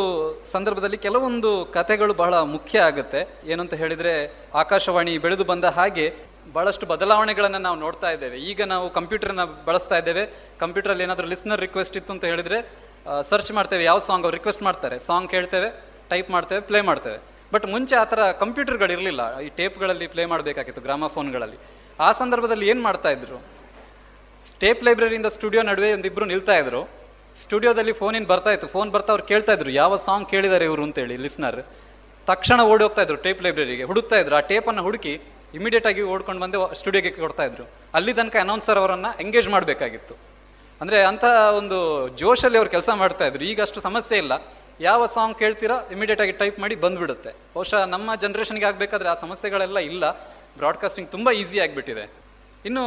ಸಂದರ್ಭದಲ್ಲಿ ಕೆಲವೊಂದು ಕಥೆಗಳು ಬಹಳ ಮುಖ್ಯ ಆಗುತ್ತೆ. ಏನಂತ ಹೇಳಿದ್ರೆ, ಆಕಾಶವಾಣಿ ಬೆಳೆದು ಬಂದ ಹಾಗೆ ಬಹಳಷ್ಟು ಬದಲಾವಣೆಗಳನ್ನು ನಾವು ನೋಡ್ತಾ ಇದ್ದೇವೆ. ಈಗ ನಾವು ಕಂಪ್ಯೂಟರ್ನ ಬಳಸ್ತಾ ಇದ್ದೇವೆ. ಕಂಪ್ಯೂಟರಲ್ಲಿ ಏನಾದರೂ ಲಿಸ್ನರ್ ರಿಕ್ವೆಸ್ಟ್ ಇತ್ತು ಅಂತ ಹೇಳಿದ್ರೆ ಸರ್ಚ್ ಮಾಡ್ತೇವೆ. ಯಾವ ಸಾಂಗ್ ಅವ್ರು ರಿಕ್ವೆಸ್ಟ್ ಮಾಡ್ತಾರೆ? ಸಾಂಗ್ ಕೇಳ್ತೇವೆ ಟೈಪ್ ಮಾಡ್ತೇವೆ ಪ್ಲೇ ಮಾಡ್ತೇವೆ. ಬಟ್ ಮುಂಚೆ ಆ ಥರ ಕಂಪ್ಯೂಟರ್ಗಳಿರಲಿಲ್ಲ ಈ ಟೇಪ್ಗಳಲ್ಲಿ ಪ್ಲೇ ಮಾಡಬೇಕಾಗಿತ್ತು ಗ್ರಾಮಫೋನ್ಗಳಲ್ಲಿ ಆ ಸಂದರ್ಭದಲ್ಲಿ ಏನು ಮಾಡ್ತಾ ಇದ್ರು? ಸ್ಟೇಪ್ ಲೈಬ್ರರಿಯಿಂದ ಸ್ಟುಡಿಯೋ ನಡುವೆ ಒಂದಿಬ್ಬರು ನಿಲ್ತಾ ಇದ್ರು. ಸ್ಟುಡಿಯೋದಲ್ಲಿ ಫೋನ್ ಇನ್ ಬರ್ತಾ ಇತ್ತು. ಫೋನ್ ಬರ್ತಾ ಅವ್ರು ಕೇಳ್ತಾ ಇದ್ರು, ಯಾವ ಸಾಂಗ್ ಕೇಳಿದ್ದಾರೆ ಇವರು ಅಂತೇಳಿ ಲಿಸ್ನರ್ ತಕ್ಷಣ ಓಡಿ ಹೋಗ್ತಾ ಇದ್ರು ಟೇಪ್ ಲೈಬ್ರರಿಗೆ ಹುಡುಕ್ತಾ ಇದ್ರು. ಆ ಟೇಪನ್ನು ಹುಡುಕಿ ಇಮಿಡಿಯೇಟ್ ಆಗಿ ಓಡ್ಕೊಂಡು ಬಂದು ಸ್ಟುಡಿಯೋಗೆ ಕೊಡ್ತಾ ಇದ್ರು. ಅಲ್ಲಿ ತನಕ ಅನೌನ್ಸರ್ ಅವರನ್ನ ಎಂಗೇಜ್ ಮಾಡಬೇಕಾಗಿತ್ತು. ಅಂದರೆ ಅಂಥ ಒಂದು ಜೋಶಲ್ಲಿ ಅವ್ರು ಕೆಲಸ ಮಾಡ್ತಾ ಇದ್ರು. ಈಗ ಅಷ್ಟು ಸಮಸ್ಯೆ ಇಲ್ಲ. ಯಾವ ಸಾಂಗ್ ಕೇಳ್ತೀರಾ ಇಮಿಡಿಯೇಟ್ ಆಗಿ ಟೈಪ್ ಮಾಡಿ ಬಂದ್ಬಿಡುತ್ತೆ. ಬಹುಶಃ ನಮ್ಮ ಜನ್ರೇಷನ್ಗೆ ಆಗಬೇಕಾದ್ರೆ ಆ ಸಮಸ್ಯೆಗಳೆಲ್ಲ ಇಲ್ಲ. ಬ್ರಾಡ್ಕಾಸ್ಟಿಂಗ್ ತುಂಬ ಈಸಿ ಆಗಿಬಿಟ್ಟಿದೆ. ಇನ್ನು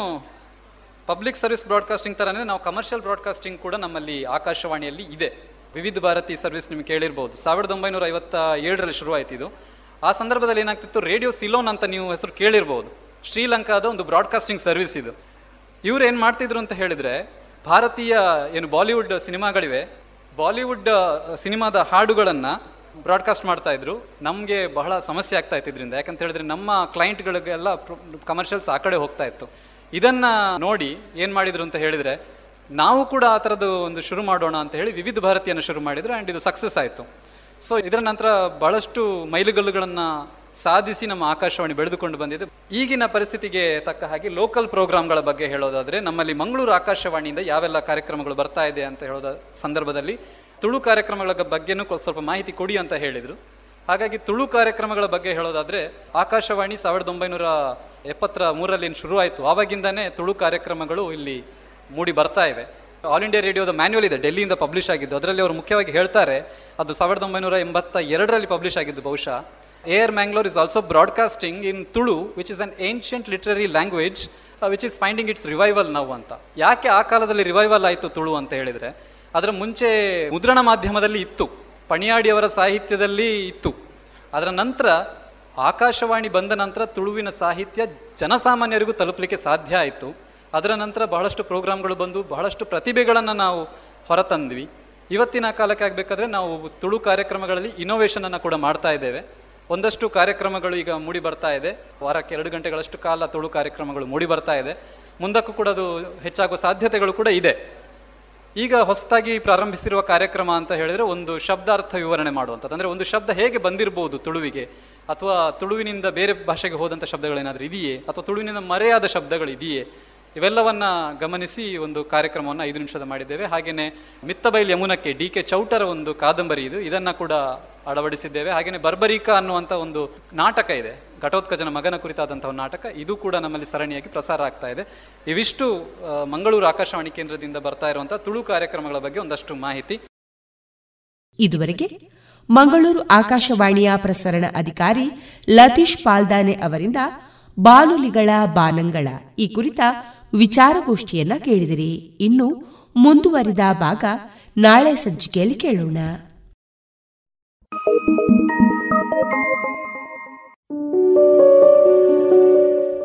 ಪಬ್ಲಿಕ್ ಸರ್ವಿಸ್ ಬ್ರಾಡ್ಕಾಸ್ಟಿಂಗ್ ಥರನೇ ನಾವು ಕಮರ್ಷಿಯಲ್ ಬ್ರಾಡ್ಕಾಸ್ಟಿಂಗ್ ಕೂಡ ನಮ್ಮಲ್ಲಿ ಆಕಾಶವಾಣಿಯಲ್ಲಿ ಇದೆ. ವಿವಿಧ ಭಾರತಿ ಸರ್ವಿಸ್ ನಿಮ್ಗೆ ಕೇಳಿರ್ಬೋದು. ಸಾವಿರದ ಒಂಬೈನೂರ ಐವತ್ತ ಏಳರಲ್ಲಿ ಶುರುವಾಯ್ತು ಇದು. ಆ ಸಂದರ್ಭದಲ್ಲಿ ಏನಾಗ್ತಿತ್ತು? ರೇಡಿಯೋ ಸಿಲೋನ್ ಅಂತ ನೀವು ಹೆಸರು ಕೇಳಿರ್ಬೋದು. ಶ್ರೀಲಂಕಾದ ಒಂದು ಬ್ರಾಡ್ಕಾಸ್ಟಿಂಗ್ ಸರ್ವಿಸ್ ಇದು. ಇವ್ರು ಏನು ಮಾಡ್ತಿದ್ರು ಅಂತ ಹೇಳಿದ್ರೆ, ಭಾರತೀಯ ಏನು ಬಾಲಿವುಡ್ ಸಿನಿಮಾಗಳಿವೆ. ಬಾಲಿವುಡ್ ಸಿನಿಮಾದ ಹಾಡುಗಳನ್ನು ಬ್ರಾಡ್ಕಾಸ್ಟ್ ಮಾಡ್ತಾ ಇದ್ರು. ನಮಗೆ ಬಹಳ ಸಮಸ್ಯೆ ಆಗ್ತಾ ಇತ್ತು ಇದರಿಂದ. ಯಾಕಂತ ಹೇಳಿದ್ರೆ ನಮ್ಮ ಕ್ಲೈಂಟ್ಗಳಿಗೆಲ್ಲ ಕಮರ್ಷಿಯಲ್ಸ್ ಆ ಕಡೆ ಹೋಗ್ತಾ ಇತ್ತು. ಇದನ್ನ ನೋಡಿ ಏನು ಮಾಡಿದ್ರು ಅಂತ ಹೇಳಿದ್ರೆ, ನಾವು ಕೂಡ ಆ ಥರದ್ದು ಒಂದು ಶುರು ಮಾಡೋಣ ಅಂತ ಹೇಳಿ ವಿವಿಧ ಭಾರತಿಯನ್ನು ಶುರು ಮಾಡಿದ್ರು ಆ್ಯಂಡ್ ಇದು ಸಕ್ಸಸ್ ಆಯಿತು. ಸೊ ಇದರ ನಂತರ ಬಹಳಷ್ಟು ಮೈಲುಗಲ್ಲುಗಳನ್ನು ಸಾಧಿಸಿ ನಮ್ಮ ಆಕಾಶವಾಣಿ ಬೆಳೆದುಕೊಂಡು ಬಂದಿದೆ. ಈಗಿನ ಪರಿಸ್ಥಿತಿಗೆ ತಕ್ಕ ಹಾಗೆ ಲೋಕಲ್ ಪ್ರೋಗ್ರಾಮ್ಗಳ ಬಗ್ಗೆ ಹೇಳೋದಾದ್ರೆ, ನಮ್ಮಲ್ಲಿ ಮಂಗಳೂರು ಆಕಾಶವಾಣಿಯಿಂದ ಯಾವೆಲ್ಲ ಕಾರ್ಯಕ್ರಮಗಳು ಬರ್ತಾ ಇದೆ ಅಂತ ಹೇಳೋದ ಸಂದರ್ಭದಲ್ಲಿ ತುಳು ಕಾರ್ಯಕ್ರಮಗಳ ಬಗ್ಗೆನೂ ಸ್ವಲ್ಪ ಮಾಹಿತಿ ಕೊಡಿ ಅಂತ ಹೇಳಿದರು. ಹಾಗಾಗಿ ತುಳು ಕಾರ್ಯಕ್ರಮಗಳ ಬಗ್ಗೆ ಹೇಳೋದಾದ್ರೆ ಆಕಾಶವಾಣಿ ಸಾವಿರದ ಒಂಬೈನೂರ ಎಪ್ಪತ್ತರ ಮೂರರಲ್ಲಿ ಶುರುವಾಯಿತು, ಆವಾಗಿಂದನೇ ತುಳು ಕಾರ್ಯಕ್ರಮಗಳು ಇಲ್ಲಿ ಮೂಡಿ ಬರ್ತಾ ಇವೆ. ಆಲ್ ಇಂಡಿಯಾ ರೇಡಿಯೋದ ಮ್ಯಾನ್ಯುವಲ್ ಇದೆ, ಡೆಲ್ಲಿಯಿಂದ ಪಬ್ಲಿಷ್ ಆಗಿದ್ದು, ಅದರಲ್ಲಿ ಅವರು ಮುಖ್ಯವಾಗಿ ಹೇಳ್ತಾರೆ, ಅದು ಸಾವಿರದ ಒಂಬೈನೂರ ಎಂಬತ್ತ ಎರಡರಲ್ಲಿ ಪಬ್ಲಿಷ್ ಆಗಿದ್ದು ಬಹುಶಃ. Air Mangalore is also broadcasting in Tulu which is an ancient literary language which is finding its revival ನಾವು ಅಂತ. ಯಾಕೆ ಆ ಕಾಲದಲ್ಲಿ ರಿವೈವಲ್ ಆಯಿತು ತುಳು ಅಂತ ಹೇಳಿದರೆ, ಅದರ ಮುಂಚೆ ಮುದ್ರಣ ಮಾಧ್ಯಮದಲ್ಲಿ ಇತ್ತು. ಪಣಿಯಾಡಿಯವರ ಸಾಹಿತ್ಯದಲ್ಲಿ ಇತ್ತು. ಅದರ ನಂತರ ಆಕಾಶವಾಣಿ ಬಂದ ನಂತರ ತುಳುವಿನ ಸಾಹಿತ್ಯ ಜನಸಾಮಾನ್ಯರಿಗೂ ತಲುಪಲಿಕ್ಕೆ ಸಾಧ್ಯ ಆಯಿತು. ಅದರ ನಂತರ ಬಹಳಷ್ಟು ಪ್ರೋಗ್ರಾಮ್ಗಳು ಬಂದು ಬಹಳಷ್ಟು ಪ್ರತಿಭೆಗಳನ್ನು ನಾವು ಹೊರತಂದ್ವಿ. ಇವತ್ತಿನ ಕಾಲಕ್ಕೆ ಆಗಬೇಕಾದ್ರೆ ನಾವು ತುಳು ಕಾರ್ಯಕ್ರಮಗಳಲ್ಲಿ ಇನೋವೇಷನನ್ನು ಕೂಡ ಮಾಡ್ತಾ ಇದ್ದೇವೆ. ಒಂದಷ್ಟು ಕಾರ್ಯಕ್ರಮಗಳು ಈಗ ಮೂಡಿ ಬರ್ತಾ ಇದೆ. ವಾರಕ್ಕೆ ಎರಡು ಗಂಟೆಗಳಷ್ಟು ಕಾಲ ತುಳು ಕಾರ್ಯಕ್ರಮಗಳು ಮೂಡಿ ಬರ್ತಾ ಇದೆ. ಮುಂದಕ್ಕೂ ಕೂಡ ಅದು ಹೆಚ್ಚಾಗುವ ಸಾಧ್ಯತೆಗಳು ಕೂಡ ಇದೆ. ಈಗ ಹೊಸದಾಗಿ ಪ್ರಾರಂಭಿಸಿರುವ ಕಾರ್ಯಕ್ರಮ ಅಂತ ಹೇಳಿದ್ರೆ ಒಂದು ಶಬ್ದಾರ್ಥ ವಿವರಣೆ ಮಾಡುವಂಥದ್ದು. ಅಂದರೆ ಒಂದು ಶಬ್ದ ಹೇಗೆ ಬಂದಿರಬಹುದು ತುಳುವಿಗೆ? ಅಥವಾ ತುಳುವಿನಿಂದ ಬೇರೆ ಭಾಷೆಗೆ ಹೋದಂಥ ಶಬ್ದಗಳೇನಾದರೂ ಇದೆಯೇ? ಅಥವಾ ತುಳುವಿನಿಂದ ಮರೆಯಾದ ಶಬ್ದಗಳು ಇದೆಯೇ ಇವೆಲ್ಲವನ್ನ ಗಮನಿಸಿ ಒಂದು ಕಾರ್ಯಕ್ರಮವನ್ನು ಐದು ನಿಮಿಷದ ಮಾಡಿದ್ದೇವೆ. ಹಾಗೆಯೇ ಮಿತ್ತಬೈಲ್ ಯಮುನಕ್ಕೆ ಡಿ ಕೆ ಚೌಟರ ಒಂದು ಕಾದಂಬರಿ ಇದು. ಇದನ್ನು ಕೂಡ ಅಳವಡಿಸಿದ್ದೇವೆ. ಹಾಗೆಯೇ ಬರ್ಬರೀಕ ಅನ್ನುವಂಥ ಒಂದು ನಾಟಕ ಇದೆ. ಘಟೋತ್ಕಜನ ಮಗನ ಕುರಿತಾದಂತಹ ನಾಟಕ. ಇದು ಕೂಡ ನಮ್ಮಲ್ಲಿ ಸರಣಿಯಾಗಿ ಪ್ರಸಾರ ಆಗ್ತಾ ಇದೆ. ಇವಿಷ್ಟು ಮಂಗಳೂರು ಆಕಾಶವಾಣಿ ಕೇಂದ್ರದಿಂದ ಬರ್ತಾ ಇರುವಂಥ ತುಳು ಕಾರ್ಯಕ್ರಮಗಳ ಬಗ್ಗೆ ಒಂದಷ್ಟು ಮಾಹಿತಿ. ಇದುವರೆಗೆ ಮಂಗಳೂರು ಆಕಾಶವಾಣಿಯ ಪ್ರಸರಣ ಅಧಿಕಾರಿ ಲತೀಶ್ ಪಾಲ್ದಾನೆ ಅವರಿಂದ ಬಾನುಲಿಗಳ ಬಾನಂಗಳ ಈ ಕುರಿತ ವಿಚಾರಗೋಷ್ಠಿಯನ್ನ ಕೇಳಿದಿರಿ. ಇನ್ನು ಮುಂದುವರಿದ ಭಾಗ ನಾಳೆ ಸಂಚಿಕೆಯಲ್ಲಿ ಕೇಳೋಣ.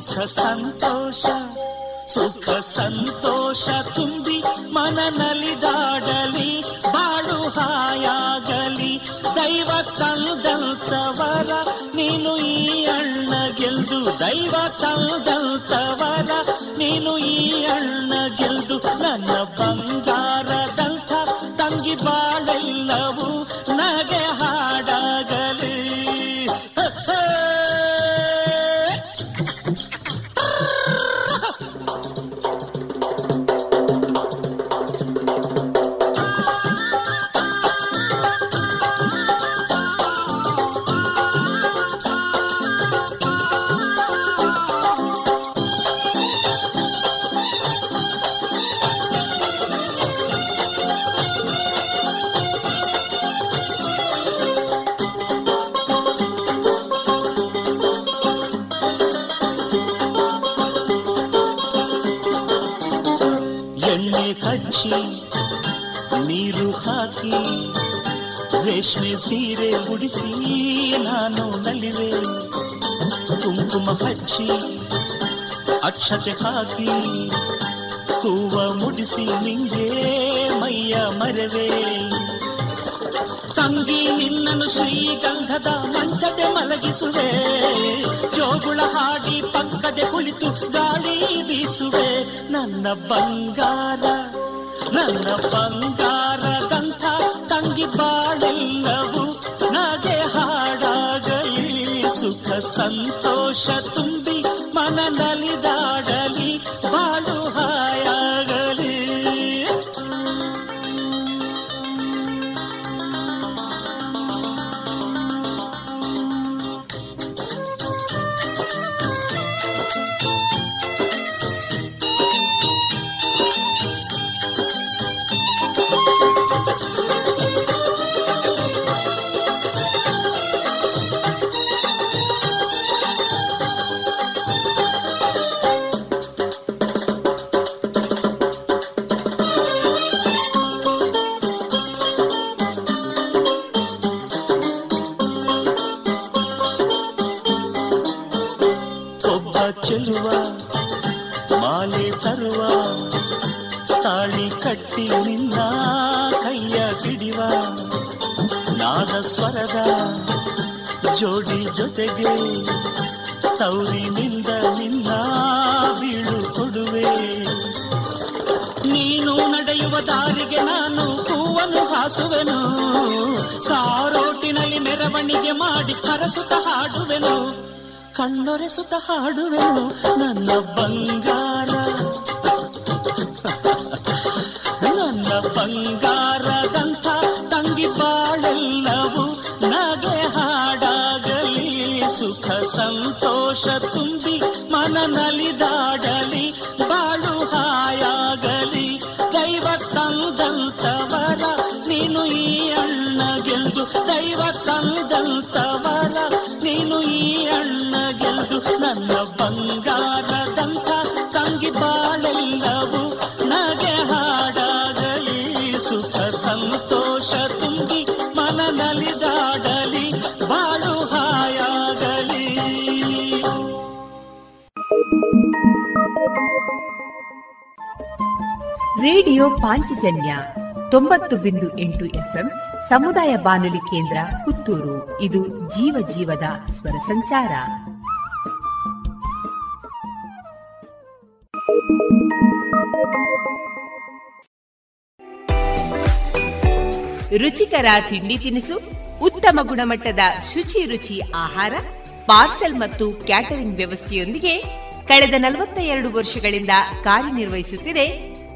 ಸುಖ ಸಂತೋಷ ಸುಖ ಸಂತೋಷ ತುಂಬಿ ಮನ ನಲಿದಾಡಲಿ ಬಾಳು ಹಾಯಾಗಲಿ ದೈವ ತಂದಂತವರ ನೀನು ಈ ಅಣ್ಣ ಗೆಲ್ದು ದೈವ ತಂದಂತವರ ನೀನು ಈ ಅಣ್ಣ ಗೆಲ್ದು ನನ್ನ ಬಂಗಾರದಂಥ ತಂಗಿ ಬಾಳೆಲ್ಲವೂ ರೇಷ್ಮೆ ಸೀರೆ ಉಡಿಸಿ ನಾನು ನಲಿವೆ. ಕುಂಕುಮ ಹಚ್ಚಿ, ಅಕ್ಷತೆ ಹಾಕಿ, ಹೂವ ಮುಡಿಸಿ ನಿಂಗೆ ಮೈಯ ಮರವೆ. ತಂಗಿ ನಿನ್ನನು ಶ್ರೀಗಂಧದ ಮಂಚತೆ ಮಲಗಿಸುವೆ. ಜೋಗುಳ ಹಾಡಿ ಪಕ್ಕದೆ ಕುಳಿತು ಗಾಳಿ ಬೀಸುವೆ. ನನ್ನ ಬಂಗಾರ ನನ್ನ ಬಂಗಾರ ಗಂಧ ತಂಗಿ ಬಾಳೆಲ್ಲವೂ ಸಂತೋಷ ತುಂಬಿ ಮನ ಕಣ್ಣೊರೆಸುತ್ತ ಹಾಡುವೆನು. ನನ್ನ ಪಾಂಚಜನ್ಯ ತೊಂಬತ್ತು ಬಿಂದು ಎಂಟು ಎಫ್ಎಂ ಸಮುದಾಯ ಬಾನುಲಿ ಕೇಂದ್ರ ಪುತ್ತೂರು. ಇದು ಜೀವ ಜೀವದ ಸ್ವರ ಸಂಚಾರ. ರುಚಿಕರ ತಿಂಡಿ ತಿನಿಸು, ಉತ್ತಮ ಗುಣಮಟ್ಟದ ಶುಚಿ ರುಚಿ ಆಹಾರ, ಪಾರ್ಸೆಲ್ ಮತ್ತು ಕ್ಯಾಟರಿಂಗ್ ವ್ಯವಸ್ಥೆಯೊಂದಿಗೆ ಕಳೆದ ನಲವತ್ತ ಎರಡು ವರ್ಷಗಳಿಂದ ಕಾರ್ಯನಿರ್ವಹಿಸುತ್ತಿದೆ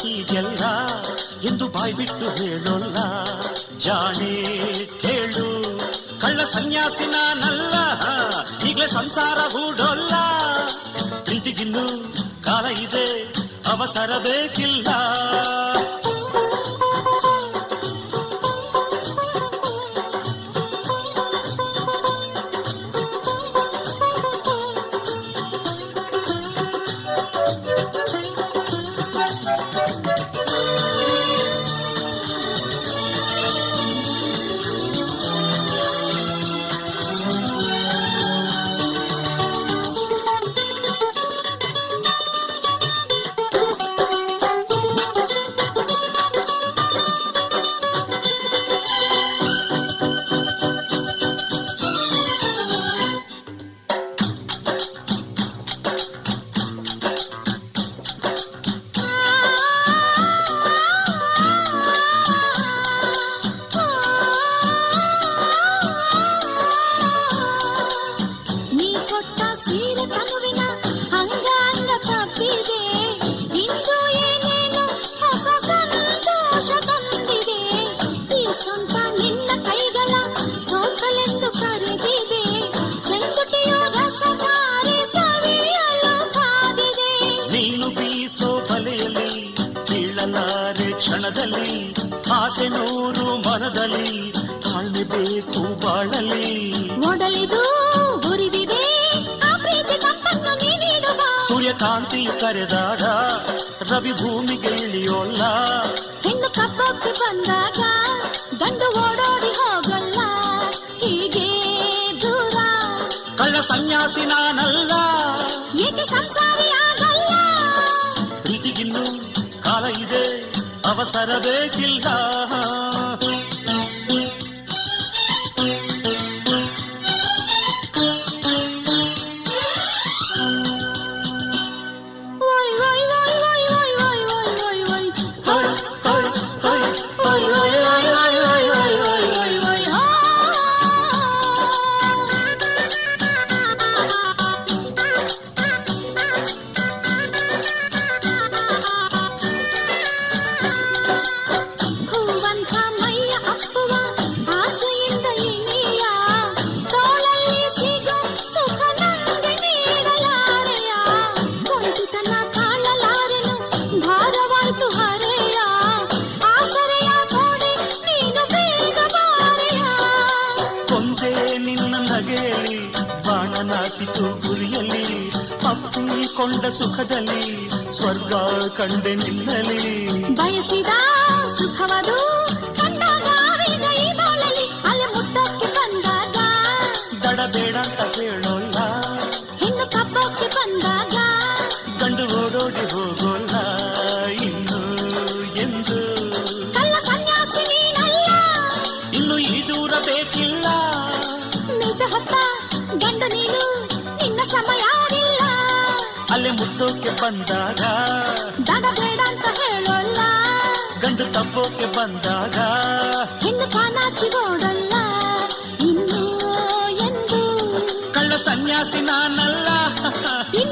ತನ್ನಾಸೆ ಹೀಗೆಲ್ಲ ಎಂದು ಬಾಯ್ಬಿಟ್ಟು ಹೇಳೋಲ್ಲ. ಜಾಣೆ ಕೇಳು, ಕಳ್ಳ ಸನ್ಯಾಸಿ ನಾನಲ್ಲ ಈಗಲೇ ಸಂಸಾರ ಹೂಡೋಲ್ಲ. ಪ್ರೀತಿಗಿನ್ನು ಕಾಲ ಇದೆ, ಅವಸರ ಬೇಕಿಲ್ಲ.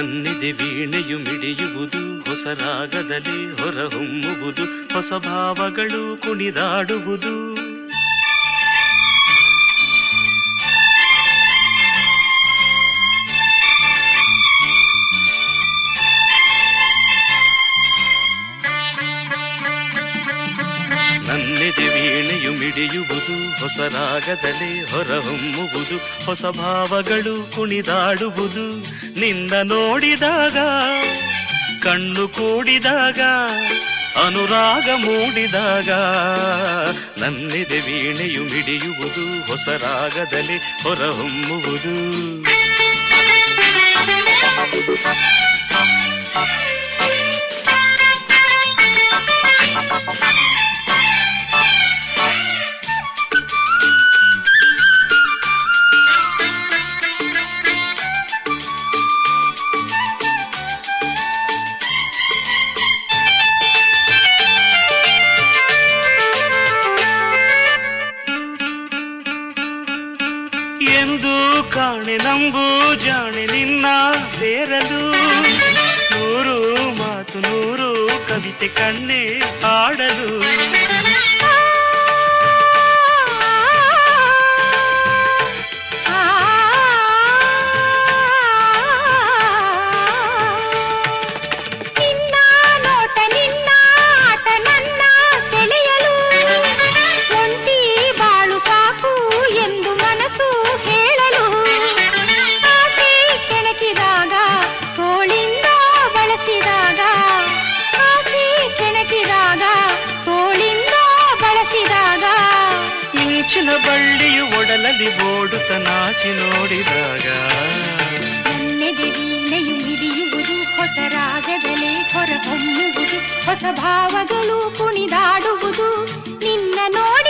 ನನ್ನಿದೆ ವೀಣೆಯು ಮಿಡಿಯುವುದು ಹೊಸ ರಾಗದಲ್ಲಿ ಹೊರಹೊಮ್ಮುವುದು ಹೊಸ ಭಾವಗಳು ಕುಣಿದಾಡುವುದು. ಮೆದೆ ವೀಣೆಯು ಮಿಡಿಯುವುದು, ಹೊಸ ರಾಗದಲ್ಲಿ ಹೊರಹೊಮ್ಮುವುದು, ಹೊಸ ಭಾವಗಳು ಕುಣಿದಾಡುವುದು. ನಿನ್ನ ನೋಡಿದಾಗ, ಕಣ್ಣು ಕೂಡಿದಾಗ, ಅನುರಾಗ ಮೂಡಿದಾಗ, ನನ್ನಿದೆ ವೀಣೆಯು ಮಿಡಿಯುವುದು, ಹೊಸ ರಾಗದಲ್ಲಿ ಹೊರಹೊಮ್ಮುವುದು. ಕವಿತೆ ಕಣ್ಣೆ ಆಡಲು ಕಣ್ಣಲ್ಲಿ ಓಡುತ್ತ ನಾಚಿ ನೋಡಿದಾಗ. ವೀಣೆಯು ಮಿಡಿಯುವುದು ಹೊಸ ರಾಗದಲ್ಲಿ ಹೊರಹೊಮ್ಮುವುದು ಹೊಸ ಭಾವಗಳು ಕುಣಿದಾಡುವುದು. ನಿನ್ನ ನೋಡಿ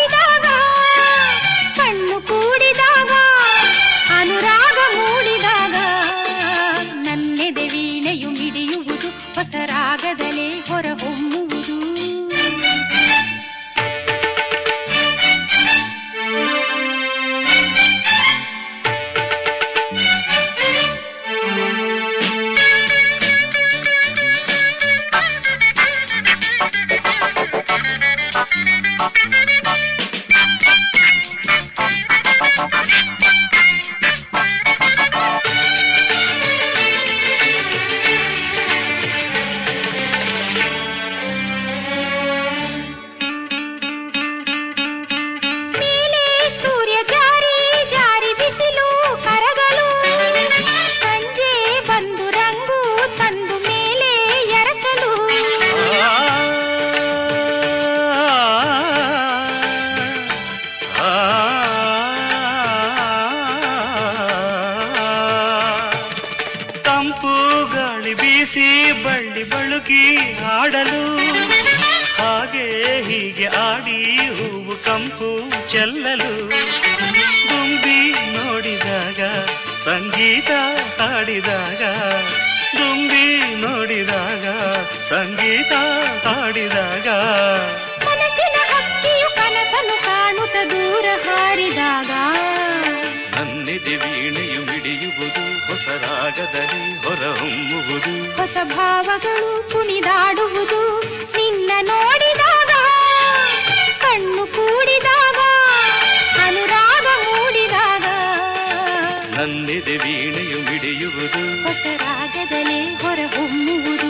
ಹೊರಹೊಮ್ಮುವುದು. ಹೊಸ ಭಾವಗಳು ಕುಣಿದಾಡುವುದು. ನಿನ್ನ ನೋಡಿದಾಗ ಕಣ್ಣು ಕೂಡಿದಾಗ ಅನುರಾಗ ಮೂಡಿದಾಗ. ನನ್ನಿದೆ ವೀಣೆಯು ಮಿಡಿಯುವುದು. ಹೊಸ ರಾಗದಲ್ಲಿ ಹೊರಹೊಮ್ಮುವುದು.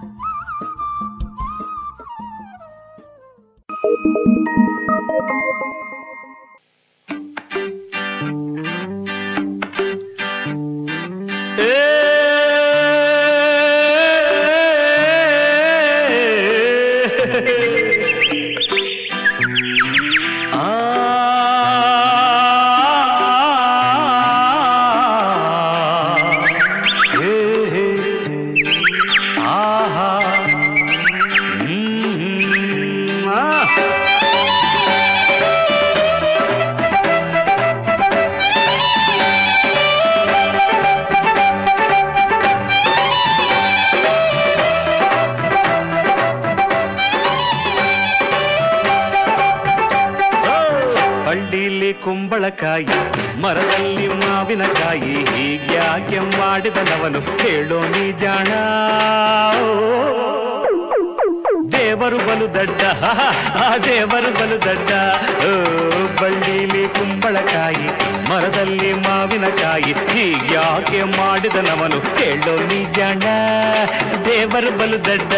వరు బలుదడ్డ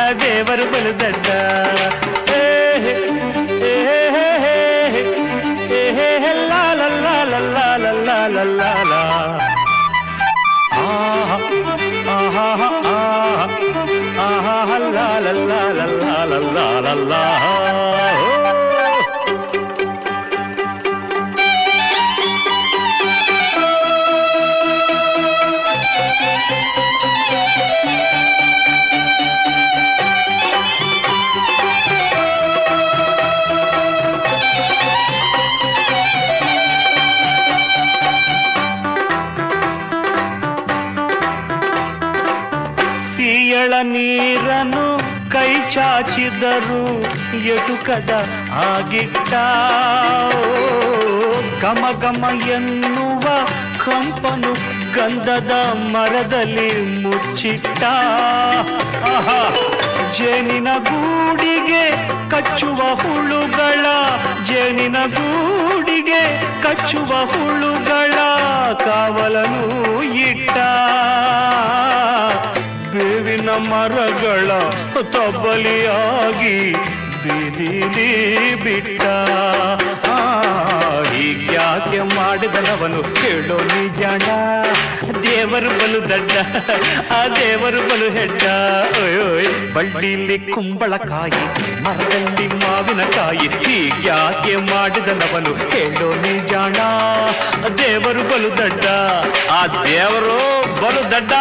అదే వరు బలుదడ్డ ನೋಡಿದರೂ ಎಟುಕದ ಆಗಿಟ್ಟ ಗಮ ಗಮ ಎನ್ನುವ ಕಂಪನು ಗಂಧದ ಮರದಲ್ಲಿ ಮುಚ್ಚಿಟ್ಟ. ಜೇನಿನ ಗೂಡಿಗೆ ಕಚ್ಚುವ ಹುಳುಗಳ, ಜೇನಿನ ಗೂಡಿಗೆ ಕಚ್ಚುವ ಹುಳುಗಳ ಕಾವಲನು ಇಟ್ಟ. ಚಂದನ ಮರಗಳ ತಬಲಿಯಾಗಿ ದಿದಿಲಿ ಬಿಟ್ಟ. ಹೀಗ್ಯಾಕೆ ಮಾಡಿದನವನು ಕೇಳೋ ನಿಜಣ ದೇವರು ಬಲು ದಡ್ಡ, ಆ ದೇವರು ಬಲು ಹೆಡ್ಡ. ಬಳ್ಳಿಲಿ ಕುಂಬಳಕಾಯಿ ಮರದಲ್ಲಿ ಮಾವಿನಕಾಯಿ ಹೀಗ್ಯಾಕೆ ಮಾಡಿದನವನು ಕೇಳೋ ನಿಜಾಣ ದೇವರು ಬಲು ದಡ್ಡ, ಆ ದೇವರು ಬಲು ದಡ್ಡ.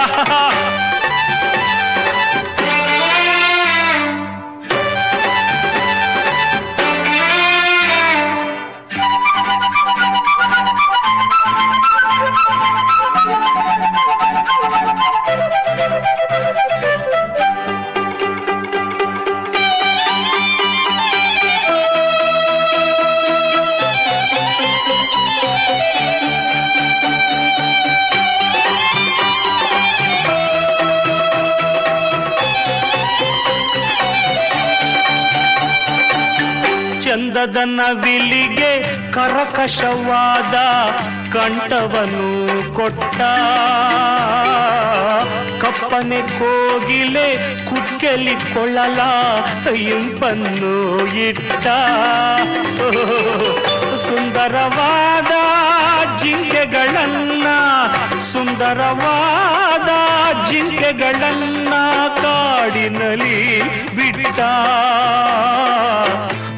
ಚಂದದ ನವಿಲಿಗೆ ಕರಕಶವಾದ ಕಂಠವನ್ನು ಕೊಟ್ಟ. ಕಪ್ಪನೆ ಕೋಗಿಲೆ ಕುಕ್ಕೆಲಿ ಕೊಳ್ಳಲ ಇಂಪನ್ನು ಇಟ್ಟ. ಸುಂದರವಾದ ಜಿಂಕೆಗಳನ್ನ ಸುಂದರವಾದ ಜಿಂಕೆಗಳನ್ನ ಕಾಡಿನಲ್ಲಿ ಬಿಟ್ಟ.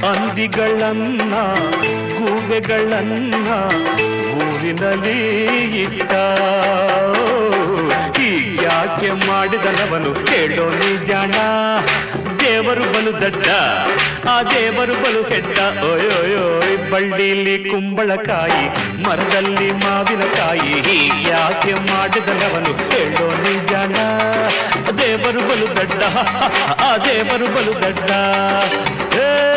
ಅಂದಿಗಳನ್ನ ಗೂಬೆಗಳನ್ನ ಊರಿನಲ್ಲಿ ಇಟ್ಟ. ಯಾಕೆ ಮಾಡಿದನವನು ಕೇಳೋ ನಿಜಾಣ ದೇವರು ಬಲು ದಡ್ಡ, ಆ ದೇವರು ಬಲು ಕೆಟ್ಟ. ಓಯೋಯೋಯ್ ಬಳ್ಳಿಲಿ ಕುಂಬಳಕಾಯಿ ಮರದಲ್ಲಿ ಮಾವಿನಕಾಯಿ ಯಾಕೆ ಮಾಡಿದನವನು ಹೇಳೋ ನಿಜಾಣ ದೇವರು ಬಲು ದಡ್ಡ, ಆ ದೇವರು ಬಲು ದಡ್ಡ. ಏ